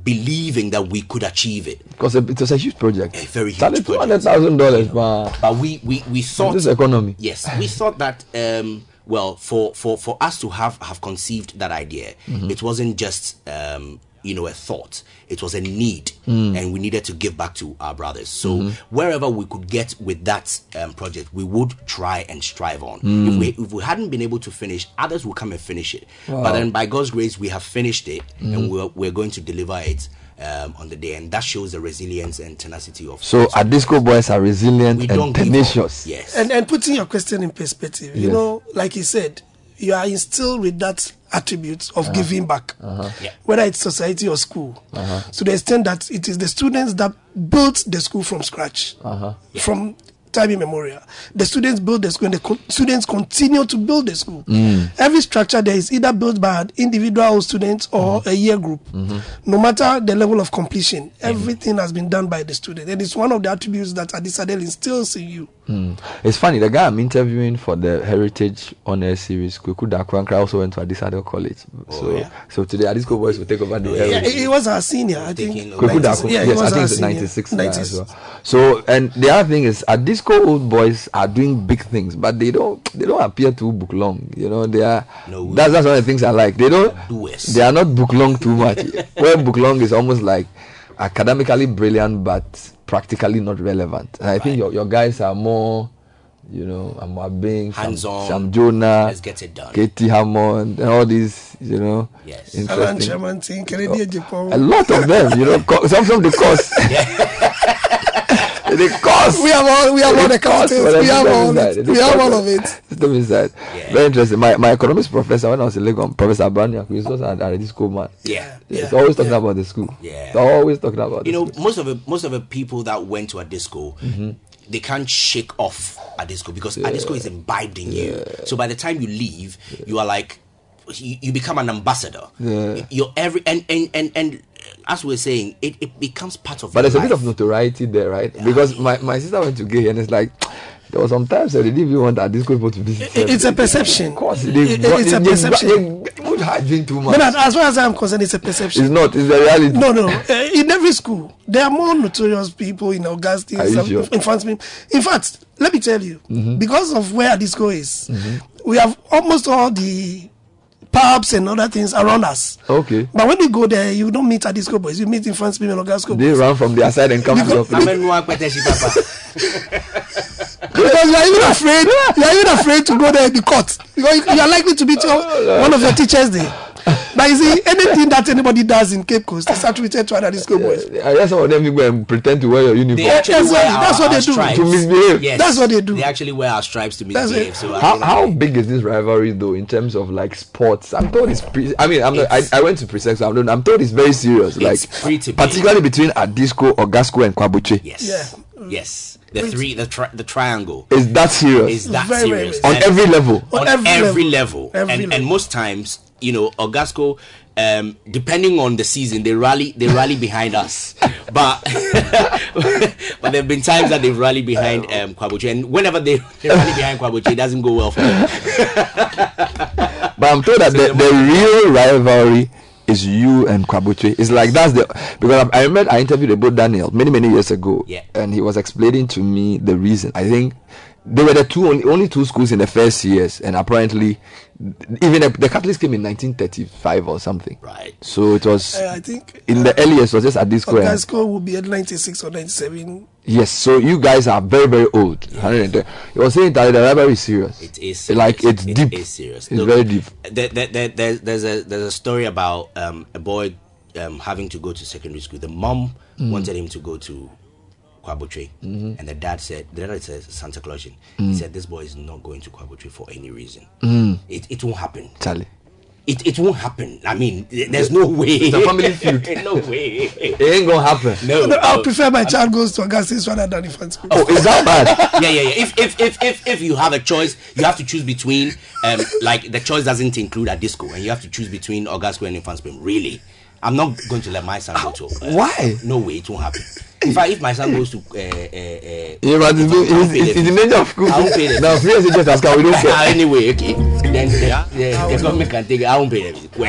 believing that we could achieve it Because it was a huge project. a very huge project. two hundred thousand dollars. But we we we thought this economy. Yes, we thought that um, well for for for us to have have conceived that idea, Mhm. it wasn't just um, you know a thought it was a need Mm. and we needed to give back to our brothers so Mhm. wherever we could get with that um, project we would try and strive on Mm. if we if we hadn't been able to finish others will come and finish it Wow. but then by god's grace we have finished it Mhm. and we're, we're going to deliver it um, on the day and that shows the resilience and tenacity of So our disco boys are resilient We and don't tenacious. yes And and putting your question in perspective, you know, like he said, you are instilled with that attribute of Uh-huh. giving back, Uh-huh. whether it's society or school, Uh-huh. to the extent that it is the students that built the school from scratch, Uh-huh. from time immemorial. The students build the school, and the co- students continue to build the school. Mm. Every structure there is either built by an individual student or a year group. Mhm. No matter the level of completion, everything has been done by the student. And it's one of the attributes that Adisadel instills in you. Mm. It's funny, the guy I'm interviewing for the Heritage Honor Series, Kweku Dakwankra, also went to Adisadel College. so, so today, Adisco Boys will take over the Yeah, Heritage. he he was our senior, I think. Kweku 90s Daku, yeah, he yes, I was think our it's senior. 96 as well. So, and the other thing is, at disco old boys are doing big things, but they don't they don't appear too book long. You know, they are. No, that's that's one of the things I like. They don't. They are not book long too much. Where book long is almost like academically brilliant but practically not relevant. And I think your your guys are more. You know, Amoabeng, Sam, Hands-on. Sam Jonah, Let's get it done. K.T. Hammond, and all these, you know, Yes. Alan interesting. Sherman, Ting, Kennedy oh, Ejikpo. A lot of them, you know, co- some from the course. The course. We have all- we have all the course, contents. We have all inside, it. the We have all of it. System inside. Very interesting. My my economics professor when I was in Lagos, Professor Abanya, he was also at at school man. Yeah. He's always talking about the school. Yeah. He's always talking about you the know school. most of the most of the people that went to Adisco Mhm. they can't shake off Adisco because Adisco is imbibed in you so by the time you leave you are like you, you become an ambassador Yeah. you're every and and and, and as we are saying it, it becomes part of But your there's a bit of notoriety there, right? Because my, my sister went to gay and it's like there was some times that they didn't even want our disco people to visit. It- it's a perception. Of course, It- they, it- it's a they, perception. They, they, they drink too much. But as, as far as I'm concerned, it's a perception. It's not. It's the reality. No, no. Uh, in every school, there are more notorious people in Augustine, Are you some- sure? in France. In fact, let me tell you, Mhm. because of where disco is, Mhm. we have almost all the pubs and other things around us. Okay. But when you go there, you don't meet a disco boys. You meet in France people and Augusco They boys. run from their side and come to your place. Because you are even afraid. You are even afraid to go there in the court. Because you, are likely to meet your, one of your teachers there. But you see, anything that anybody does in Cape Coast is attributed to other disco boys. I guess some of them you go and pretend to wear your uniform. They actually Yes, wear that's our, what they do. stripes. To misbehave. Yes. That's what they do. They actually wear our stripes to misbehave. So How, how big is this rivalry though in terms of like sports? I'm told it's pre- I mean I'm not, I, I went to Presec so I'm, I'm told it's very serious like pretty big. particularly between Adisco, Augusco and Kwabotwe. Yes. Yes. The three, the tri- the triangle. Is that serious? Is that Very, very serious? On And- every level. On, On every, every level. level. Every and, level. and most times, you know, Augusco, um, depending on the season, they rally they rally behind us. But but there have been times that they've rallied behind um, Kwabotwe, and whenever they, they rally behind Kwabotwe, it doesn't go well for them. But I'm told that the, the real rivalry is you and Kwabotwe. It's like that's the because I, I remember I interviewed about Daniel many many years ago, Yeah. and he was explaining to me the reason. I think they were the two only, only two schools in the first years, and apparently even the, the Catholics came in 1935 or something. Right. So it was Uh, I think in the earliest was just at this school square. Ogasco will be at 96 or 97. Yes, so you guys are very very old. 110. You were saying that the rivalry is serious. It is like it's It deep. It is serious. It's Look, very deep. There, there, there, there's, there's a there's a story about um, a boy um, having to go to secondary school. The mom Mm. wanted him to go to Kwabotwe, Mhm. and the dad said the dad said Santa Clausian. Mm. He said this boy is not going to Kwabotwe for any reason. Mm. It it won't happen. Charlie. It it won't happen. I mean, there's no way. It's a family feud. no way. It ain't gonna happen. No. No, I no. prefer my child goes to Augustine rather than infant school. Oh, is that bad? yeah, yeah, yeah. If, if if if if you have a choice, you have to choose between um like the choice doesn't include a disco, and you have to choose between Augusco and Mfantsipim. Really, I'm not going to let my son go to. Uh, Why? No way, it won't happen. In fact, if my son goes to uh, uh, uh, Yeah, but it's, I won't it's, it's, the in the fee. danger of school. I won't pay the Now, fee. free as just ask, we don't care. anyway, okay. then the, the, the government can take it. I won't pay them.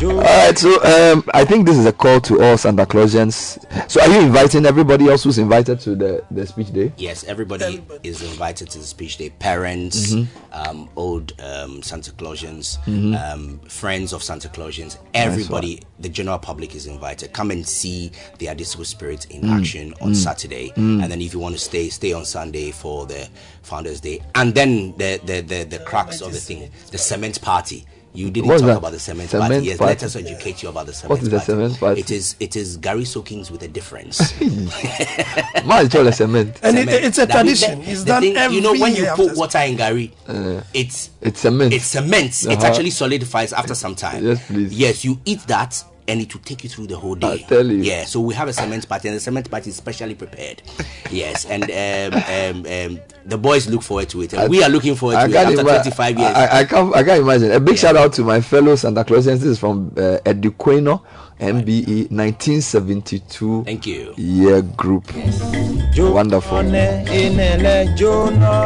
All right, so um, I think this is a call to all Santa Clausians. So, are you inviting everybody else who's invited to the, the speech day? Yes, everybody is invited to the speech day. Parents, Mhm. um, old um, Santa Clausians, Mhm. um, friends of Santa Clausians, everybody, the general public is invited. Come and see the Adisco Spirit in Mm. action on Mm. Saturday. Mm. And then if you want to stay, stay on Sunday for the Founders Day. And then the, the, the, the crux of the thing, the cement party. You didn't What's talk that? about the cement, Cement party. Yes, party. let us educate you about the cement What is the cement party? It is it is gari Soakings with a difference. Man, it's all a cement. And it, it's a That is- tradition. the- It's done thing- every You know, when you put after- water in gari, Uh, it's it's cement. it's cement. It Uh-huh. actually solidifies after some time. Yes, please. Yes, you eat that. And it will take you through the whole day. I tell you. Yeah, so we have a cement party, and the cement party is specially prepared. Yes, and um, um, um, the boys look forward to it, and we are looking forward to it can't after ima- 25 years. I, I, I can't, I can't imagine. A big shout out to my fellow Santa Clausians. This is from uh, Eduqueno, MBE, 1972 Thank you. year group. Wonderful. You've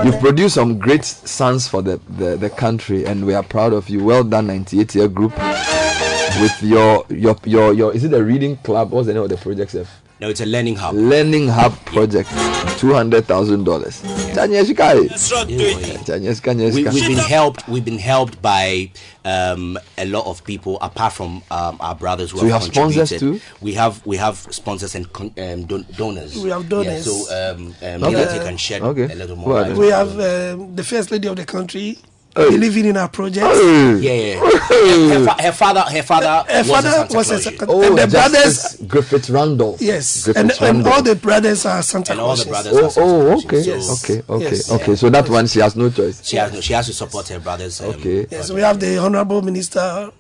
You've produced some great sons for the, the, the country, and we are proud of you. Well done, 98 year group. With your, your, your, your, is it a reading club? What's the name of the project? Sef? no, it's a learning hub. Learning Hub Project, $200,000. Chanyeshika, eh? Chanyeshika, we, nyeshika. we've been helped. We've been helped by um, a lot of people, apart from um, our brothers who So you have have sponsors contributed. We have we have sponsors and con- um, don- donors. We have donors. Yeah, so um, um, Okay. Nilante can shed Okay. a little more. are light. We have um, the first lady of the country Hey. believing in our project. Hey. Yeah, yeah. her, her, fa- her father, her father, Her was father a Santa was a Clausian. Santa- Oh, and the Justice brothers, Griffith Randolph. yes, Griffith and, and all the brothers are Santa And all the brothers Oh, are Santa oh, Clausians. okay, So okay, okay, Yes. okay. So that one she has no choice. She has, she has to support her brothers. Um, Okay, Yes, we have the Honorable Minister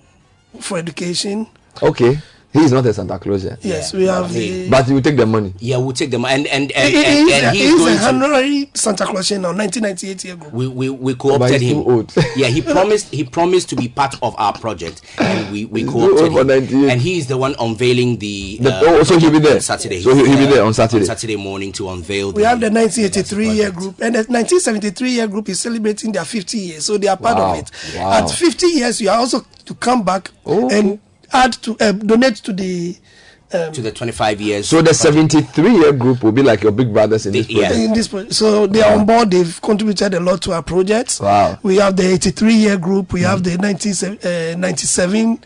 for Education. okay. He is not a Santa Claus. Yeah. Yes, we have the. But he will take the money. Yeah, we'll take them. And and and, he, he and, and a, he's he is going a to. honorary Santa Clausian now, 1998 year group. We, we, we co-opted he's him. too old. yeah, he promised he promised to be part of our project, and we, we He's co-opted old for him. 98. And he is the one unveiling the. The- uh, oh, so he'll be there. on Saturday. So he'll- he'll be there on Saturday. Saturday morning to unveil. We the, have the 1983 year group, and the 1973 year group is celebrating their 50 years, so they are part Wow, of it. wow. At 50 years, you are also to come back Oh. and add to uh, donate to the. Um, to the 25 years. So the 73 year group will be like your big brothers in this The- yeah. project. in this pro- so they are on board they've contributed a lot to our projects Wow. we have the 83 year group we have the 1997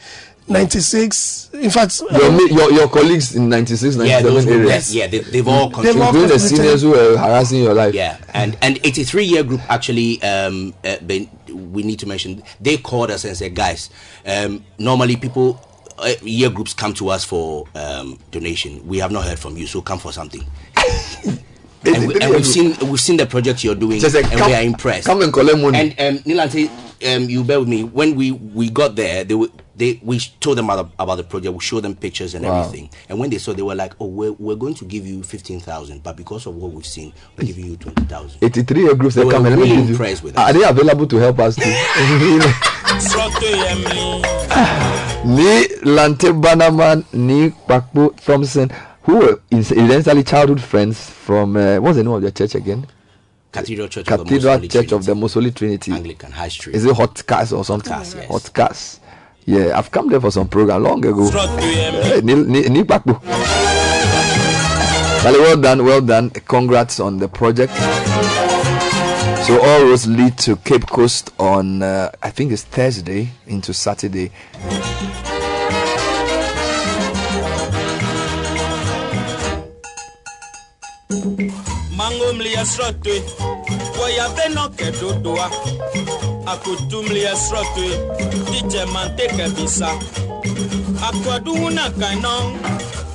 96 in fact Your, ma- your your colleagues in 96, yeah, 97 those were, areas. yeah, they, they've all contributed They've all the seniors who were harassing your life. Yeah, and and 83 year group actually, um, uh, been, we need to mention they called us and said, guys, um, normally people. Uh, year groups come to us for um, donation. We have not heard from you, so come for something. and, we, we've seen we've seen the project you're doing, like, and come- we are impressed. Come and collect money. And um, Nilante, um, you bear with me. When we, we got there, they were, they we told them about, about the project. We showed them pictures and Wow. everything. And when they saw, they were like, "Oh, we're, we're going to give you fifteen thousand, but because of what we've seen, we're giving you twenty thousand. 83 year groups, they, They come and let me really give impressed with us. Are they available to help us too? ni Lante Bannerman, ni Bakbo Thompson, who were incidentally childhood friends from, uh, what's the name of the church again? Cathedral Church of the Most Cathedral Holy Church of Trinity, the Most Holy Trinity. Anglican High Street. Is it Hot Cast or something? Hot Cast, yes. Hot Cast. Yeah, I've come there for some program long ago. Ni, ni, ni Bakbo. Well, well done, well done. Congrats on the project. So all roads lead to Cape Coast on, uh, I think it's Thursday into Saturday. mango mlia srotwe waya beno ke dodoa akutu mlia srotwe tije mante ke bisa. Akwadu huna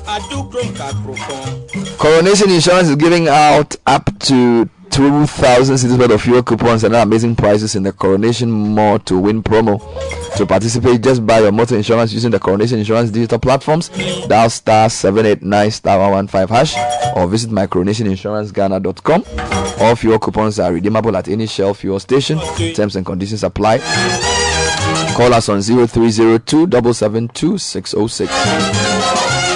adu krom ka krokon Coronation Insurance is giving out up to 2,000 cedis worth of fuel coupons and amazing prizes in the Coronation More to Win promo. To participate, just buy your motor insurance using the Coronation Insurance digital platforms. Dial star 789 star 115 hash or visit mycoronationinsuranceghana.com. All fuel coupons are redeemable at any Shell fuel station. Terms and conditions apply. Call us on 0302 772 606.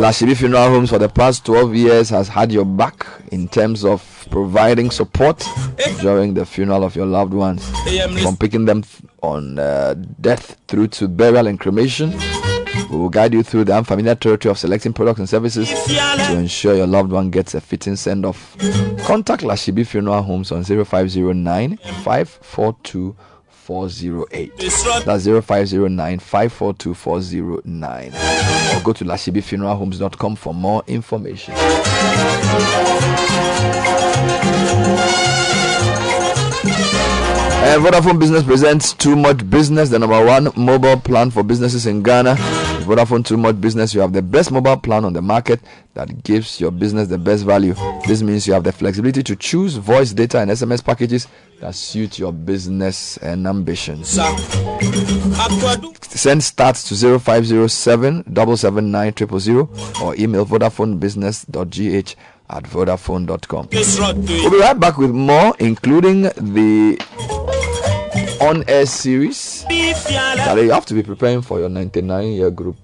Lashibi Funeral Homes for the past 12 years has had your back in terms of providing support during the funeral of your loved ones, from picking them on uh, death through to burial and cremation. We will guide you through the unfamiliar territory of selecting products and services to ensure your loved one gets a fitting send off. Contact Lashibi Funeral Homes on 0509 542 408. That's 0509 542 409. Or go to lashibifuneralhomes.com for more information. And Vodafone Business presents Too Much Business, the number one mobile plan for businesses in Ghana. With Vodafone Too Much Business, you have the best mobile plan on the market that gives your business the best value. This means you have the flexibility to choose voice, data, and SMS packages that suit your business and ambitions. Send starts to 0507 779 000 or email vodafonebusiness.gh at vodafone.com. We'll be right back with more, including the on air series. Charlie, you have to be preparing for your 99 year group.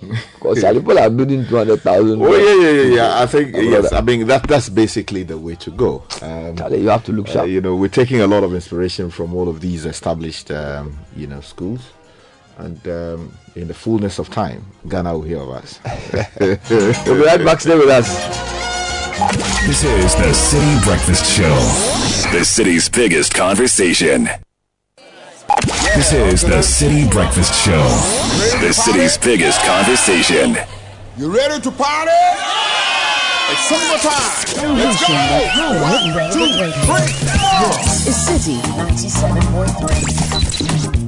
Because people are building 200,000. Oh yeah, yeah, yeah, yeah. I think yes. I mean that that's basically the way to go. Um, Charlie, you have to look uh, sharp. you know, we're taking a lot of inspiration from all of these established, um, you know, schools, and um, in the fullness of time, Ghana will hear of us. we'll be right back. Stay with us. This is the Citi Breakfast Show, the city's biggest conversation. This is the Citi Breakfast Show, the city's biggest conversation. You ready to party? It's summertime. Let's go. power relevant radio. This is Citi 97.3.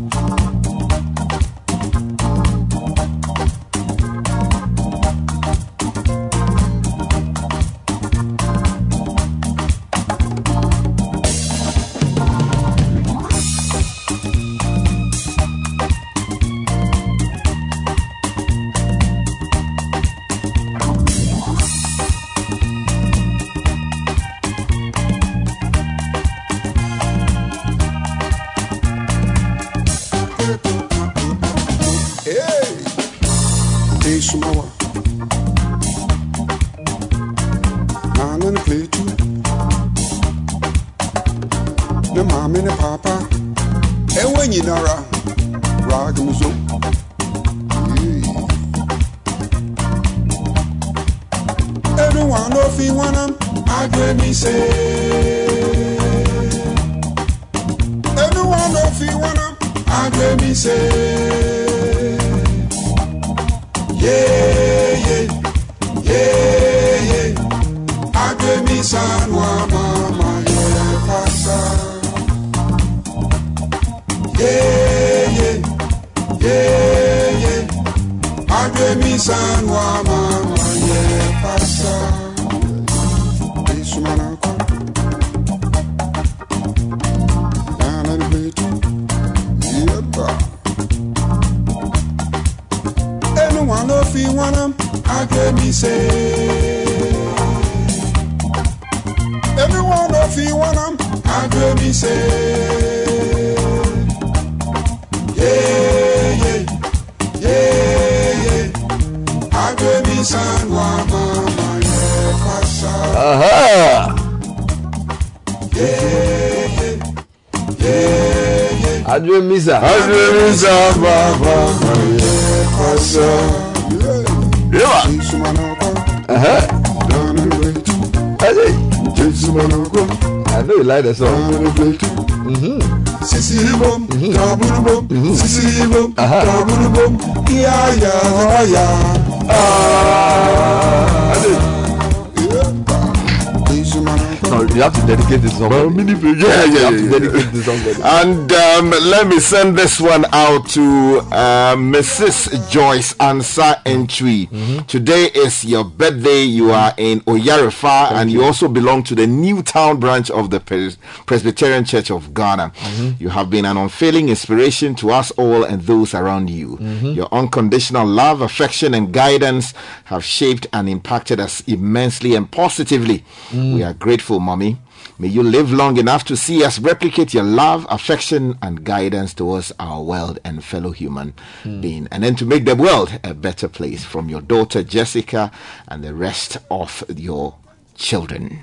And um, let me send this one out to uh, Mrs. Joyce Ansa Entry. Mm-hmm. Today is your birthday. You are in Oyarifa and you. also belong to the Newtown branch of the Pres- Presbyterian Church of Ghana. Mm-hmm. You have been an unfailing inspiration to us all and those around you. Mhm. Your unconditional love, affection, and guidance have shaped and impacted us immensely and positively. Mm. We are grateful, Mommy. Kwame. May you live long enough to see us replicate your love, affection, and guidance towards our world and fellow human hmm. being, and then to make the world a better place from your daughter Jessica and the rest of your children.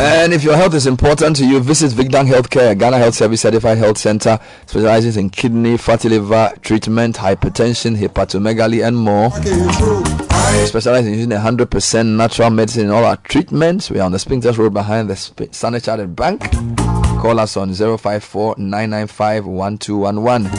And if your health is important to you, visit Vigdan Healthcare, Ghana Health Service Certified Health Center, specializes in kidney, fatty liver treatment, hypertension, hepatomegaly, and more. We specialize in using 100% natural medicine in all our treatments. We are on the Spintex Road behind the Sp- Standard Chartered Bank. Call us on 054 995 1211.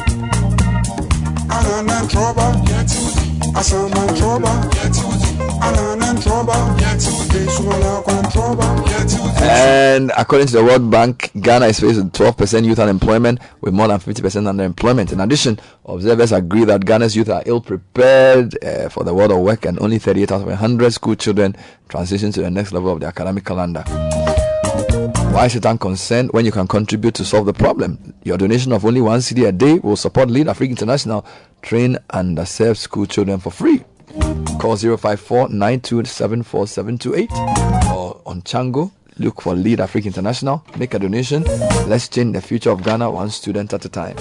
And according to the World Bank, Ghana is with 12% youth unemployment with more than 50% underemployment. In addition, observers agree that Ghana's youth are ill prepared uh, for the world of work and only 38 out of 100 school children transition to the next level of the academic calendar. Why is it unconcerned when you can contribute to solve the problem? Your donation of only one cedi a day will support Lead Africa International train and underserved school children for free. Call 054 or on Chango. Look for Lead Africa International. Make a donation. Let's change the future of Ghana one student at a time.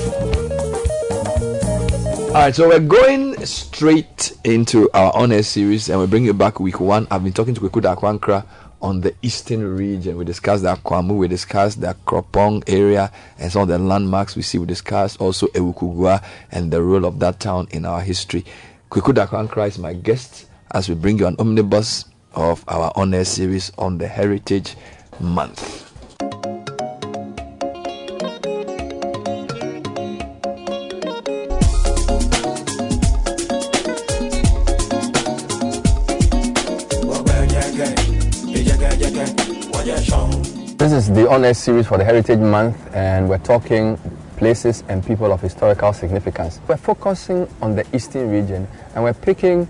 All right, so we're going straight into our honor series, and we bring you back week one. I've been talking to Kweku Darko Ankrah on the eastern region. We discussed the Akwamu, we discussed the Kropong area, and some of the landmarks we see. We discussed also Awukugua and the role of that town in our history. Kweku Darko Ankrah is my guest as we bring you an omnibus of our honor series on the Heritage Month. This is the Honors series for the Heritage Month, and we're talking places and people of historical significance. We're focusing on the Eastern region, and we're picking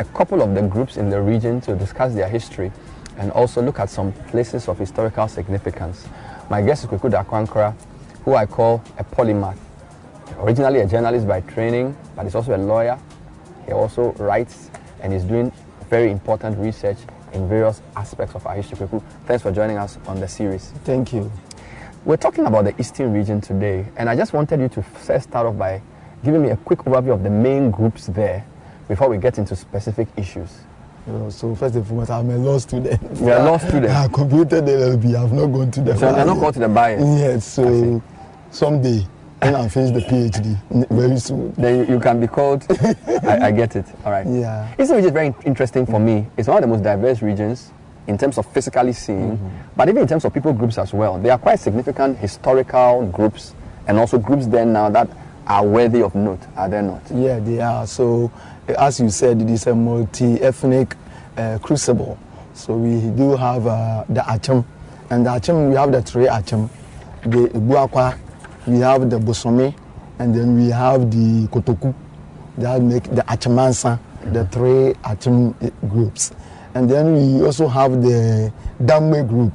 a couple of the groups in the region to discuss their history and also look at some places of historical significance. My guest is Kweku Darko Ankrah, who I call a polymath. Originally a journalist by training, but he's also a lawyer. He also writes and is doing very important research in various aspects of our history. Kweku, thanks for joining us on the series. Thank you. We're talking about the Eastern region today, and I just wanted you to first start off by giving me a quick overview of the main groups there before we get into specific issues. You know, so first and foremost, I'm a law student. You're a law student? I completed the LLB. I've not gone to the So you're not gone to the bar yet? Yes. So someday, when I finish the PhD, very soon. Then you, you can be called. I, I get it. All right. Yeah. Eastern region is very interesting for me. It's one of the most diverse regions in terms of physically seeing, Mm-hmm. but even in terms of people groups as well. They are quite significant historical groups and also groups there now that are worthy of note, are they not? Yeah, they are. So, as you said, it is a multi-ethnic uh, crucible. So we do have uh, the Acham, and the Acham we have the three Acham, the Buakwa, we have the Bosome, and then we have the Kotoku. That make the Achamansa, the three Acham uh, groups, and then we also have the Damwe group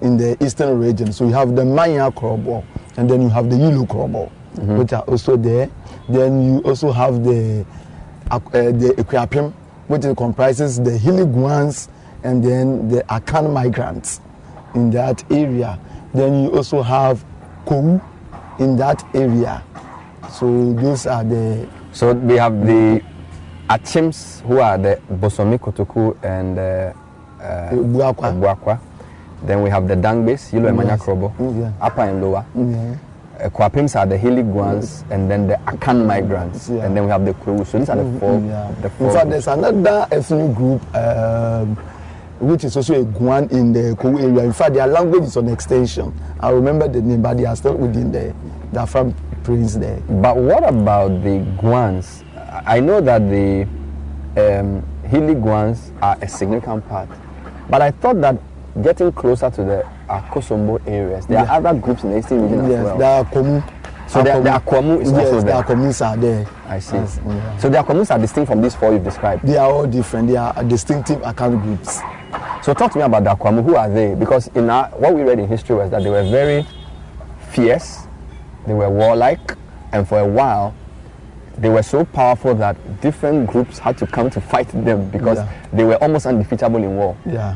in the eastern region. So you have the Maya Krobo, and then you have the Yulu Krobo, Mhm. which are also there. Then you also have the uh, the Equiapim, which is- comprises the Hiliguans and then the Akan migrants in that area. Then you also have Kou in that area. So those are the So we have the Achims, who are the Bosomi Kotoku and uh, uh, Buakwa. Buakwa. Then we have the Dangbes, Yilo Emanya Yes. Krobo, Yeah. upper and lower. yeah. Uh, Kwapims are the Hiliguans and then the Akan migrants. Yeah. And then we have the Kwewu. So these are the Mm, four. yeah. The In four fact, groups. there's another ethnic group um, which is also a Guan in the Kou area. In fact, their language is on extension. I remember the name, but they are still within the Dafra Prince there. But what about the Guans? I know that the um, Hili Guans are a significant part, but I thought that getting closer to the Akosombo areas, there Yeah. are other groups in the eastern region Yes, as well. there are Komu. So the, the Akwamu is yes, also the there. Akwamus are there. I see. Yes, yeah. So the Akwamus are distinct from these four you've described. They are all different. They are distinctive Akan groups. So talk to me about the Akwamu. Who are they? Because in our, what we read in history was that they were very fierce, they were warlike, and for a while they were so powerful that different groups had to come to fight them because Yeah. they were almost undefeatable in war. Yeah.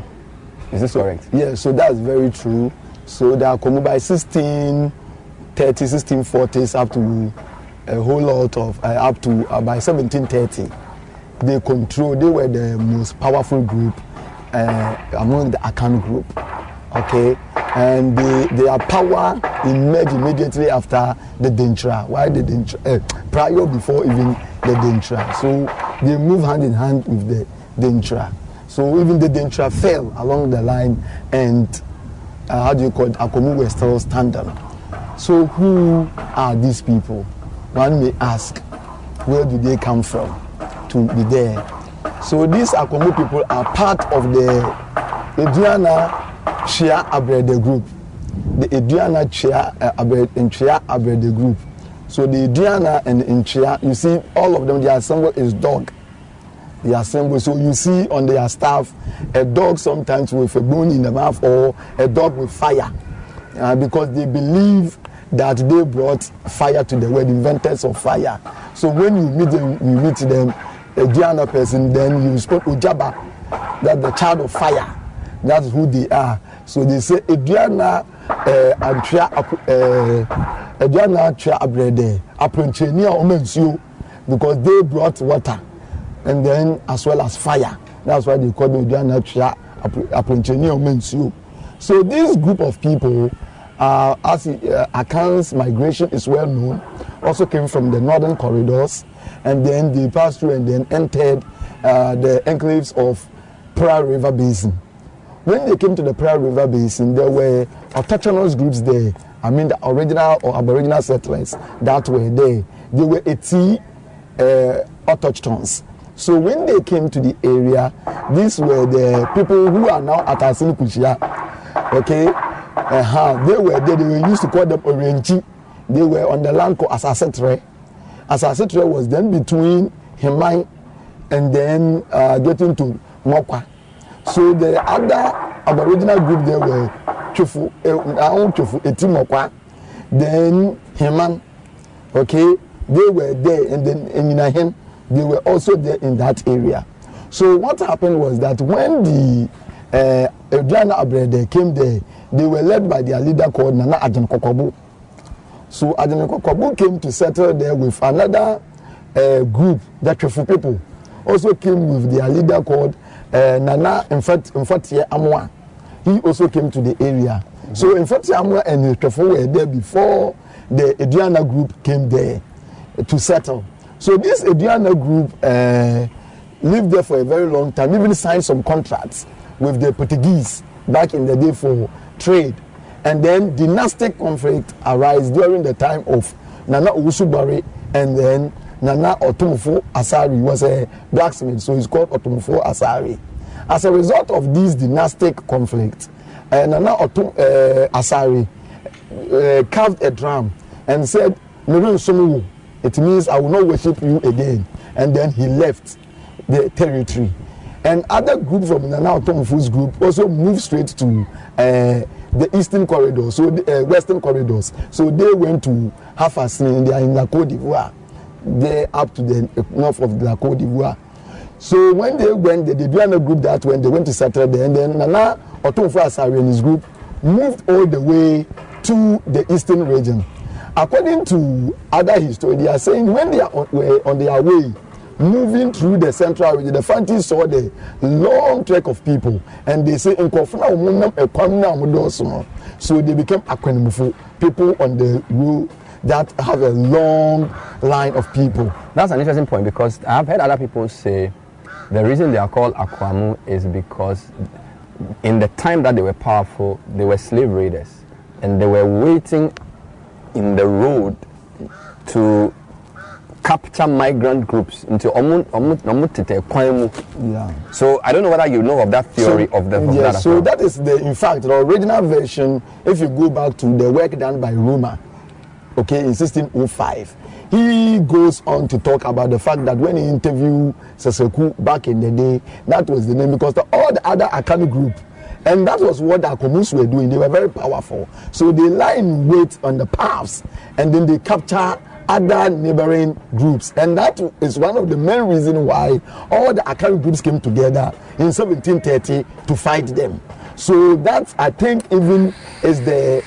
Is this correct? Yeah, so that's very true. So the Akomu by 1630, 1640s up to a whole lot of, uh, up to uh, by 1730, they control, they were the most powerful group uh, among the Akan group. Okay? And they, their power emerged immediately after the Dentra. Why the Dentra? Uh, prior before even the Dentra. So they move hand in hand with the Dentra. So even the Dentra fell along the line, and uh, how do you call it? Akomu were still standing. So who are these people? One may ask, where do they come from to be there? So these Akomu people are part of the Eduana Shia Abrede group. The Eduana Chia uh, Abre- Nchia Abrede group. So the Eduana and Nchia, you see, all of them, their symbol is dog they assemble. So you see on their staff a dog sometimes with a bone in the mouth or a dog with fire uh, because they believe that they brought fire to the world, inventors of fire. So when you meet them, you meet them, a Diana person, then you spot Ujaba, that the child of fire. That's who they are. So they say Ediana uh, Antria uh, Ediana Antria Abrede Aprenchenia Omensuo because they brought water and then as well as fire. That's why they call them Ediana Antria Aprenchenia Omensuo. So this group of people, uh, as uh, Akan's migration is well known, also came from the northern corridors, and then they passed through and then entered uh, the enclaves of Pra River Basin. When they came to the Pra River Basin, there were autochthonous groups there. I mean, the original or aboriginal settlers that were there. They were Eti uh, autochthones. So when they came to the area, these were the people who are now at Asini Kuchia. Okay, uh-huh. they were there. They were used to call them Orenchi. They were on the land called Asasetre. Asasetre was then between Himai and then uh, getting to Mokwa. So the other Aboriginal group there were Chufu, uh, Chufu, Etimokwa, then Himan. Okay, they were there, and then in Inahen, they were also there in that area. So what happened was that when the uh, Adriana Abrede came there, they were led by their leader called Nana Ajan Kokobu. So Ajan Kokobu came to settle there with another uh, group, the Chufu people, also came with their leader called uh, Nana Mfatie Amwa. He also came to the area. So Mfatie Amwa and Chufu were there before the Adriana group came there to settle. So this Adriana group uh, lived there for a very long time, even signed some contracts with the Portuguese back in the day for trade. And then dynastic conflict arose during the time of Nana Owusubari and then Nana Otumfo Asari was a blacksmith, so he's called Otumfo Asari. As a result of this dynastic conflict, uh, Nana Otum uh, Asari uh, carved a drum and said, "Meru Nsomuwu," It means I will not worship you again. And then he left the territory. And other groups from Nana Otomfu's group also moved straight to uh, the eastern corridor, so the uh, western corridors. So they went to Hafasin, they are in La Côte d'Ivoire, they up to the north of La Côte d'Ivoire. So when they went, they did a group that when they went to settle there, and then Nana Otomfu Asari and his group moved all the way to the eastern region. According to other historians, they are saying when they are on, were on their way, moving through the central region, the Fantis saw the long trek of people, and they say in Kofuna umunam ekwamna umudosumo. So they became akwenmufu, people on the road that have a long line of people. That's an interesting point because I've heard other people say the reason they are called Akwamu is because in the time that they were powerful, they were slave raiders and they were waiting in the road to capture migrant groups into omu omu omu tete kwan mu. Yeah. So I don't know whether you know of that theory of the of yes, that. so that is the in fact the original version. If you go back to the work done by Roma, okay, in 1605, he goes on to talk about the fact that when he interviewed Seseku back in the day, that was the name because the, all the other Akami group. And that was what the Akomus were doing. They were very powerful. So they lie in wait on the paths and then they capture other neighboring groups. And that is one of the main reasons why all the Akari groups came together in 1730 to fight them. So that I think even is the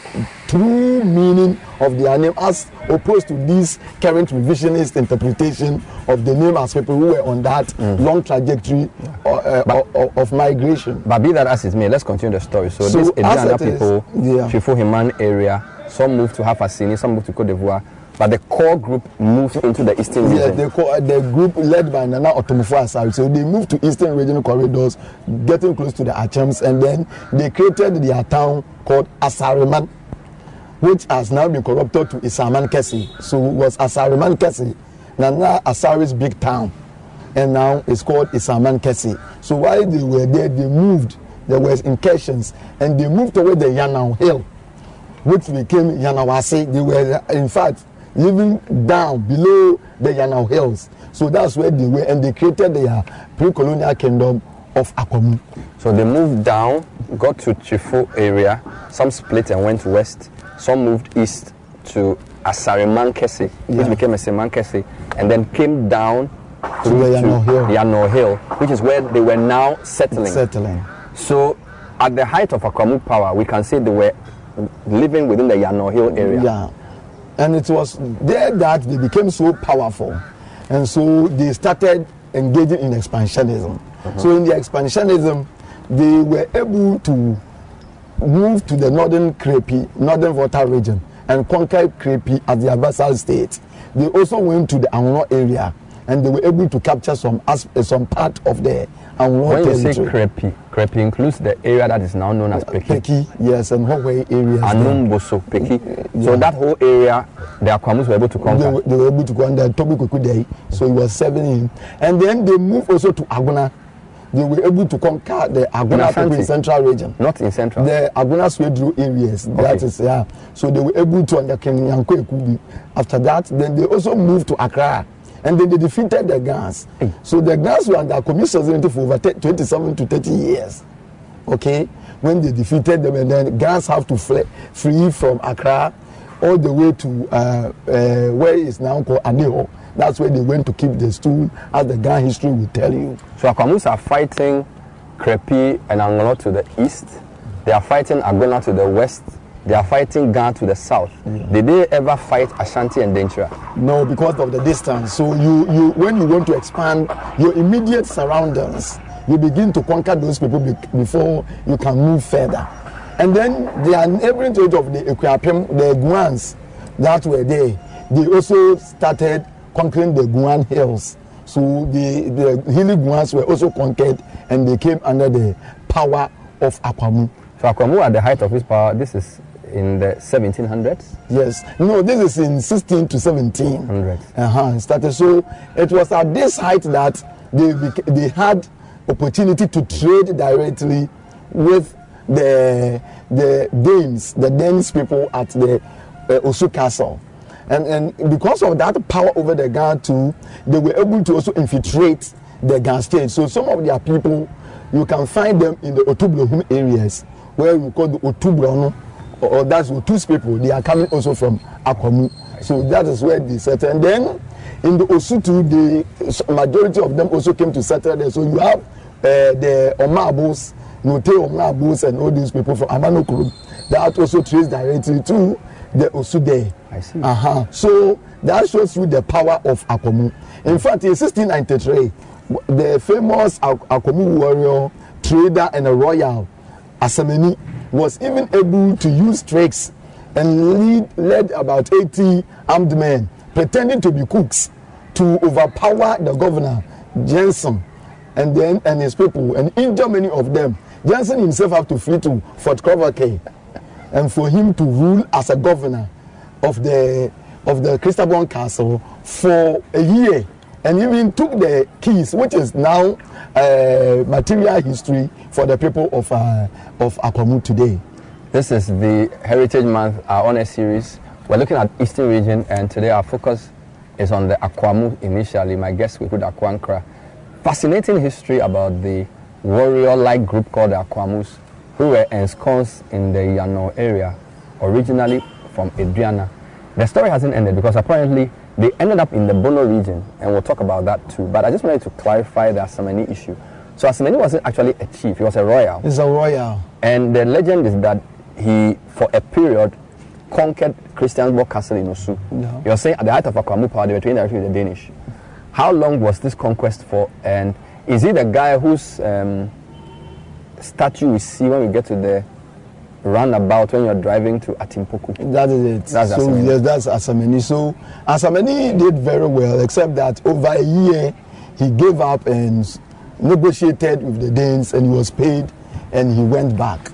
true meaning of their name as opposed to this current revisionist interpretation of the name as people who were on that long trajectory uh, uh, of, of migration. But be that as it may, let's continue the story. So, So these Ediana it is, people, yeah. Chifo Himan area, some moved to Hafasini, some moved to Cote d'Ivoire, but the core group moved into the eastern region. the, co- the group led by Nana Otomofo Asari. So they moved to eastern regional corridors, getting close to the Achems, and then they created their town called Asariman, which has now been corrupted to Isaman Kesi. So it was Asariman Kesi, Nana Asari's big town, and now it's called Isaman Kesi. So while they were there, they moved. There were incursions, and they moved toward the Yanao Hill which became Yanawase. They were, in fact, living down below the Yanao Hills. So that's where they were, and they created their pre-colonial kingdom of Akwamu. So they moved down, got to Chifo area, some split and went west, some moved east to Asariman Kese, which Yeah. became Asiman Kese, and then came down To the Yano Hill. Yano Hill, which is where they were now settling. Settling. So at the height of Akwamu power, we can say they were living within the Yano Hill area. Yeah. And it was there that they became so powerful. And so they started engaging in expansionism. So in the expansionism, they were able to move to the northern Crepi, northern Volta region, and conquer Crepi as their vassal state. They also went to the Angulo area, and they were able to capture some some part of the Angulo When you say. Crepi, Crepi includes the area that is now known as Peki. Peki, yes, and Hawai areas. there. Anumboso, Peki. So that whole area, the Akwamus were able to they, conquer. were- they were able to go under Toby Kukudei, so he was serving him. And then they moved also to Aguna. They were able to conquer the Aguna people in central region. Not in central. The Aguna Swedru areas. That Okay. is, yeah. So they were able to under King Yanko Ekubi. After that, then they also moved to Accra. And then they defeated the Gans. So the Gans were under commission for over 10 27 to 30 years. Okay? When they defeated them, and then Gans have to flee, flee from Accra all the way to uh, uh, where is now called Aneho. That's where they went to keep the stool, as the Gan history will tell you. So Akwamus are fighting Crepi and Angolo to the east. They are fighting Agona to the west. They are fighting Gan to the south. Did they ever fight Ashanti and Denchira? No, because of the distance. So you, you when you want to expand your immediate surroundings, you begin to conquer those people be- before you can move further. And then the neighboring territory of the Equiapem, the Guans that were there, they also started conquering the Guan hills. So the, the hilly Guans were also conquered and they came under the power of Akwamu. So Akwamu at the height of his power, this is in the 1700s? Yes. No, this is in 16 to 17. 100. Uh-huh. it Started. So it was at this height that they they had opportunity to trade directly with the the Danes, the Danes people at the uh, Osu Castle. And, and because of that power over the Gan too, they were able to also infiltrate the Gan state. So some of their people, you can find them in the Otublohum areas, where we call the Otubrono, or, or that's Otus people. They are coming also from Akwamu. So that is where they settled. And then in the Osutu, the majority of them also came to settle there. So you have uh, the Omabos, Note Omabos, and all these people from Amanokuru that also trace directly to the Osude. I see. Uh-huh. So that shows you the power of Akwamu. In fact, in 1693, the famous Ak- Akwamu warrior, trader, and a royal, Asameni, was even able to use tricks and lead, led about 80 armed men, pretending to be cooks, to overpower the governor, Jensen, and then and his people, and injure many of them. Jensen himself had to flee to Fort Covacay and for him to rule as a governor of the of the Christabon Castle for a year, and even took the keys, which is now uh, material history for the people of uh, of Akwamu today. This is the Heritage Month, our honor series. We're looking at Eastern region, and today our focus is on the Akwamu initially. My guest, we could Akwankra. Fascinating history about the warrior-like group called the Akwamus, who were ensconced in the Yano area, originally from Adriana. the story hasn't ended because apparently they ended up in the Bono region, and we'll talk about that too. But I just wanted to clarify the Asamani issue. So Asamani wasn't actually a chief; he was a royal. He's a royal. And the legend is that he, for a period, conquered Christiansborg Castle in Osu. No. You're saying at the height of Akwamu power, they were directly with the Danish. How long was this conquest for? And is he the guy whose um, statue we see when we get to the roundabout when you're driving to Atimpoku? That is it. That's so Asamani. yes, that's Asamani. So Asamani did very well, except that over a year he gave up and negotiated with the Danes, and he was paid, and he went back.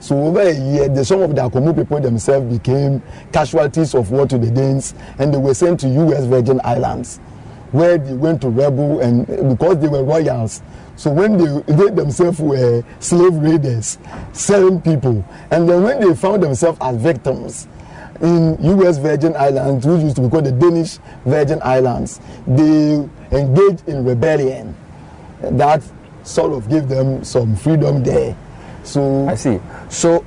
So over a year, the, some of the Akomu people themselves became casualties of war to the Danes, and they were sent to U.S. Virgin Islands, where they went to rebel, and because they were royals. So when they, they themselves were slave raiders, selling people, and then when they found themselves as victims in U.S. Virgin Islands, which used to be called the Danish Virgin Islands, they engaged in rebellion. That sort of gave them some freedom there. So I see. So,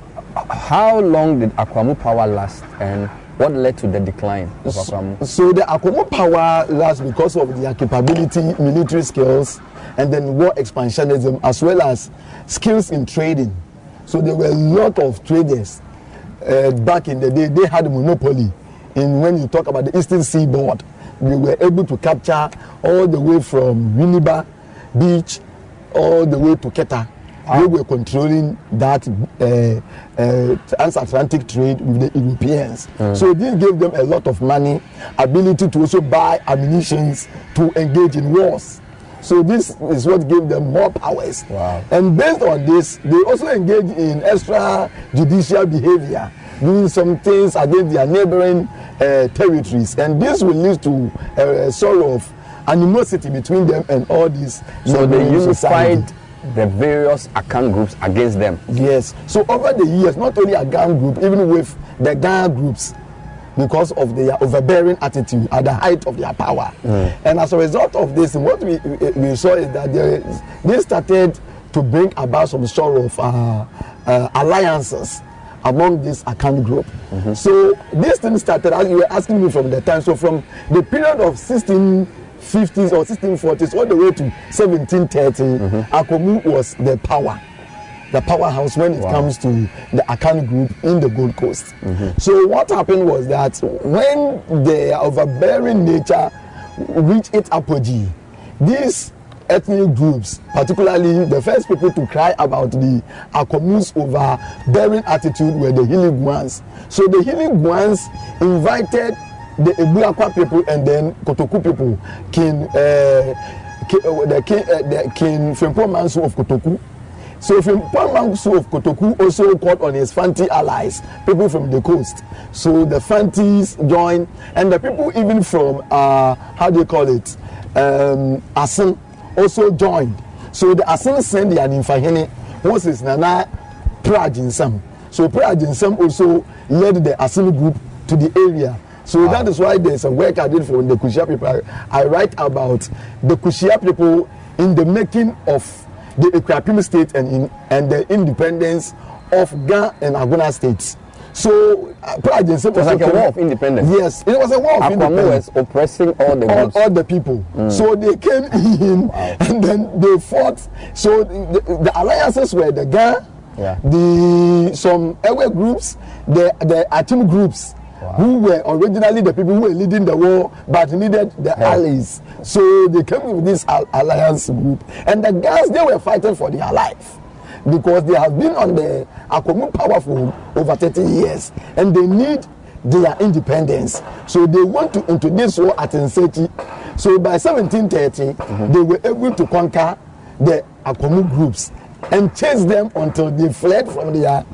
how long did Akwamu power last, and what led to the decline of Akwamu? So the Akomo power lasts because of their capability, military skills, and then war expansionism, as well as skills in trading. So there were a lot of traders uh, back in the day. They had monopoly in when you talk about the Eastern Seaboard. They were able to capture all the way from Winneba Beach all the way to Keta. They were controlling that uh, uh, transatlantic trade with the Europeans. Mm. So this gave them a lot of money, ability to also buy ammunitions to engage in wars. So this is what gave them more powers. Wow. And based on this, they also engage in extrajudicial behavior, doing some things against their neighboring uh, territories. And this will lead to a, a sort of animosity between them and all these. So they neighboring society. unified the various account groups against them. Yes. So over the years, not only a gang group, even with the gang groups, because of their overbearing attitude at the height of their power. And as a result of this, what we, we, saw is that there is, they started to bring about some sort of uh, uh, alliances among this account group. So this thing started, as you were asking me from the time, so from the period of 1650s or 1640s all the way to 1730, Akomu was the power the powerhouse when it comes to the account group in the Gold Coast. So what happened was that when the overbearing nature reached its apogee, these ethnic groups, particularly the first people to cry about the Akomu's overbearing attitude were the Hiliguans. So the Hiliguans invited the Ebuakwa people and then Kotoku people, King, uh, King, uh, the King, uh, the King Fempo Mansu of Kotoku. So from Pamangsu of Kotoku also called on his Fanti allies, people from the coast. So the Fantis joined, and the people even from uh, how do you call it, um, Asin also joined. So the Asin sent their Nimfahene, his Nana Prajinsam. So Prajinsam also led the Asin group to the area. So that is why there's a work I did for the Kushia people. I, I write about the Kushia people in the making of the Equapim state and in, and the independence of Ghana and Aguna states. So, uh, It was like a war of independence. Yes, it was a war of Akwamu independence. was oppressing all the All, all the people. Mm. So they came in and then they fought. So the, the alliances were the Ghana, Yeah. the some Ewe groups, the the Atim groups, who were originally the people who were leading the war but needed the allies. So they came with this al- alliance group, and the guys they were fighting for their life because they have been on the Akomu power for over 30 years, and they need their independence. So they want to introduce war at Nseti. So by 1730, they were able to conquer the Akomu groups and chase them until they fled from their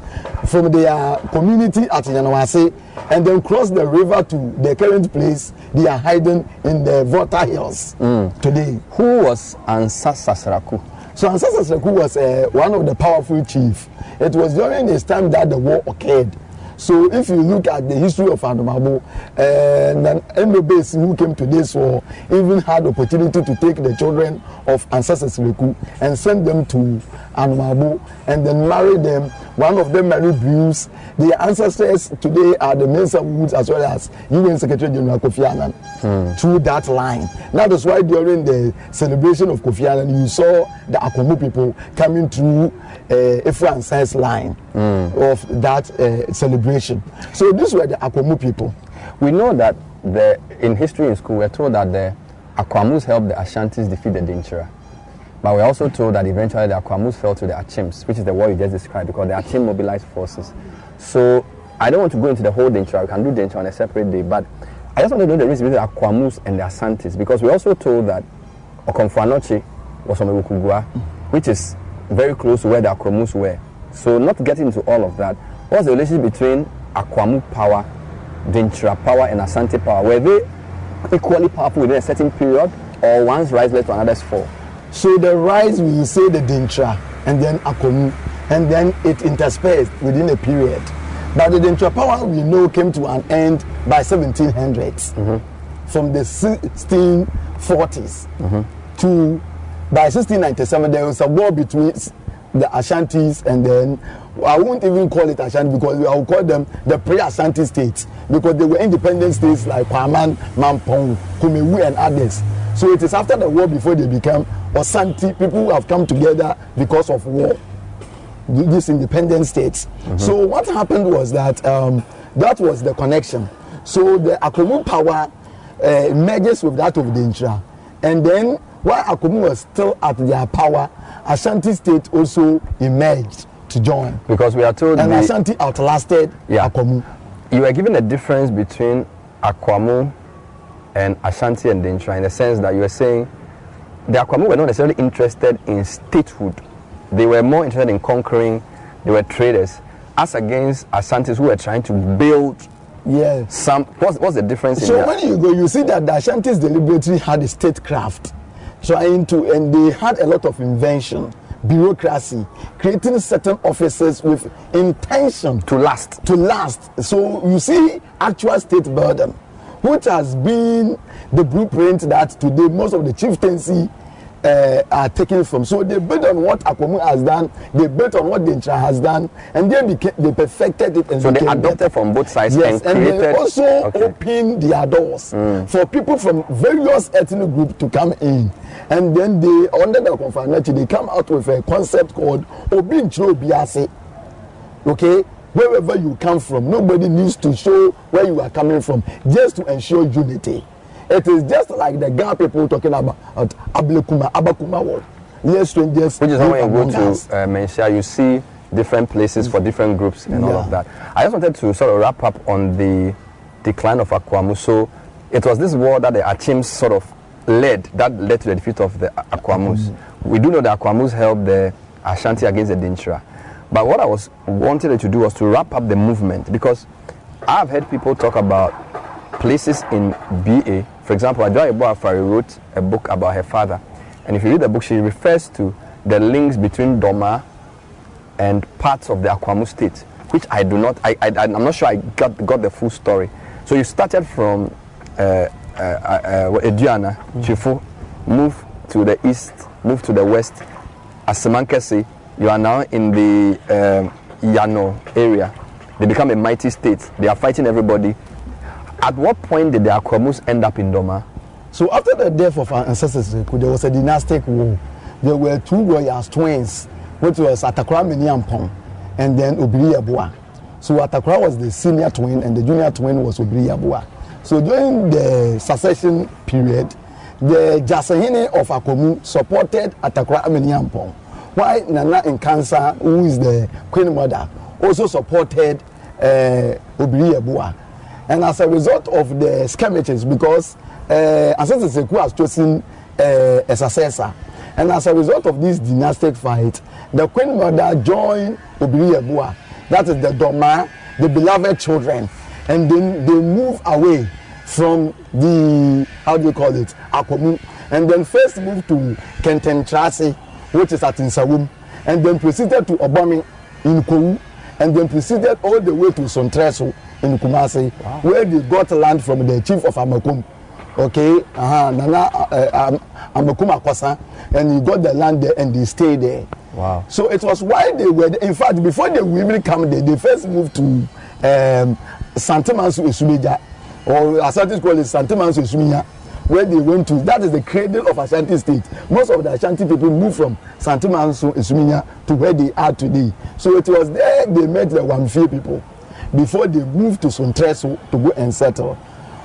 from their community at Yanawase and then cross the river to the current place they are hiding in the Volta Hills today. Who was Ansa Sasraku? So Ansa Sasraku was uh, one of the powerful chief. It was during his time that the war occurred. So if you look at the history of Adumabo, and then Embebesi who came to this war even had opportunity to take the children of ancestors Leku and send them to Adumabo and then marry them. One of them married Bruce. Their ancestors today are the Mensa Woods as well as UN Secretary General Kofi Annan through that line. That is why during the celebration of Kofi Annan, you saw the Akomu people coming through uh, Ifra and Science line of that uh, celebration. So these were the Akomu people. We know that the, in history in school, we're told that the Akwamus helped the Ashantis defeat the Dinchira. But we're also told that eventually the Akwamus fell to the Achims, which is the war you just described, because the Achim mobilized forces. So I don't want to go into the whole Dinchira. We can do Dinchira on a separate day. But I just want to know the reason between the Akwamus and the Asantis, because we're also told that Okomfo Anokye was from Awukugua, which is very close to where the Akwamus were. So not getting into all of that, what's the relationship between Akwamu power, Dinchira power, and Asante power? Were they equally powerful within a certain period, or one's rise led to another's fall? So the rise, we say the Dintra and then Akomu, and then it interspersed within a period. But the Dintra power we know came to an end by 1700s. Mm-hmm. From the 1640s mm-hmm. to by 1697, there was a war between the Ashantis and then I won't even call it Ashanti because I will call them the pre-Ashanti states because they were independent states like Kwaman, Mampong, Kumewu, and others. So it is after the war before they become Osanti. People have come together because of war. th- These independent states. So what happened was that um, that was the connection. So the Akromu power uh, merges with that of the Intra, and then while Akromu was still at their power, Ashanti state also emerged to join. Because we are told And Ashanti outlasted Yeah. Akwamu. You were given a difference between Akwamu and Ashanti and Dintra in the sense that you were saying the Akwamu were not necessarily interested in statehood. They were more interested in conquering. They were traders, as against Ashantis who were trying to build yeah. some. What's, what's the difference in So when you go, you see that the Ashantis deliberately had a statecraft, trying to, and they had a lot of invention, bureaucracy, creating certain offices with intention to last. To last. So you see actual state burden, which has been the blueprint that today most of the chieftaincy uh, are taken from. So they built on what Akwamu has done, they built on what Dintra has done, and they became, they perfected it. And So they adopted better. from both sides Yes, and and, created. they also Okay. Mm. opened their doors for people from various ethnic groups to come in. And then they, under the Confanachi, they come out with a concept called Obin Biase. Okay? Wherever you come from, nobody needs to show where you are coming from just to ensure unity. It is just like the Ga people talking about uh, Ablekuma, Abakuma word. Yes, strangers. Which is how when you go to uh, you see different places for different groups and all of that. I just wanted to sort of wrap up on the decline of Akwamu. So it was this war that the Achims sort of led, that led to the defeat of the Akwamus. We do know the Akwamus helped the Ashanti against the Dintra. But what I was wanted to do was to wrap up the movement because I've heard people talk about places in BA. For example, Adjoa Afari wrote a book about her father. And if you read the book, she refers to the links between Doma and parts of the Akwamu state, which I do not, I, I, I'm not sure I got, got the full story. So you started from uh, uh, uh, uh, Aduana, Chifu, move to the east, move to the west, Asamankese, you are now in the um, Yano area. They become a mighty state. They are fighting everybody. At what point did the Akwamus end up in Doma? So after the death of our ancestors, there was a dynastic war. There were two warriors, twins, which was Atakura Meniampong and then Obiri Yabua. So Atakura was the senior twin and the junior twin was Obiri Yabua. So during the succession period, the Jasahine of Akomu supported Atakura Meniampong, while Nana Nkansa, who is the queen mother, also supported uh, Obiri Yabua. And as a result of the skirmishes, because uh, Ancestor Seku has chosen uh, a successor, and as a result of this dynastic fight, the Queen Mother joined Obiri Yabua, that is the Doma, the beloved children, and then they move away from the, how do you call it, Akomu, and then first moved to Kenten Trasi, which is at Insawum, and then proceeded to Obami in Kowu, and then proceeded all the way to Sontreso in Kumasi, where they got land from the chief of Amakum. Okay, uh-huh, Nana uh, um, Amakum Akwasa, and he got the land there and they stayed there. Wow. So it was why they were, in fact, before they would even come there, they first moved to um, Santimansu Esumeja, or Ashanti call it Santimansu Esumiya, where they went to. That is the cradle of Ashanti state. Most of the Ashanti people moved from Santimansu Esumiya to where they are today. So it was there they met the Wamfie people before they moved to Sontreso to go and settle.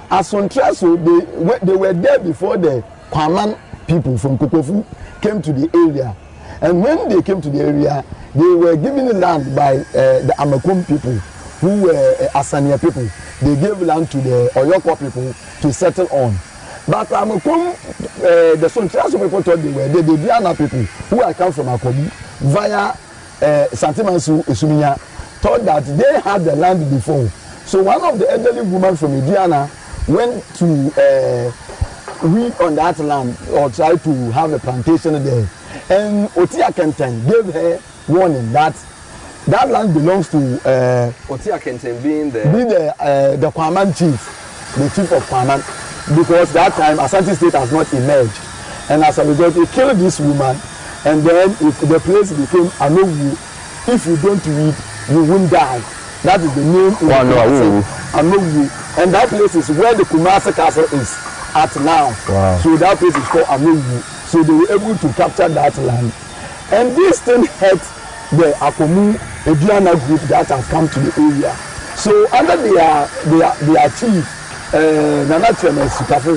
At Sontreso, they, they were there before the Kwaman people from Kokofu came to the area. And when they came to the area, they were given land by uh, the Amakum people, who were uh, Asania people. They gave land to the Oyoko people to settle on. But Amakum, uh, the Sontreso people thought they were the, Diana people who had come from Akobu via uh, Santimansu Esumiya thought that they had the land before. So one of the elderly women from Indiana went to uh, we on that land or try to have a plantation there. And Otia Kenten gave her warning that that land belongs to uh, Otia Kenten being the be the uh, the Kwaman chief, the chief of Kwaman, because that time Asante State has not emerged, and as a result, he killed this woman, and then if the place became Anowu. If you don't read, you won't die. That is the name. in Wow, Kumasi. Anowu, and that place is where the Kumasi Castle is at now. Wow. So that place is called Anowu. So they were able to capture that land, and this thing hurt the Akomu Ediana group that has come to the area. So under their their their chief, uh, Nana Cheme Sukafo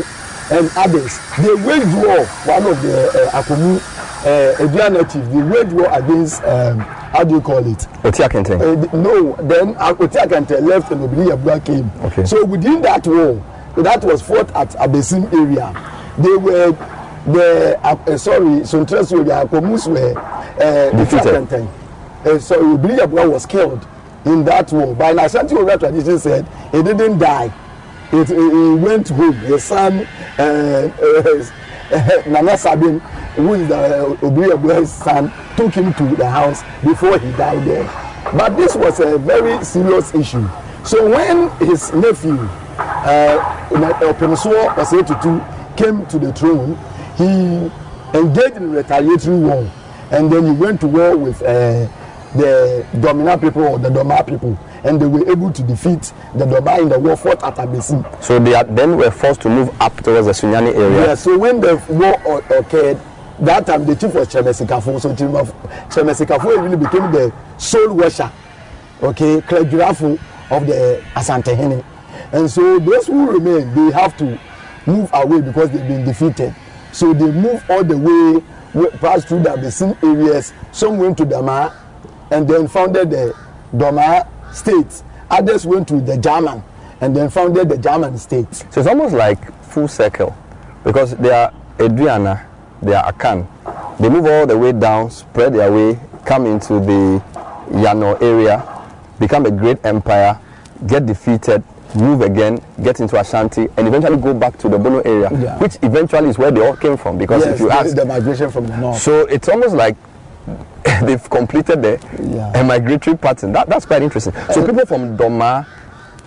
and others, they waged war. One of the uh, Akomu uh, Ediana chief, they waged war against um, how do you call it? Otia Kenten. Uh, th- no, then uh, Otia Kente left and Obili Yabua came. Okay. So within that war, that was fought at Abesim area. They were the uh, uh, sorry, Sontreso the Akomus were uh, Defeated. Otia Kente. Uh, so Obili Yabua was killed in that war. By an Ashanti oral tradition said he didn't die. It, went home. His son, uh, uh, Nana Sabin, who is uh, Obiri Abua's son, took him to the house before he died there. But this was a very serious issue. So when his nephew, uh, Openoswo Osetutu, came to the throne, he engaged in retaliatory war. And then he went to war with uh, the Domina people or the Doma people. And they were able to defeat the Doma in the war fought at Abesim. So they are, then were forced to move up towards the Sunyani area. Yeah, so when the war occurred, that time the chief was Chemesikafo. So Chemesikafo really became the sole washer, okay, Klegirafo of the Asantehene. And so those who remain, they have to move away because they've been defeated. So they move all the way, wa- passed through the Abesim areas. Some went to Dama and then founded the Doma state. Others went to the Gyaman and then founded the Gyaman state. So it's almost like full circle because they are Aduana, they are Akan. They move all the way down, spread their way, come into the Yano area, become a great empire, get defeated, move again, get into Ashanti, and eventually go back to the Bono area, Yeah. which eventually is where they all came from. Because yes, if you ask, the migration from the north. so it's almost like they've completed the Yeah. a migratory pattern. That, that's quite interesting. So people from Doma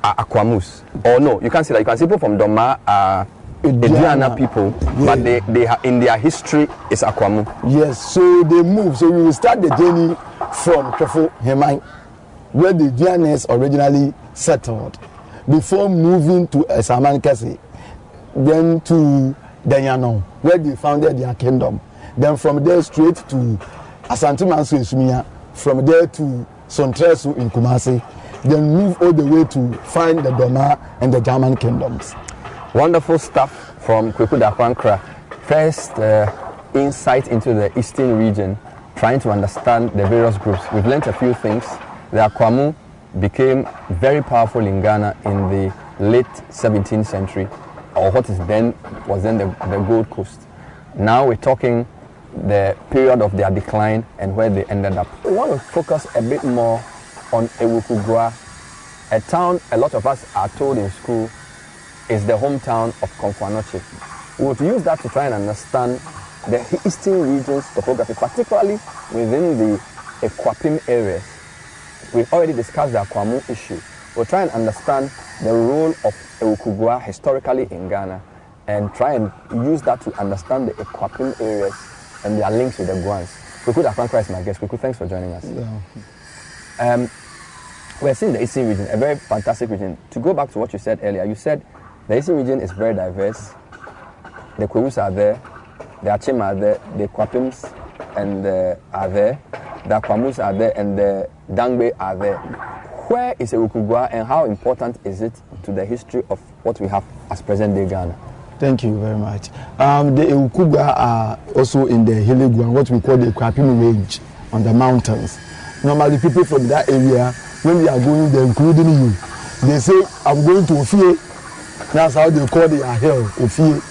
are Aquamus. Or no, you can't say that. You can say people from Doma are Ediana people, but they, they ha- in their history is Aquamu. Yes, so they move. So we will start the journey from Krefo Hemai, where the Giannis originally settled, before moving to Esaman Kese, then to Danyano, where they founded their kingdom. Then from there straight to Asante Manso Esumia, from there to Sontresu in Kumasi, then move all the way to find the Doma and the Gyaman kingdoms. Wonderful stuff from Kweku Darko Ankrah. First, uh, insight into the eastern region, trying to understand the various groups. We've learnt a few things. The Akwamu became very powerful in Ghana in the late 17th century, or what is then was then the, the Gold Coast. Now we're talking the period of their decline and where they ended up. We want to focus a bit more on Ewukugwa, a town a lot of us are told in school is the hometown of Komfo Anokye. We would use that to try and understand the eastern region's topography, particularly within the Akuapem areas. we've already discussed the Akwamu issue. We'll try and understand the role of Ewukugwa historically in Ghana and try and use that to understand the Akuapem areas and their links with the Guans. Kuku Akwankra is my guest. Kuku, thanks for joining us. Um, we're seeing the Eastern region, a very fantastic region. To go back to what you said earlier, you said the Eastern region is very diverse. The Kwewus are there, the Achim are there, the Kwapims and the are there, the Akwamus are there, and the Dangbe are there. Where is Ewukugwa and how important is it to the history of what we have as present day Ghana? Thank you very much. Um, the Ewukugwa are also in the hilly ground, what we call the Kwapim range on the mountains. Normally, people from that area, when they are going there, including you, they say, I'm going to Ofie. That's how they call their hill, Ofie.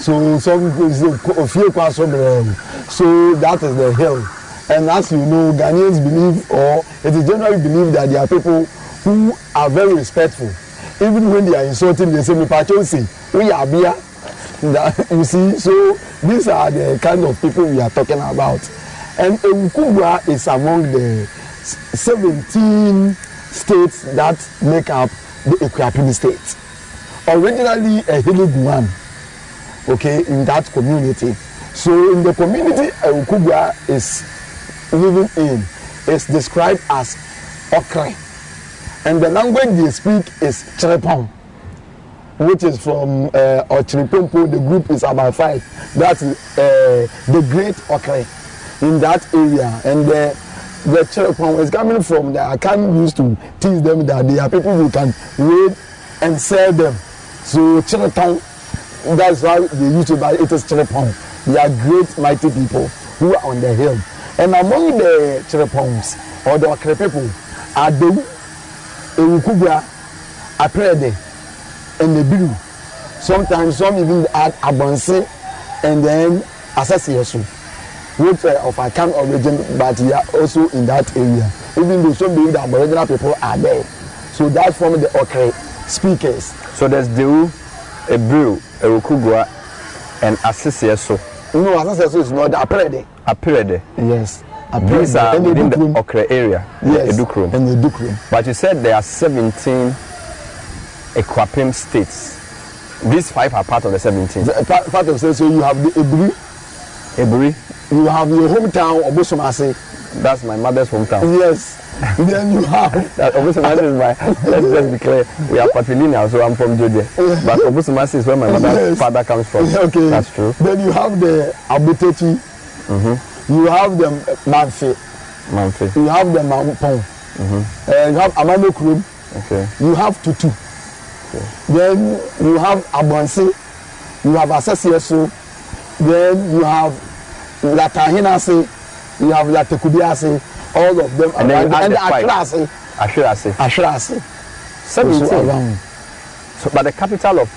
So some people say, Ofie Kwasobrel. So that is the hill. And as you know, Ghanaians believe, or it is generally believed that there are people who are very respectful. Even when they are insulting, they say, pachosi, we are here. That, you see, so these are the kind of people we are talking about. And Ewukugwa is among the s- 17 states that make up the Equapim states. Originally a Hiliguan, okay, in that community. So in the community Ewukugwa is living in is described as Okre. And the language they speak is Chirepon which is from uh, Ochiripompo. The group is about five. That's uh, the Great Okre in that area. And the, the Chiripon is coming from there. I can't use to teach them that they are people who can read and sell them. So Chiripon, that's why they used to buy it is Chiripon. They are great, mighty people who are on the hill. And among the Chiripons or the Okre people are the Ewukugwa, Aprede, and blue. Sometimes some even add abonse and then asasiesu, which uh, of Akan origin, but they are also in that area. Even though some believe that Aboriginal people are there. So that form the Okre speakers. So there's Dewu, Ebru, Ewukugwa, and Asisieso. No, Asasieso is not Aprede. Apirede. Yes. These are within the. Okre area, Yes, Edukrum. and Edukrum. But you said there are 17 Equapim states. These five are part of the 17. The, part, part of say so you have the Ebri, Eburi, you have your hometown Obosomase. that's my mother's hometown. Yes. then you have That Obusumasi is my, let's just be clear, we are patrilineal, so I'm from Jodia. But Obusumasi is where my mother's Yes. father comes from. Okay. That's true. Then you have the Abutechi. Mm-hmm. You have the Manfe. Manfe. You have the Mampong. Mm-hmm. Uh, you have Amano Krum. Okay. You have Tutu. Then you have Abanse. You have Asesieso. Then you have Latahinase. You have Latekubiase. All of them And around. And. Akrase. Ashirase. Ashrase. 17. Also around. So, but the capital of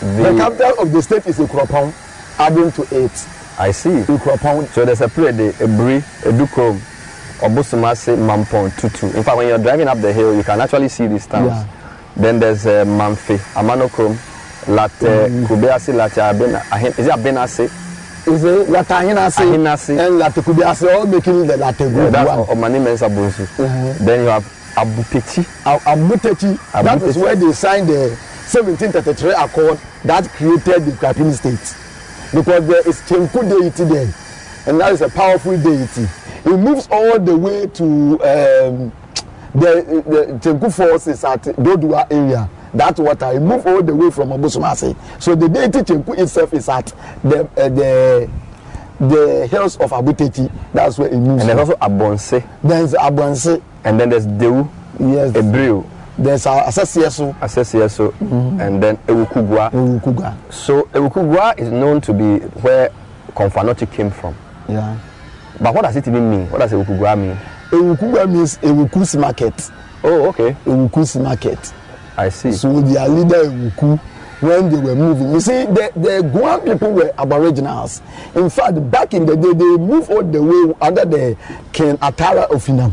the, The capital of the state is Ikropong, adding to it. I see. Ikropong. So there's a Pirede, Eburi, Edukrom, Obusumasi, Mampong, Tutu. In fact, when you're driving up the hill, you can actually see these towns. Yeah. Then there's uh, Manfe, Amanokrom, Late, Mm. Kubeasi, Late, Abena, Ahen- is it Abenase? Is it Latahinase Ahinase. and Latekubiase all making the Late Yeah, group that's one. Omani Mensa Bunsu. Uh-huh. Then you have Abutechi. Abutechi, that is Abutechi. where they signed the 1733 Accord that created the Krapin state. Because there is Chenku deity there, and that is a powerful deity. It moves all the way to um, the, the Chenku forces at Dodua area. That water, it moves all the way from Obosomase. So the deity Chenku itself is at the uh, the the hills of Abutechi. That's where it moves. And there's from. also Abonse. There's Abanse. And then there's Dewu, Yes. Ebriu, There's Asasieso. Asesieso, and then Ewukugwa. Ewukugwa. So Ewukugwa is known to be where Konfanochi came from. Yeah. But what does it even mean? What does Ewukugwa mean? Ewukugwa means Ewuku's market. Oh, okay. Ewuku's market. I see. So their leader Ewuku, when they were moving, you see, the, the Guam people were aboriginals. In fact, back in the day, they moved all the way under the King Atara of Finam.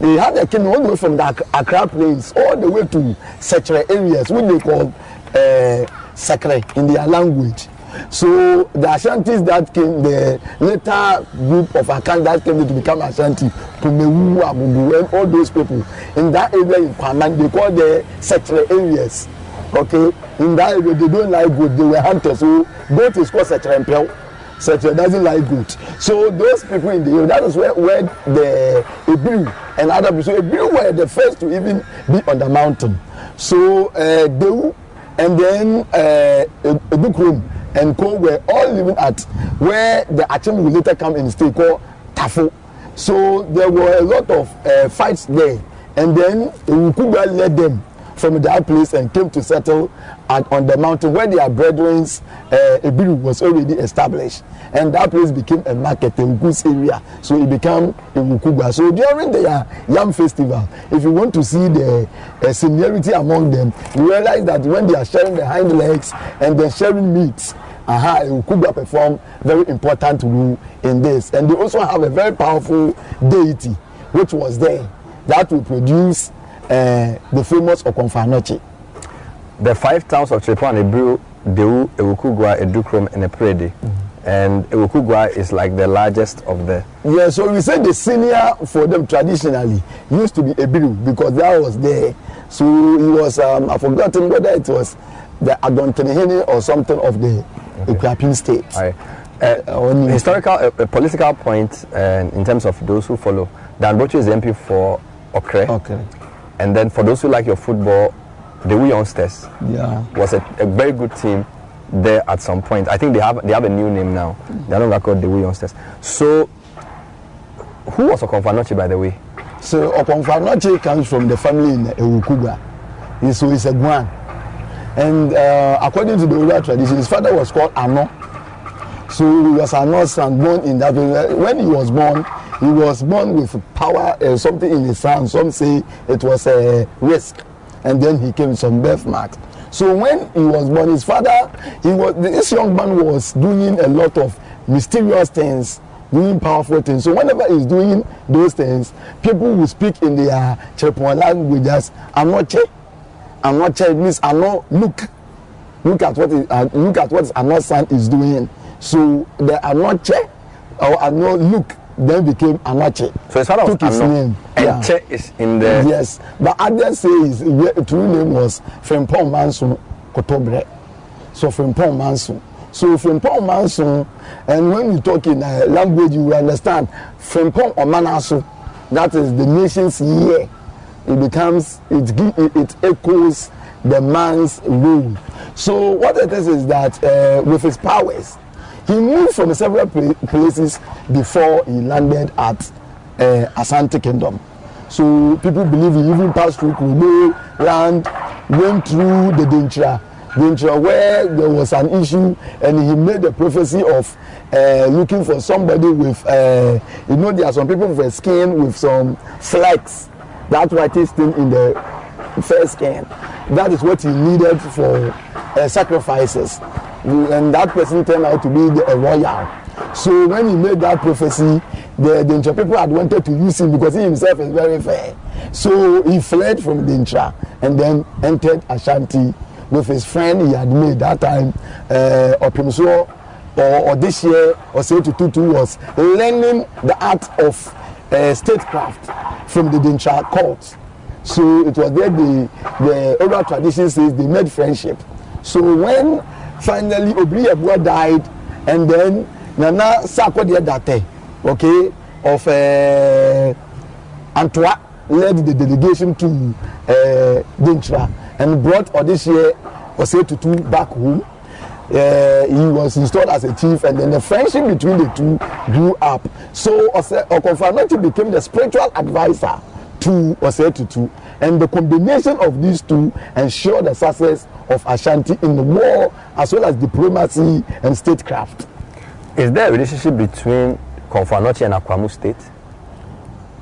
They had a king all the way from the Accra Plains all the way to Secre areas, which they call uh, Secre in their language. So the Ashantis that came, the later group of Akan that came to become Ashanti, Pumewu, Abubu, and all those people in that area in Kwaman, they call the settler areas. Okay, in that area they don't like goat, they were hunters. So goat is called settler impel. Settler doesn't like goat. So those people in the area, that is where, where the Ibiru and other people, so Ibiru were the first to even be on the mountain. So uh, they and then uh, Ebukrum and Co were all living at where the will later come and stay called Tafo. So there were a lot of uh, fights there, and then Ewukuba led them from that place and came to settle at, on the mountain where their brethren's uh, Ebiru was already established. And that place became a market, a Wuku's area. So it became a Wukuba. So during the uh, Yam Festival, if you want to see the uh, seniority among them, you realize that when they are sharing the hind legs and they're sharing meats, aha, Ukuba perform very important role in this. And they also have a very powerful deity, which was there, that will produce uh, the famous Okonfanochi. The five towns of Chepo and Ebru, Dewu, Ewukugwa, Edukrom, and Eprede. And Ewukugwa is like the largest of the. Yeah, so we say the senior for them traditionally used to be Ebiru because that was there. So he was, um, I've forgotten whether it was the Adontenehene or something of the Akuapem state. Aye. Uh, historical, uh, uh, political point uh, in terms of those who follow. Dan Botwe is the MP for Okere. Okay. And then for those who like your football, the We Youngsters Yeah. was a, a very good team there at some point. I think they have they have a new name now. They're no longer called the We Youngsters. So, who was Okomfo Anokye, by the way? So Okomfo Anokye comes from the family in Ewukuga. He's, so he's a Guan. And uh, according to the oral tradition, his father was called Ano. So he was Ano's son, born in that. When he was born, he was born with power, uh, something in his hand. Some say it was a risk. And then he came with some birthmarks. So when he was born, his father, he was this young man was doing a lot of mysterious things, doing powerful things. So whenever he's doing those things, people will speak in their Chepon language as Anoche. Anoche it means Ano look. Look at what is, uh, look at what Ano's son is doing. So the Anoche or Ano look then became Anoche. So his father was Took his Ano, name. and Che is in the. Yes, but others say his true name was Frempong Manson Kotobre. So Frempong Manson. So Frempong Manson, and when we talk in uh, language, you will understand Frempong Omanaso. That is the nation's year. It becomes, it, it, it echoes the man's rule. So what it is is that uh, with his powers, he moved from several pla- places before he landed at uh, Asante Kingdom. So people believe he even passed through Kumo land, went through the Dintra, Dintra where there was an issue, and he made a prophecy of uh, looking for somebody with, uh, you know, there are some people with a skin with some flecks, that whitish thing in the fair skin. That is what he needed for uh, sacrifices, and that person turned out to be the, a royal. So when he made that prophecy, the Dintra people had wanted to use him because he himself is very fair. So he fled from Dintra and then entered Ashanti with his friend he had made that time, uh, Opimso, or, or this year, or Tutu was learning the art of uh, statecraft from the Dintra court. So it was there the, the oral tradition says they made friendship. So when finally Obri Ebua died, and then Nana Sarkodie Date, okay, of uh, Antwa led the delegation to uh, Dintra and brought Odisha Ose Tutu back home. Uh, he was installed as a chief, and then the friendship between the two grew up. So Ose Okonfanoti became the spiritual advisor to Ose Tutu, and the combination of these two ensure the success of Ashanti in the war as well as diplomacy and statecraft. Is there a relationship between Komfo Anokye and Akwamu State?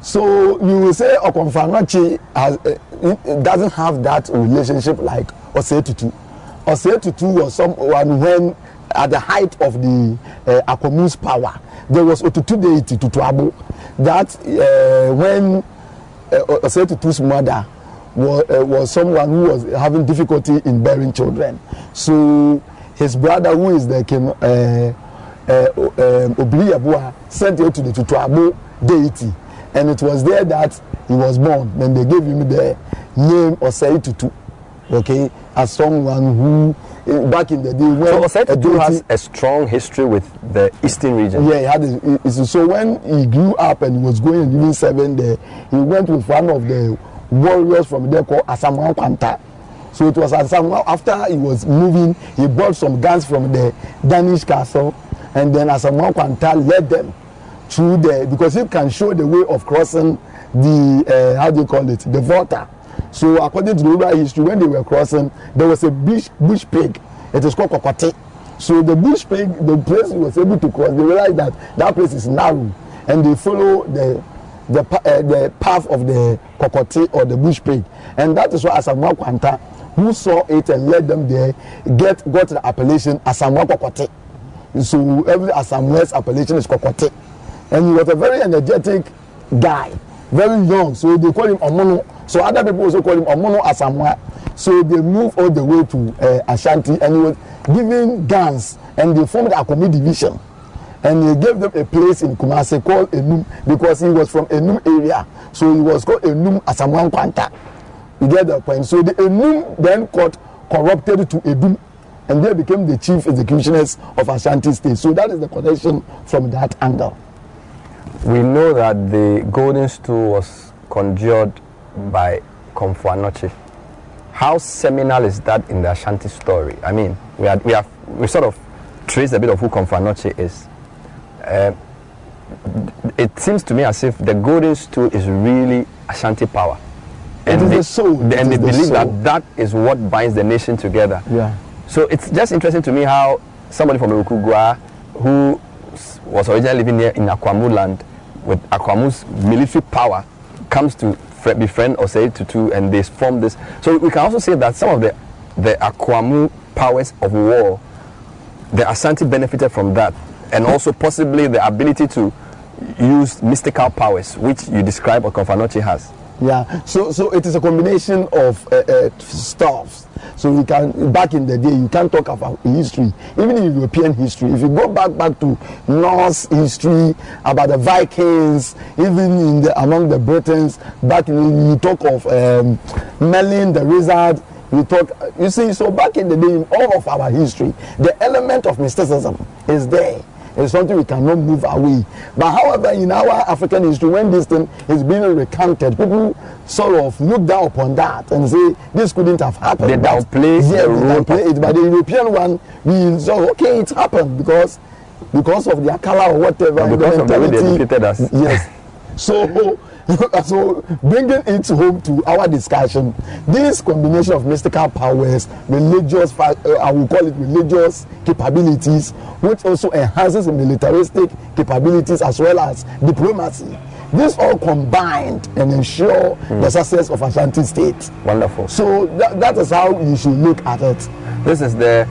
So you will say Okomfo Anokye has uh, doesn't have that relationship like Osei Tutu. Osetutu was someone when at the height of the uh, Akwamu's power, there was Otutu deity Tutuabo that uh, when uh, Osei Tutu's mother was, uh, was someone who was having difficulty in bearing children. So his brother who is the king, uh, uh, Yabua sent it to the Tutuabo deity, and it was there that he was born. Then they gave him the name Osei Tutu, okay, as someone who eh, back in the day when So deity- has a strong history with the eastern region. yeah, he had. A, so when he grew up and he was going and even serving there, he went with one of the warriors from there called Asamoah Kwanta. So it was Asamoah. After he was moving, he brought some guns from the Danish castle, and then Asamoah Kwanta led them through the because he can show the way of crossing the uh, how do you call it the water. So according to the oral history, when they were crossing, there was a bush bush pig. It is called kokote. So the bush pig, the place he was able to cross, they realized that that place is narrow, and they follow the the uh, the path of the kokote or the bush pig, and that is why Asamoah Kwanta, who saw it and led them there, get got the appellation Asamoah Kokote. So every Asamoah's appellation is Kokote, and he was a very energetic guy, very young. So they call him Omono. So other people also call him Omono Asamoah. So they moved all the way to uh, Ashanti, and he was giving guns, and they formed a Akomi division and he gave them a place in Kumasi called Enum because he was from Enum area. So he was called Enum Asamoah Kwanta. You get the point? So the Enum then got corrupted to Edum and they became the chief executioners of Ashanti State. So that is the connection from that angle. We know that the golden stool was conjured by Komfo Anokye. How seminal is that in the Ashanti story? I mean, we had, we have we sort of traced a bit of who Komfo Anokye is. Uh, it seems to me as if the golden stool is really Ashanti power. It is they, the soul. It And they the believe soul. that that is what binds the nation together. Yeah. So it's just interesting to me how somebody from Ukugwa who was originally living here in Akwamu land with Akwamu's military power comes to befriend Osei Tutu and they form this. So we can also say that some of the, the Akwamu powers of war, the Ashanti benefited from that and also possibly the ability to use mystical powers which you describe or Komfo Anokye has. Yeah, so so it is a combination of uh, uh, stuffs. So we can back in the day you can't talk about history, even in European history. If you go back back to Norse history about the Vikings, even in the among the Britons, back in you talk of um, Merlin the wizard. You talk, you see. So back in the day, in all of our history, the element of mysticism is there. It's something we cannot move away. But however, in our African history, when this thing is being recounted, people sort of look down upon that and say this couldn't have happened. They downplay yeah, the they downplay it. But the European one, we say, okay, it happened because because of their color or whatever. And because of the way they educated us. Yes. So, so bringing it home to our discussion, this combination of mystical powers, religious, uh, I will call it religious capabilities, which also enhances the militaristic capabilities as well as diplomacy. This all combined and ensure the success of Ashanti State. Wonderful. So that, that is how you should look at it. This is the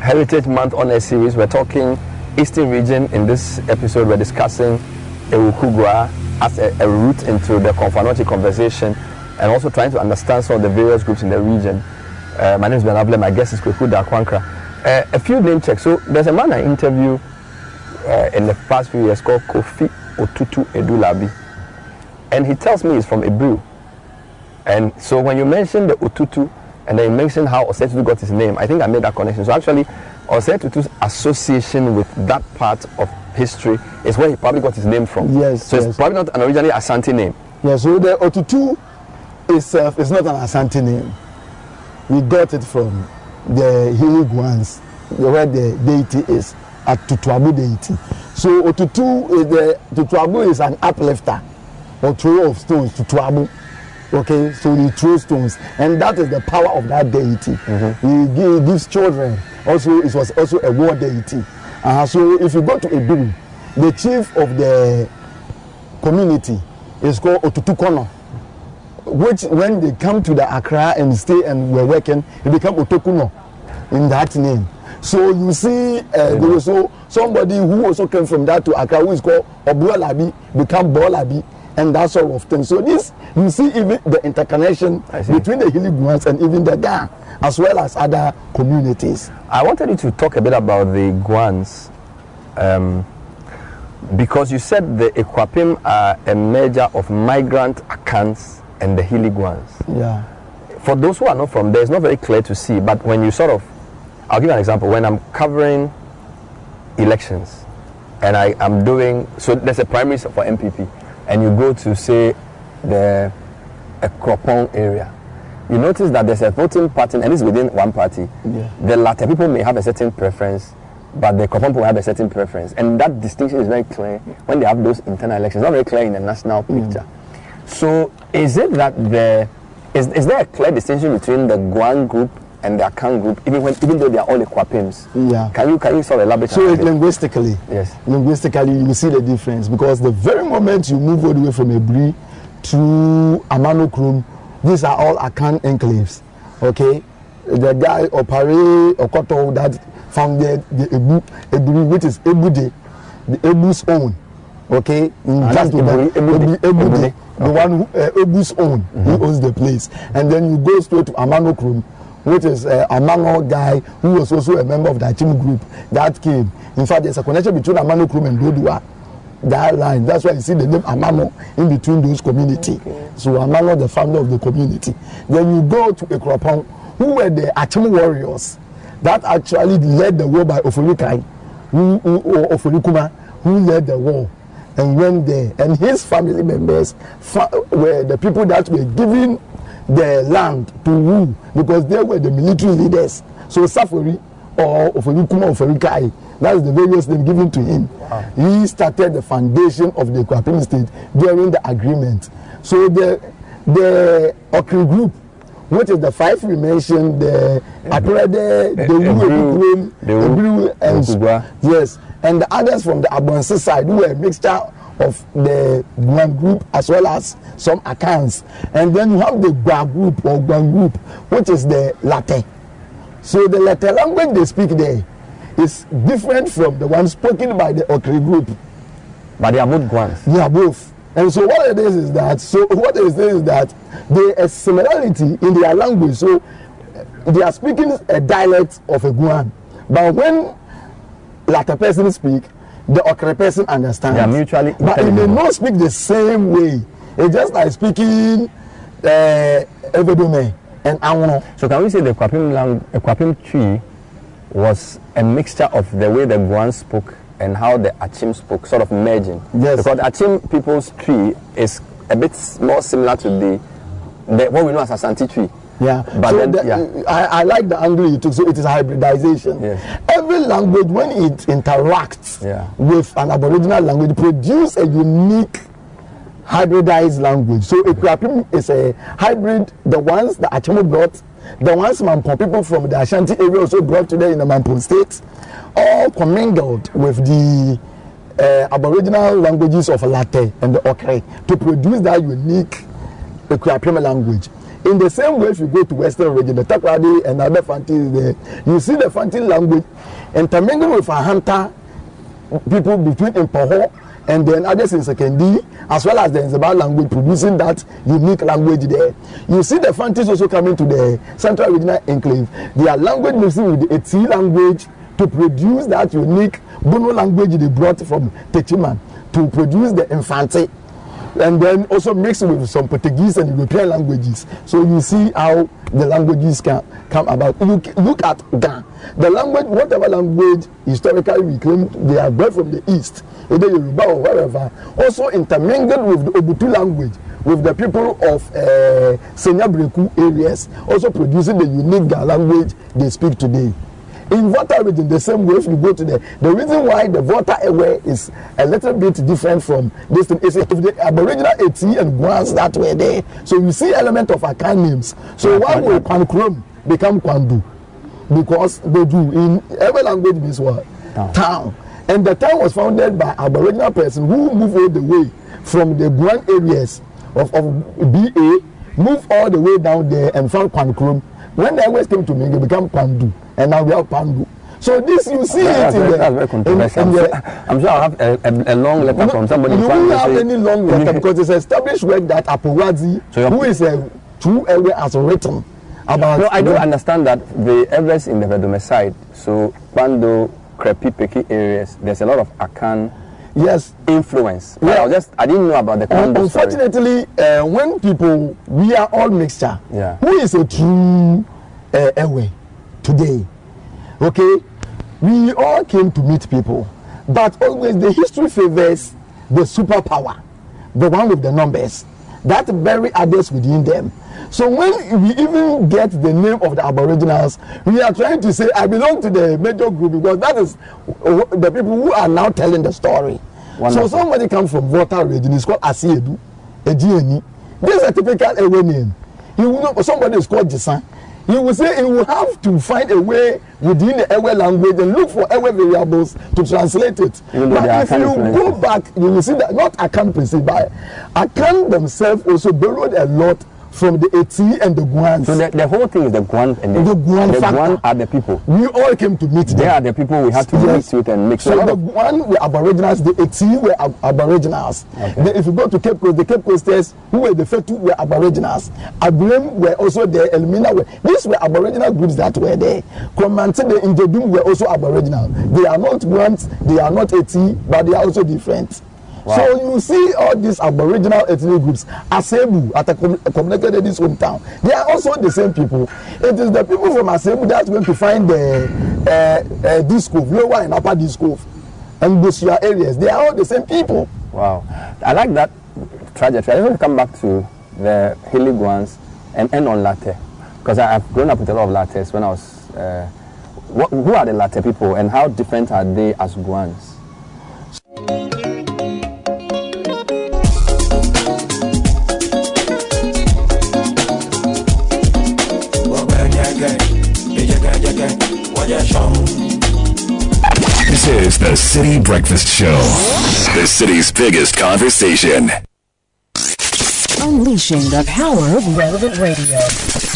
Heritage Month on a series. We're talking Eastern region. In this episode, we're discussing Ewukugwa as a, a route into the Komfo Anokye conversation and also trying to understand some of the various groups in the region. Uh, my name is Bernard Avle. My guest is Kweku Darko Ankrah. Uh, a few name checks. So there's a man I interviewed uh, in the past few years called Kofi Otutu Edulabi. And he tells me he's from Ebru. And so when you mention the Otutu and then you mention how Osei Tutu got his name, I think I made that connection. So actually, Osetutu's association with that part of history is where he probably got his name from. Yes, So yes. it's probably not an originally Asante name. Yeah, so the Otutu itself is not an Asante name. We got it from the Hiliguans, where the deity is, at Tutuabu deity. So Otutu is the Tutuabu is an uplifter or thrower of stones, Tutuabu. Okay, so he throws stones, and that is the power of that deity. He, gi- he gives children. Also, it was also a war deity. Uh, so if you go to Ebiru, the chief of the community is called Otutukono, which when they come to the Accra and stay and were working, it become Otokuno in that name. So you see, uh, there was so somebody who also came from that to Accra who is called Obuolabi become Bolabi, and that sort of thing. So this, you see even the interconnection between the Hiliguans and even the Ga, as well as other communities. I wanted you to talk a bit about the Guans, um, because you said the Akuapem are a merger of migrant Akans and the Hiliguans. Yeah. For those who are not from there, it's not very clear to see, but when you sort of, I'll give you an example. When I'm covering elections and I am doing, so there's a primary for NPP, and you go to, say, the Akropong area, you notice that there's a voting pattern, and it's within one party. Yeah. The latter people may have a certain preference, but the Akropong people have a certain preference. And that distinction is very clear when they have those internal elections, not very clear in the national mm. picture. So is it that the, is, is there a clear distinction between the Guan group and the Akan group, even when even though they are all Ekwapims? Yeah. Can you can you sort of elaborate? So it- linguistically, yes, linguistically, you see the difference because the very moment you move all the way from Ebri to Amanokrum, these are all Akan enclaves. Okay, the guy Opare Okoto that founded the Ebu Ebri, which is Ebude, the Ebu's own. Okay, in Ah, just that's Ebude, Ebude. Ebude, Ebude. the one who uh, Ebu's own, he owns the place, and then you go straight to Amanokrum which is uh, Amano guy who was also a member of the Achim group that came. In fact, there's a connection between Amano Krum and Dodua. That line. That's why you see the name Amano in between those community. So Amano, the founder of the community. Then you go to Ekropong, who were the Achim warriors that actually led the war by Oforikai, who, who, or Oforikuma, who led the war and went there. And his family members fa- were the people that were given the land to rule because they were the military leaders. So Safori or Oforikuma Oforikai, that's the various name given to him. He started the foundation of the Kwapim state during the agreement. So the the Okri group, which is the five we mentioned, the Akrede, the Wu, the Ebru, and yes, and the others from the Abonsi side who were a mixture of the Guan group as well as some accounts. And then you have the Gua group or Guan group, which is the Latte. So the Latte language they speak there is different from the one spoken by the Okri group. But they are both Guans. They are both. And so what it is is that so what it is is that there is similarity in their language. So uh, they are speaking a dialect of a Guan. But when latter person speak, the Okre person understands. They are mutually But they may not speak the same way. It's just like speaking uh, Evedome and Awono. So can we say the Kwapim, lang- uh, Kwapim tree was a mixture of the way the Guan spoke and how the Achim spoke, sort of merging? Yes. Because Achim people's tree is a bit more similar to the, the what we know as Asante tree. Yeah, But so then, the- yeah. I, I like the angle you took. So it is hybridization. Every language, when it interacts Yeah. with an aboriginal language, produce a unique hybridized language. So Akuapem is a hybrid. The ones that Achimo brought, the ones Mampo people from the Ashanti area also brought today in the Mampo state, all commingled with the uh, aboriginal languages of Latte and the Okre to produce that unique Akuapem language. In the same way, if you go to Western region, the Takradi and other Fanti there, you see the Fanti language intermingled with a hunter people between Impoho and then others in Sekendi, as well as the Nzaba language, producing that unique language there. You see the Fantis also coming to the Central Regional Enclave. Their language mixing with the Etsi language to produce that unique Bono language they brought from Techiman to produce the Infante. And then also mix with some Portuguese and European languages. So you see how the languages can come about. C- look at Ga. The language, whatever language historically we claim they are brought from the east, either Yoruba or wherever, also intermingled with the Obutu language, with the people of uh, Senya Breku areas, also producing the unique Ga language they speak today. In Volta region, the same way if you go to the the reason why the Volta area is a little bit different from this thing is if the Aboriginal Eti and Guans that were there. So you see element of Akan names. So why will Kwankrom become Kwandu? Because they do in every language means what? Town. And the town was founded by Aboriginal person who moved all the way from the Guan areas of, of BA, moved all the way down there and found Kwankrom. When the West came to me, they became Kwandu. And now we have Pandu. So this you see That's it in very, the, that's very controversial. in- I'm, in sure, the- I'm sure I'll have a, a, a long letter from somebody. you in won't have any long letter because it's established work that Apowazi, who is a true Ewe, has written about. No, I do the- understand that the areas in the Vedome side, so Bando, Krepi, Peki areas, there's a lot of Akan yes influence. But I was just I didn't know about the Kwando story. unfortunately, uh, when people, we are all mixture. Yeah. Who is a true uh, Ewe today? Okay, we all came to meet people, but always the history favors the superpower, the one with the numbers that bury others within them. So when we even get the name of the Aboriginals, we are trying to say I belong to the major group because that is the people who are now telling the story. Wonderful. So somebody comes from Water region, it's called Asiedu, Ejieni. This is a typical Ewe name. You know somebody is called Jisan. You will say you will have to find a way within the Ewe language and look for Ewe variables to translate it. Even But if you go back, you will see that not Akan but Akan themselves also borrowed a lot from the Eti and the Guans. So the, the whole thing is the Guan and the, The Guan the factor. Guan are the people. We all came to meet them. They are the people we had to Yes. mix with and mix. So a lot the one were Aboriginals, the Eti were ab- Aboriginals. Then if you go to Cape Coast, the Cape Coasters, who were the Fetu were Aboriginals. Abrim were also there, Elmina were. These were Aboriginal groups that were there. Komante, the Injodum were also Aboriginal. They are not ones, they are not Eti, but they are also different. Wow. So you see all these Aboriginal ethnic groups, Asebu, at a com- communicated this hometown, they are also the same people. It is the people from Asebu that's going to find the uh, uh, disco, lower and upper disco, and Busia areas. They are all the same people. Wow, I like that trajectory. I just want to come back to the hilly Guans and end on Latte because I've grown up with a lot of Lattes when I was. Uh, what, who are the Latte people and how different are they as Guans? This is the Citi Breakfast Show, the city's biggest conversation. Unleashing the power of relevant radio.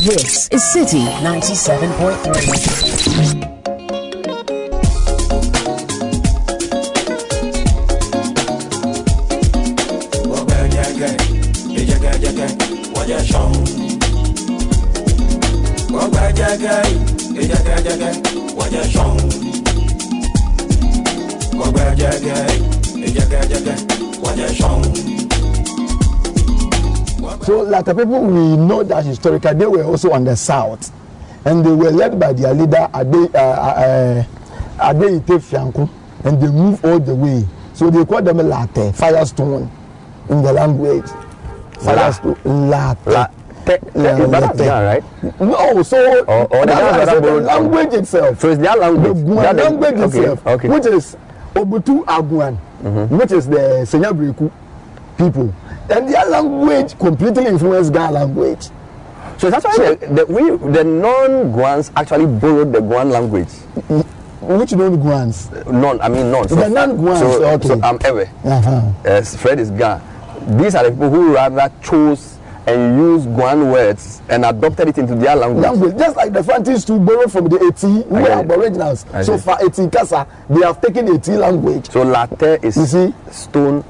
This is Citi 97.3. So, like the people we know that historically, they were also on the south, and they were led by their leader Ade uh, uh, Ade Ite Fianko, and they moved all the way. So they call them Latte, firestone, in the language. Firestone, Latte. La- te- Yeah, is that Latte. Ghana, right? No, so Or, or the that's the language itself. So it's their language. The is- language okay, itself, okay. which is Obutu Aguan, which is the Senyabreku people. And their language completely influenced Ghana language. So that's why the, the, we, the non-Guans actually borrowed the Guan language. Which non-Guans? None, I mean none. The non-Guans, So, okay. so I'm Ewe. Uh-huh. Uh, Fred is Gan. These are the people who rather chose and used Guan words and adopted it into their language. language. Just like the Fantis to borrow from the Eti, who I are. Aboriginals. So for Eti Kasa, they have taken Eti language. So latte is You see? stone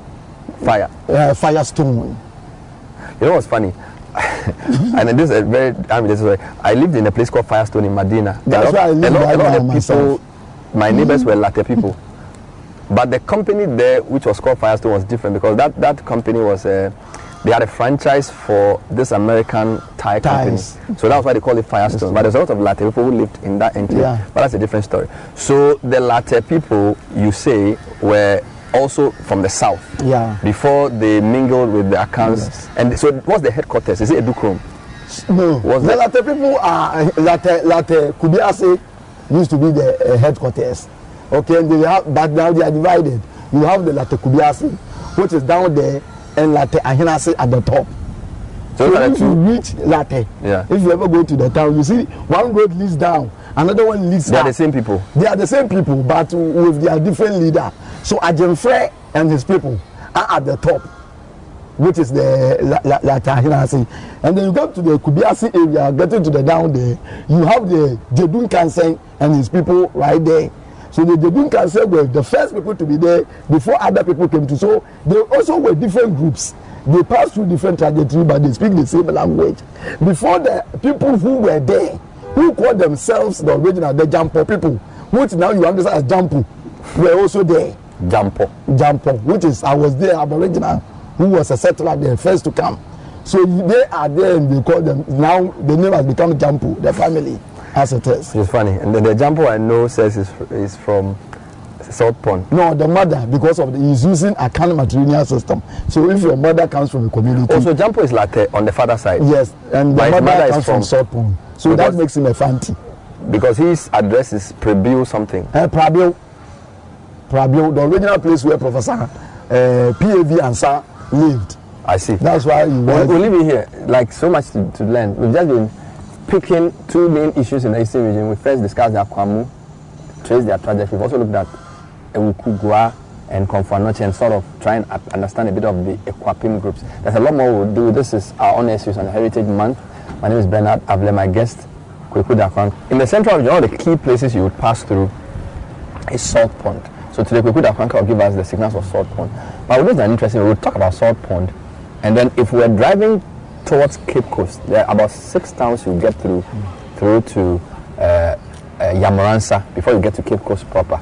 fire. Uh, firestone. You know what's funny? and this is a very I mean this is very, I lived in a place called Firestone in Medina. That's where I live a lot, a lot of the myself. people my neighbors were latte people. But the company there which was called Firestone was different because that, that company was uh, they had a franchise for this American Thai company. So that's why they call it Firestone. But there's a lot of Larteh people who lived in that entry. Yeah. But that's a different story. So the Larteh people you say were also from the south Yeah. before they mingled with the accounts. And so, what's the headquarters? Is it Edukrom? No, What's the that? Larteh people are Larteh Larteh Larteh Kubiase used to be the uh, headquarters. Okay, and they have, but now they are divided. You have the Larteh Kubiase, which is down there, and latter Ahinase at the top. So So, if you reach latte, Yeah. if you ever go to the town, you see one road leads down, another one leads They are the same people. They are the same people, but with their different leader. So Ajemfre and his people are at the top. which is the La- La- Latahinasi. And then you go to the Kubiasi area, getting to the down there, you have the Jedun Kansen and his people right there. So the Jedun Kansen were the first people to be there before other people came to. So they also were different groups. They passed through different trajectory, but they speak the same language. Before the people who were there, who called themselves the original, the Jampo people, which now you understand as Jampo, were also there. Jampo. Jampo, which is I was there, Aboriginal, who was a settler there, first to come. So they are there and they call them now the name has become Jampo, the family, as it is. It's funny. And then the Jampo I know says is, is from Salt Pond. No, the mother, because of the, he's using a kind of matrilineal system. So if your mother comes from a community. Also, Jampo is Larteh on the father side. Yes, and the mother, mother is comes from, from- Salt Pond. So Because- that makes him a fanti. Because his address is Prebil something. Uh, Prabio, Prabio, the original place where Professor uh, PAV Ansah lived. I see. That's why he We're, we're living here, like so much to, to learn. We've just been picking two main issues in the Eastern region. We first discussed the Akwamu, traced their trajectory. We've also looked at Ewukugwa and Konfanoche and sort of try and understand a bit of the Equapim groups. There's a lot more we'll do. This is our honor issues on Heritage Month. My name is Bernard Avle, my guest, Kweku Dakwang. In the central region, all the key places you would pass through is Salt Pond. So today, Kweku Dakwang will give us the signals of Salt Pond. But this an interesting, we'll talk about Salt Pond. And then if we're driving towards Cape Coast, there are about six towns you get through through to uh, uh, Yamoransa before you get to Cape Coast proper.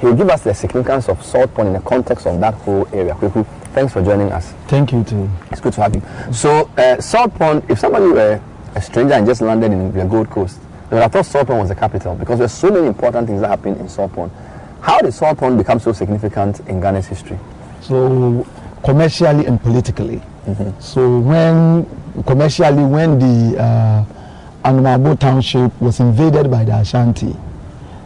He will give us the significance of Salt Pond in the context of that whole area. Kweku, thanks for joining us. Thank you too. It's good to have you. So, uh, Salt Pond, if somebody were a stranger and just landed in the Gold Coast, they would have thought Salt Pond was the capital because there's so many important things that happen in Salt Pond. How did Salt Pond become so significant in Ghana's history? So commercially and politically. So when commercially, when the uh, Anumabo township was invaded by the Ashanti,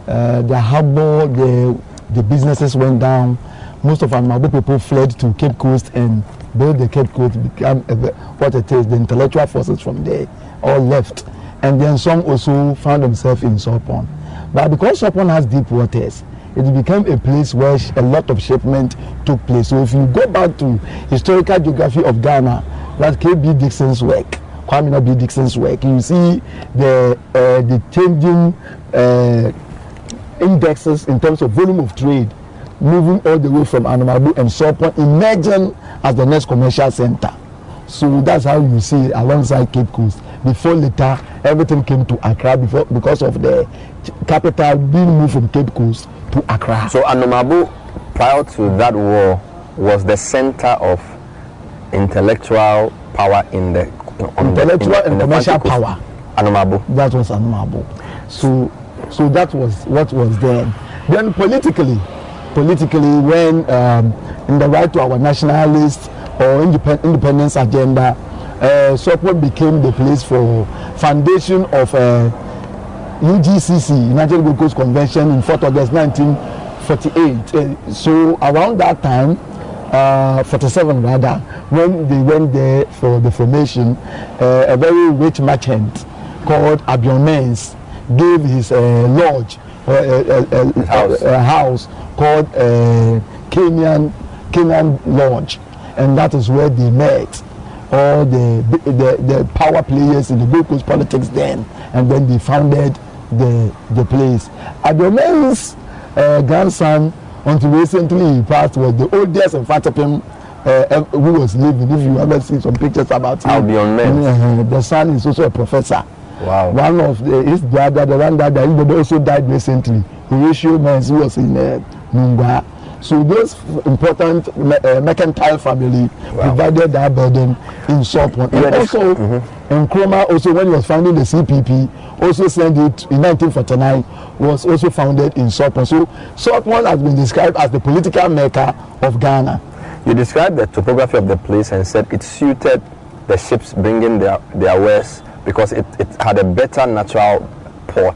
uh, the harbour, the the businesses went down. Most of Anumabo people fled to Cape Coast and built the Cape Coast became what it is. The intellectual forces from there all left, and then some also found themselves in Sopon. But because Sopon has deep waters, it became a place where a lot of shipment took place. So if you go back to historical geography of Ghana, that's KB Dickson's work, Kwame B. Dickson's work, you see the uh, the changing uh, indexes in terms of volume of trade moving all the way from Anamabu and Sopon emerging as the next commercial center. So that's how you see alongside Cape Coast. Before later, everything came to Accra before, because of the capital being moved from Cape Coast to Accra. So, Anomabu, prior to that war, was the center of intellectual power in the on Intellectual the- in and the commercial power. Anomabu. That was Anumabo. So, so that was what was there. Then politically, politically, when um, in the right to our nationalist or independ- independence agenda, uh, became the place for foundation of uh, UGCC, United Gold Coast Convention in 4th August 1948. Uh, so around that time, uh, 47 rather, when they went there for the formation, uh, a very rich merchant called Abionens gave his uh, lodge, uh, uh, uh, house. a house called uh, Kenyan Kenyan Lodge, and that is where they met all the, the the power players in the Gold Coast politics then, and then they founded the the place. Abionens uh, grandson, until recently he passed, was the oldest and Fatapim uh, ev- who was living. If you ever see some pictures about him, Albion Mens. uh, the son is also a professor. Wow. One of the, his brother, the one that died, also died recently. Horatio who was in uh, Nungwa. So those f- important me- uh, mercantile family provided that burden in Sopon. And also, Nkrumah also when he was founding the CPP, also sent it in 1949, was also founded in Sopon. So Sopon has been described as the political mecca of Ghana. You described the topography of the place and said it suited the ships bringing their, their wares because it, it had a better natural port.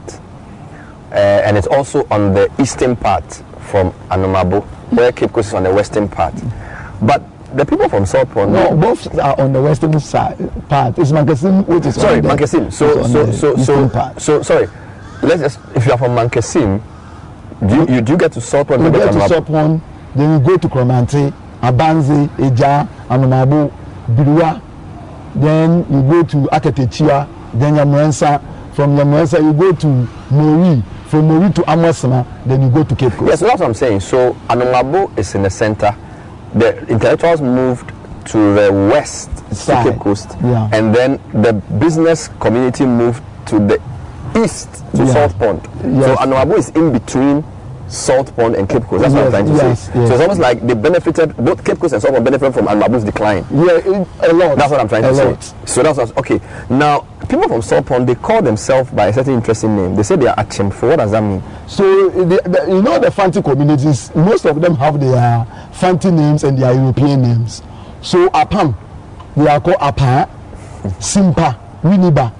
Uh, and it's also on the eastern part from Anomabo, where Cape Coast is on the western part. But the people from Salt Pond, No, both are on the western side part. It's Mankasim, which is sorry, on. So, so, so, so, part. so, sorry. Let's just, if you are from Mankesim, do you, you do get to Salt Pond? You get to Anomabo? Sopon, then you go to Kromante, Abanze, Eja, Anomabu, Birua, then you go to Akatechia, then Yamuensa. From Yamuensa, you go to Moree. From Moree to Amasama, then you go to Cape Coast. Yes, that's what I'm saying. So Anomabo is in the center. The intellectuals moved to the west Side. to Cape Coast, Yeah. and then the business community moved to the east to Yeah. Salt Pond. So Yes. Anomabo is in between Salt Pond and Cape Coast. That's what I'm trying to yes, say. yes. So it's almost like they benefited both Cape Coast and Salt Pond benefited from Anomabo's decline. Yeah, it, a lot. That's what I'm trying a to say. So that's what, okay. Now people from Pond they call themselves by a certain interesting name. They say they are Achimfo. What does that mean? So the, the, you know the Fanti communities, most of them have their Fanti names and their European names. So Apam, they are called Apa, Simpa, Winneba,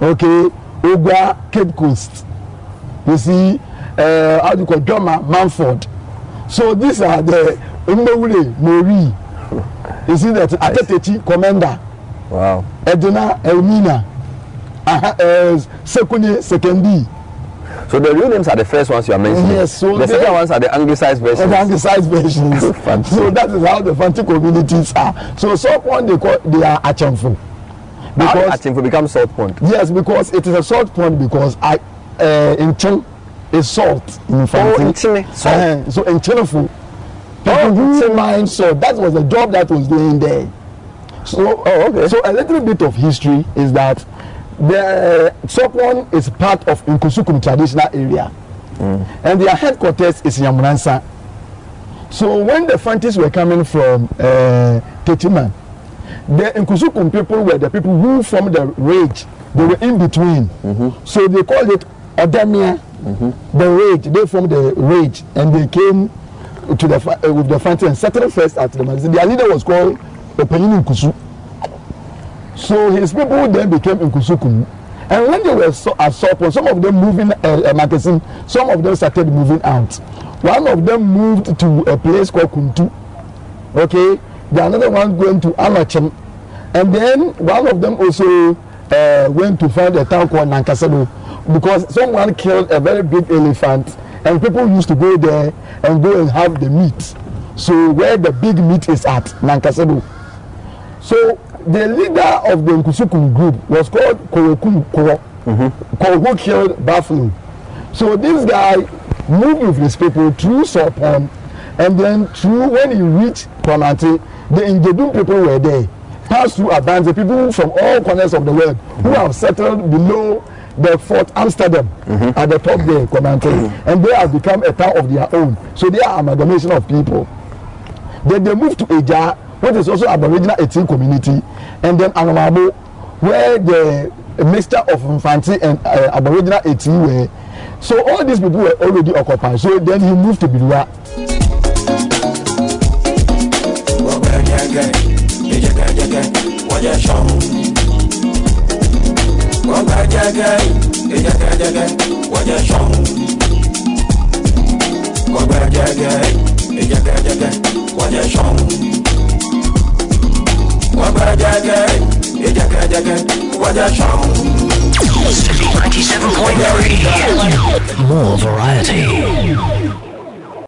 okay, Ogwa, Cape Coast. You see, uh, how do you call Doma, Mumford. So these are the Umewule, Moree. You see that Atetechi, Komenda. Wow. Edina, Elmina, uh, uh, Sekondi. So the real names are the first ones you are mentioning. Yes, so the they- second ones are the anglicized versions. The anglicized versions. So that is how the Fanti communities are. So salt pond they call they are Achamfo. How did becomes become Salt Pond? Yes, because it is a salt pond because I uh, in Chim is salt in Fanti. in Chile, salt. Uh, so in Chinefo, people who mine salt. That was the job that was doing there. So oh, okay. So a little bit of history is that the Sopon is part of Nkusukum traditional area, and their headquarters is in Yamuransa. So when the Fantis were coming from uh, Techiman, the Nkusukum people were the people who formed the rage. They were in between, so they called it Odemia, the rage. They formed the rage, and they came to the uh, with the Fantis and settled first at the magazine. Their leader was called Opeyin Nkusu. So his people then became Nkusukum. And when they were so, Sopon, some of them moving uh, a magazine, some of them started moving out. One of them moved to a place called Kuntu. Okay, the another one going to Alachem. And then one of them also uh, went to find a town called Nankasado because someone killed a very big elephant and people used to go there and go and have the meat. So where the big meat is at, Nankasado. So the leader of the Nkusukum group was called Korokum Koro, called who killed Buffalo. So this guy moved with his people through Sopon, and then through when he reached Konante, the Ingedun people were there. Passed through Abanze, people from all corners of the world who have settled below the Fort Amsterdam at the top there, Konante, and they have become a town of their own. So they are amalgamation of people. Then they moved to Eja, which is also Aboriginal 18 community, and then Anamabo, where the mixture of Infanti and uh, Aboriginal 18 were. So all these people were already occupied. So then he moved to Bidua. Citi 97.3. More variety.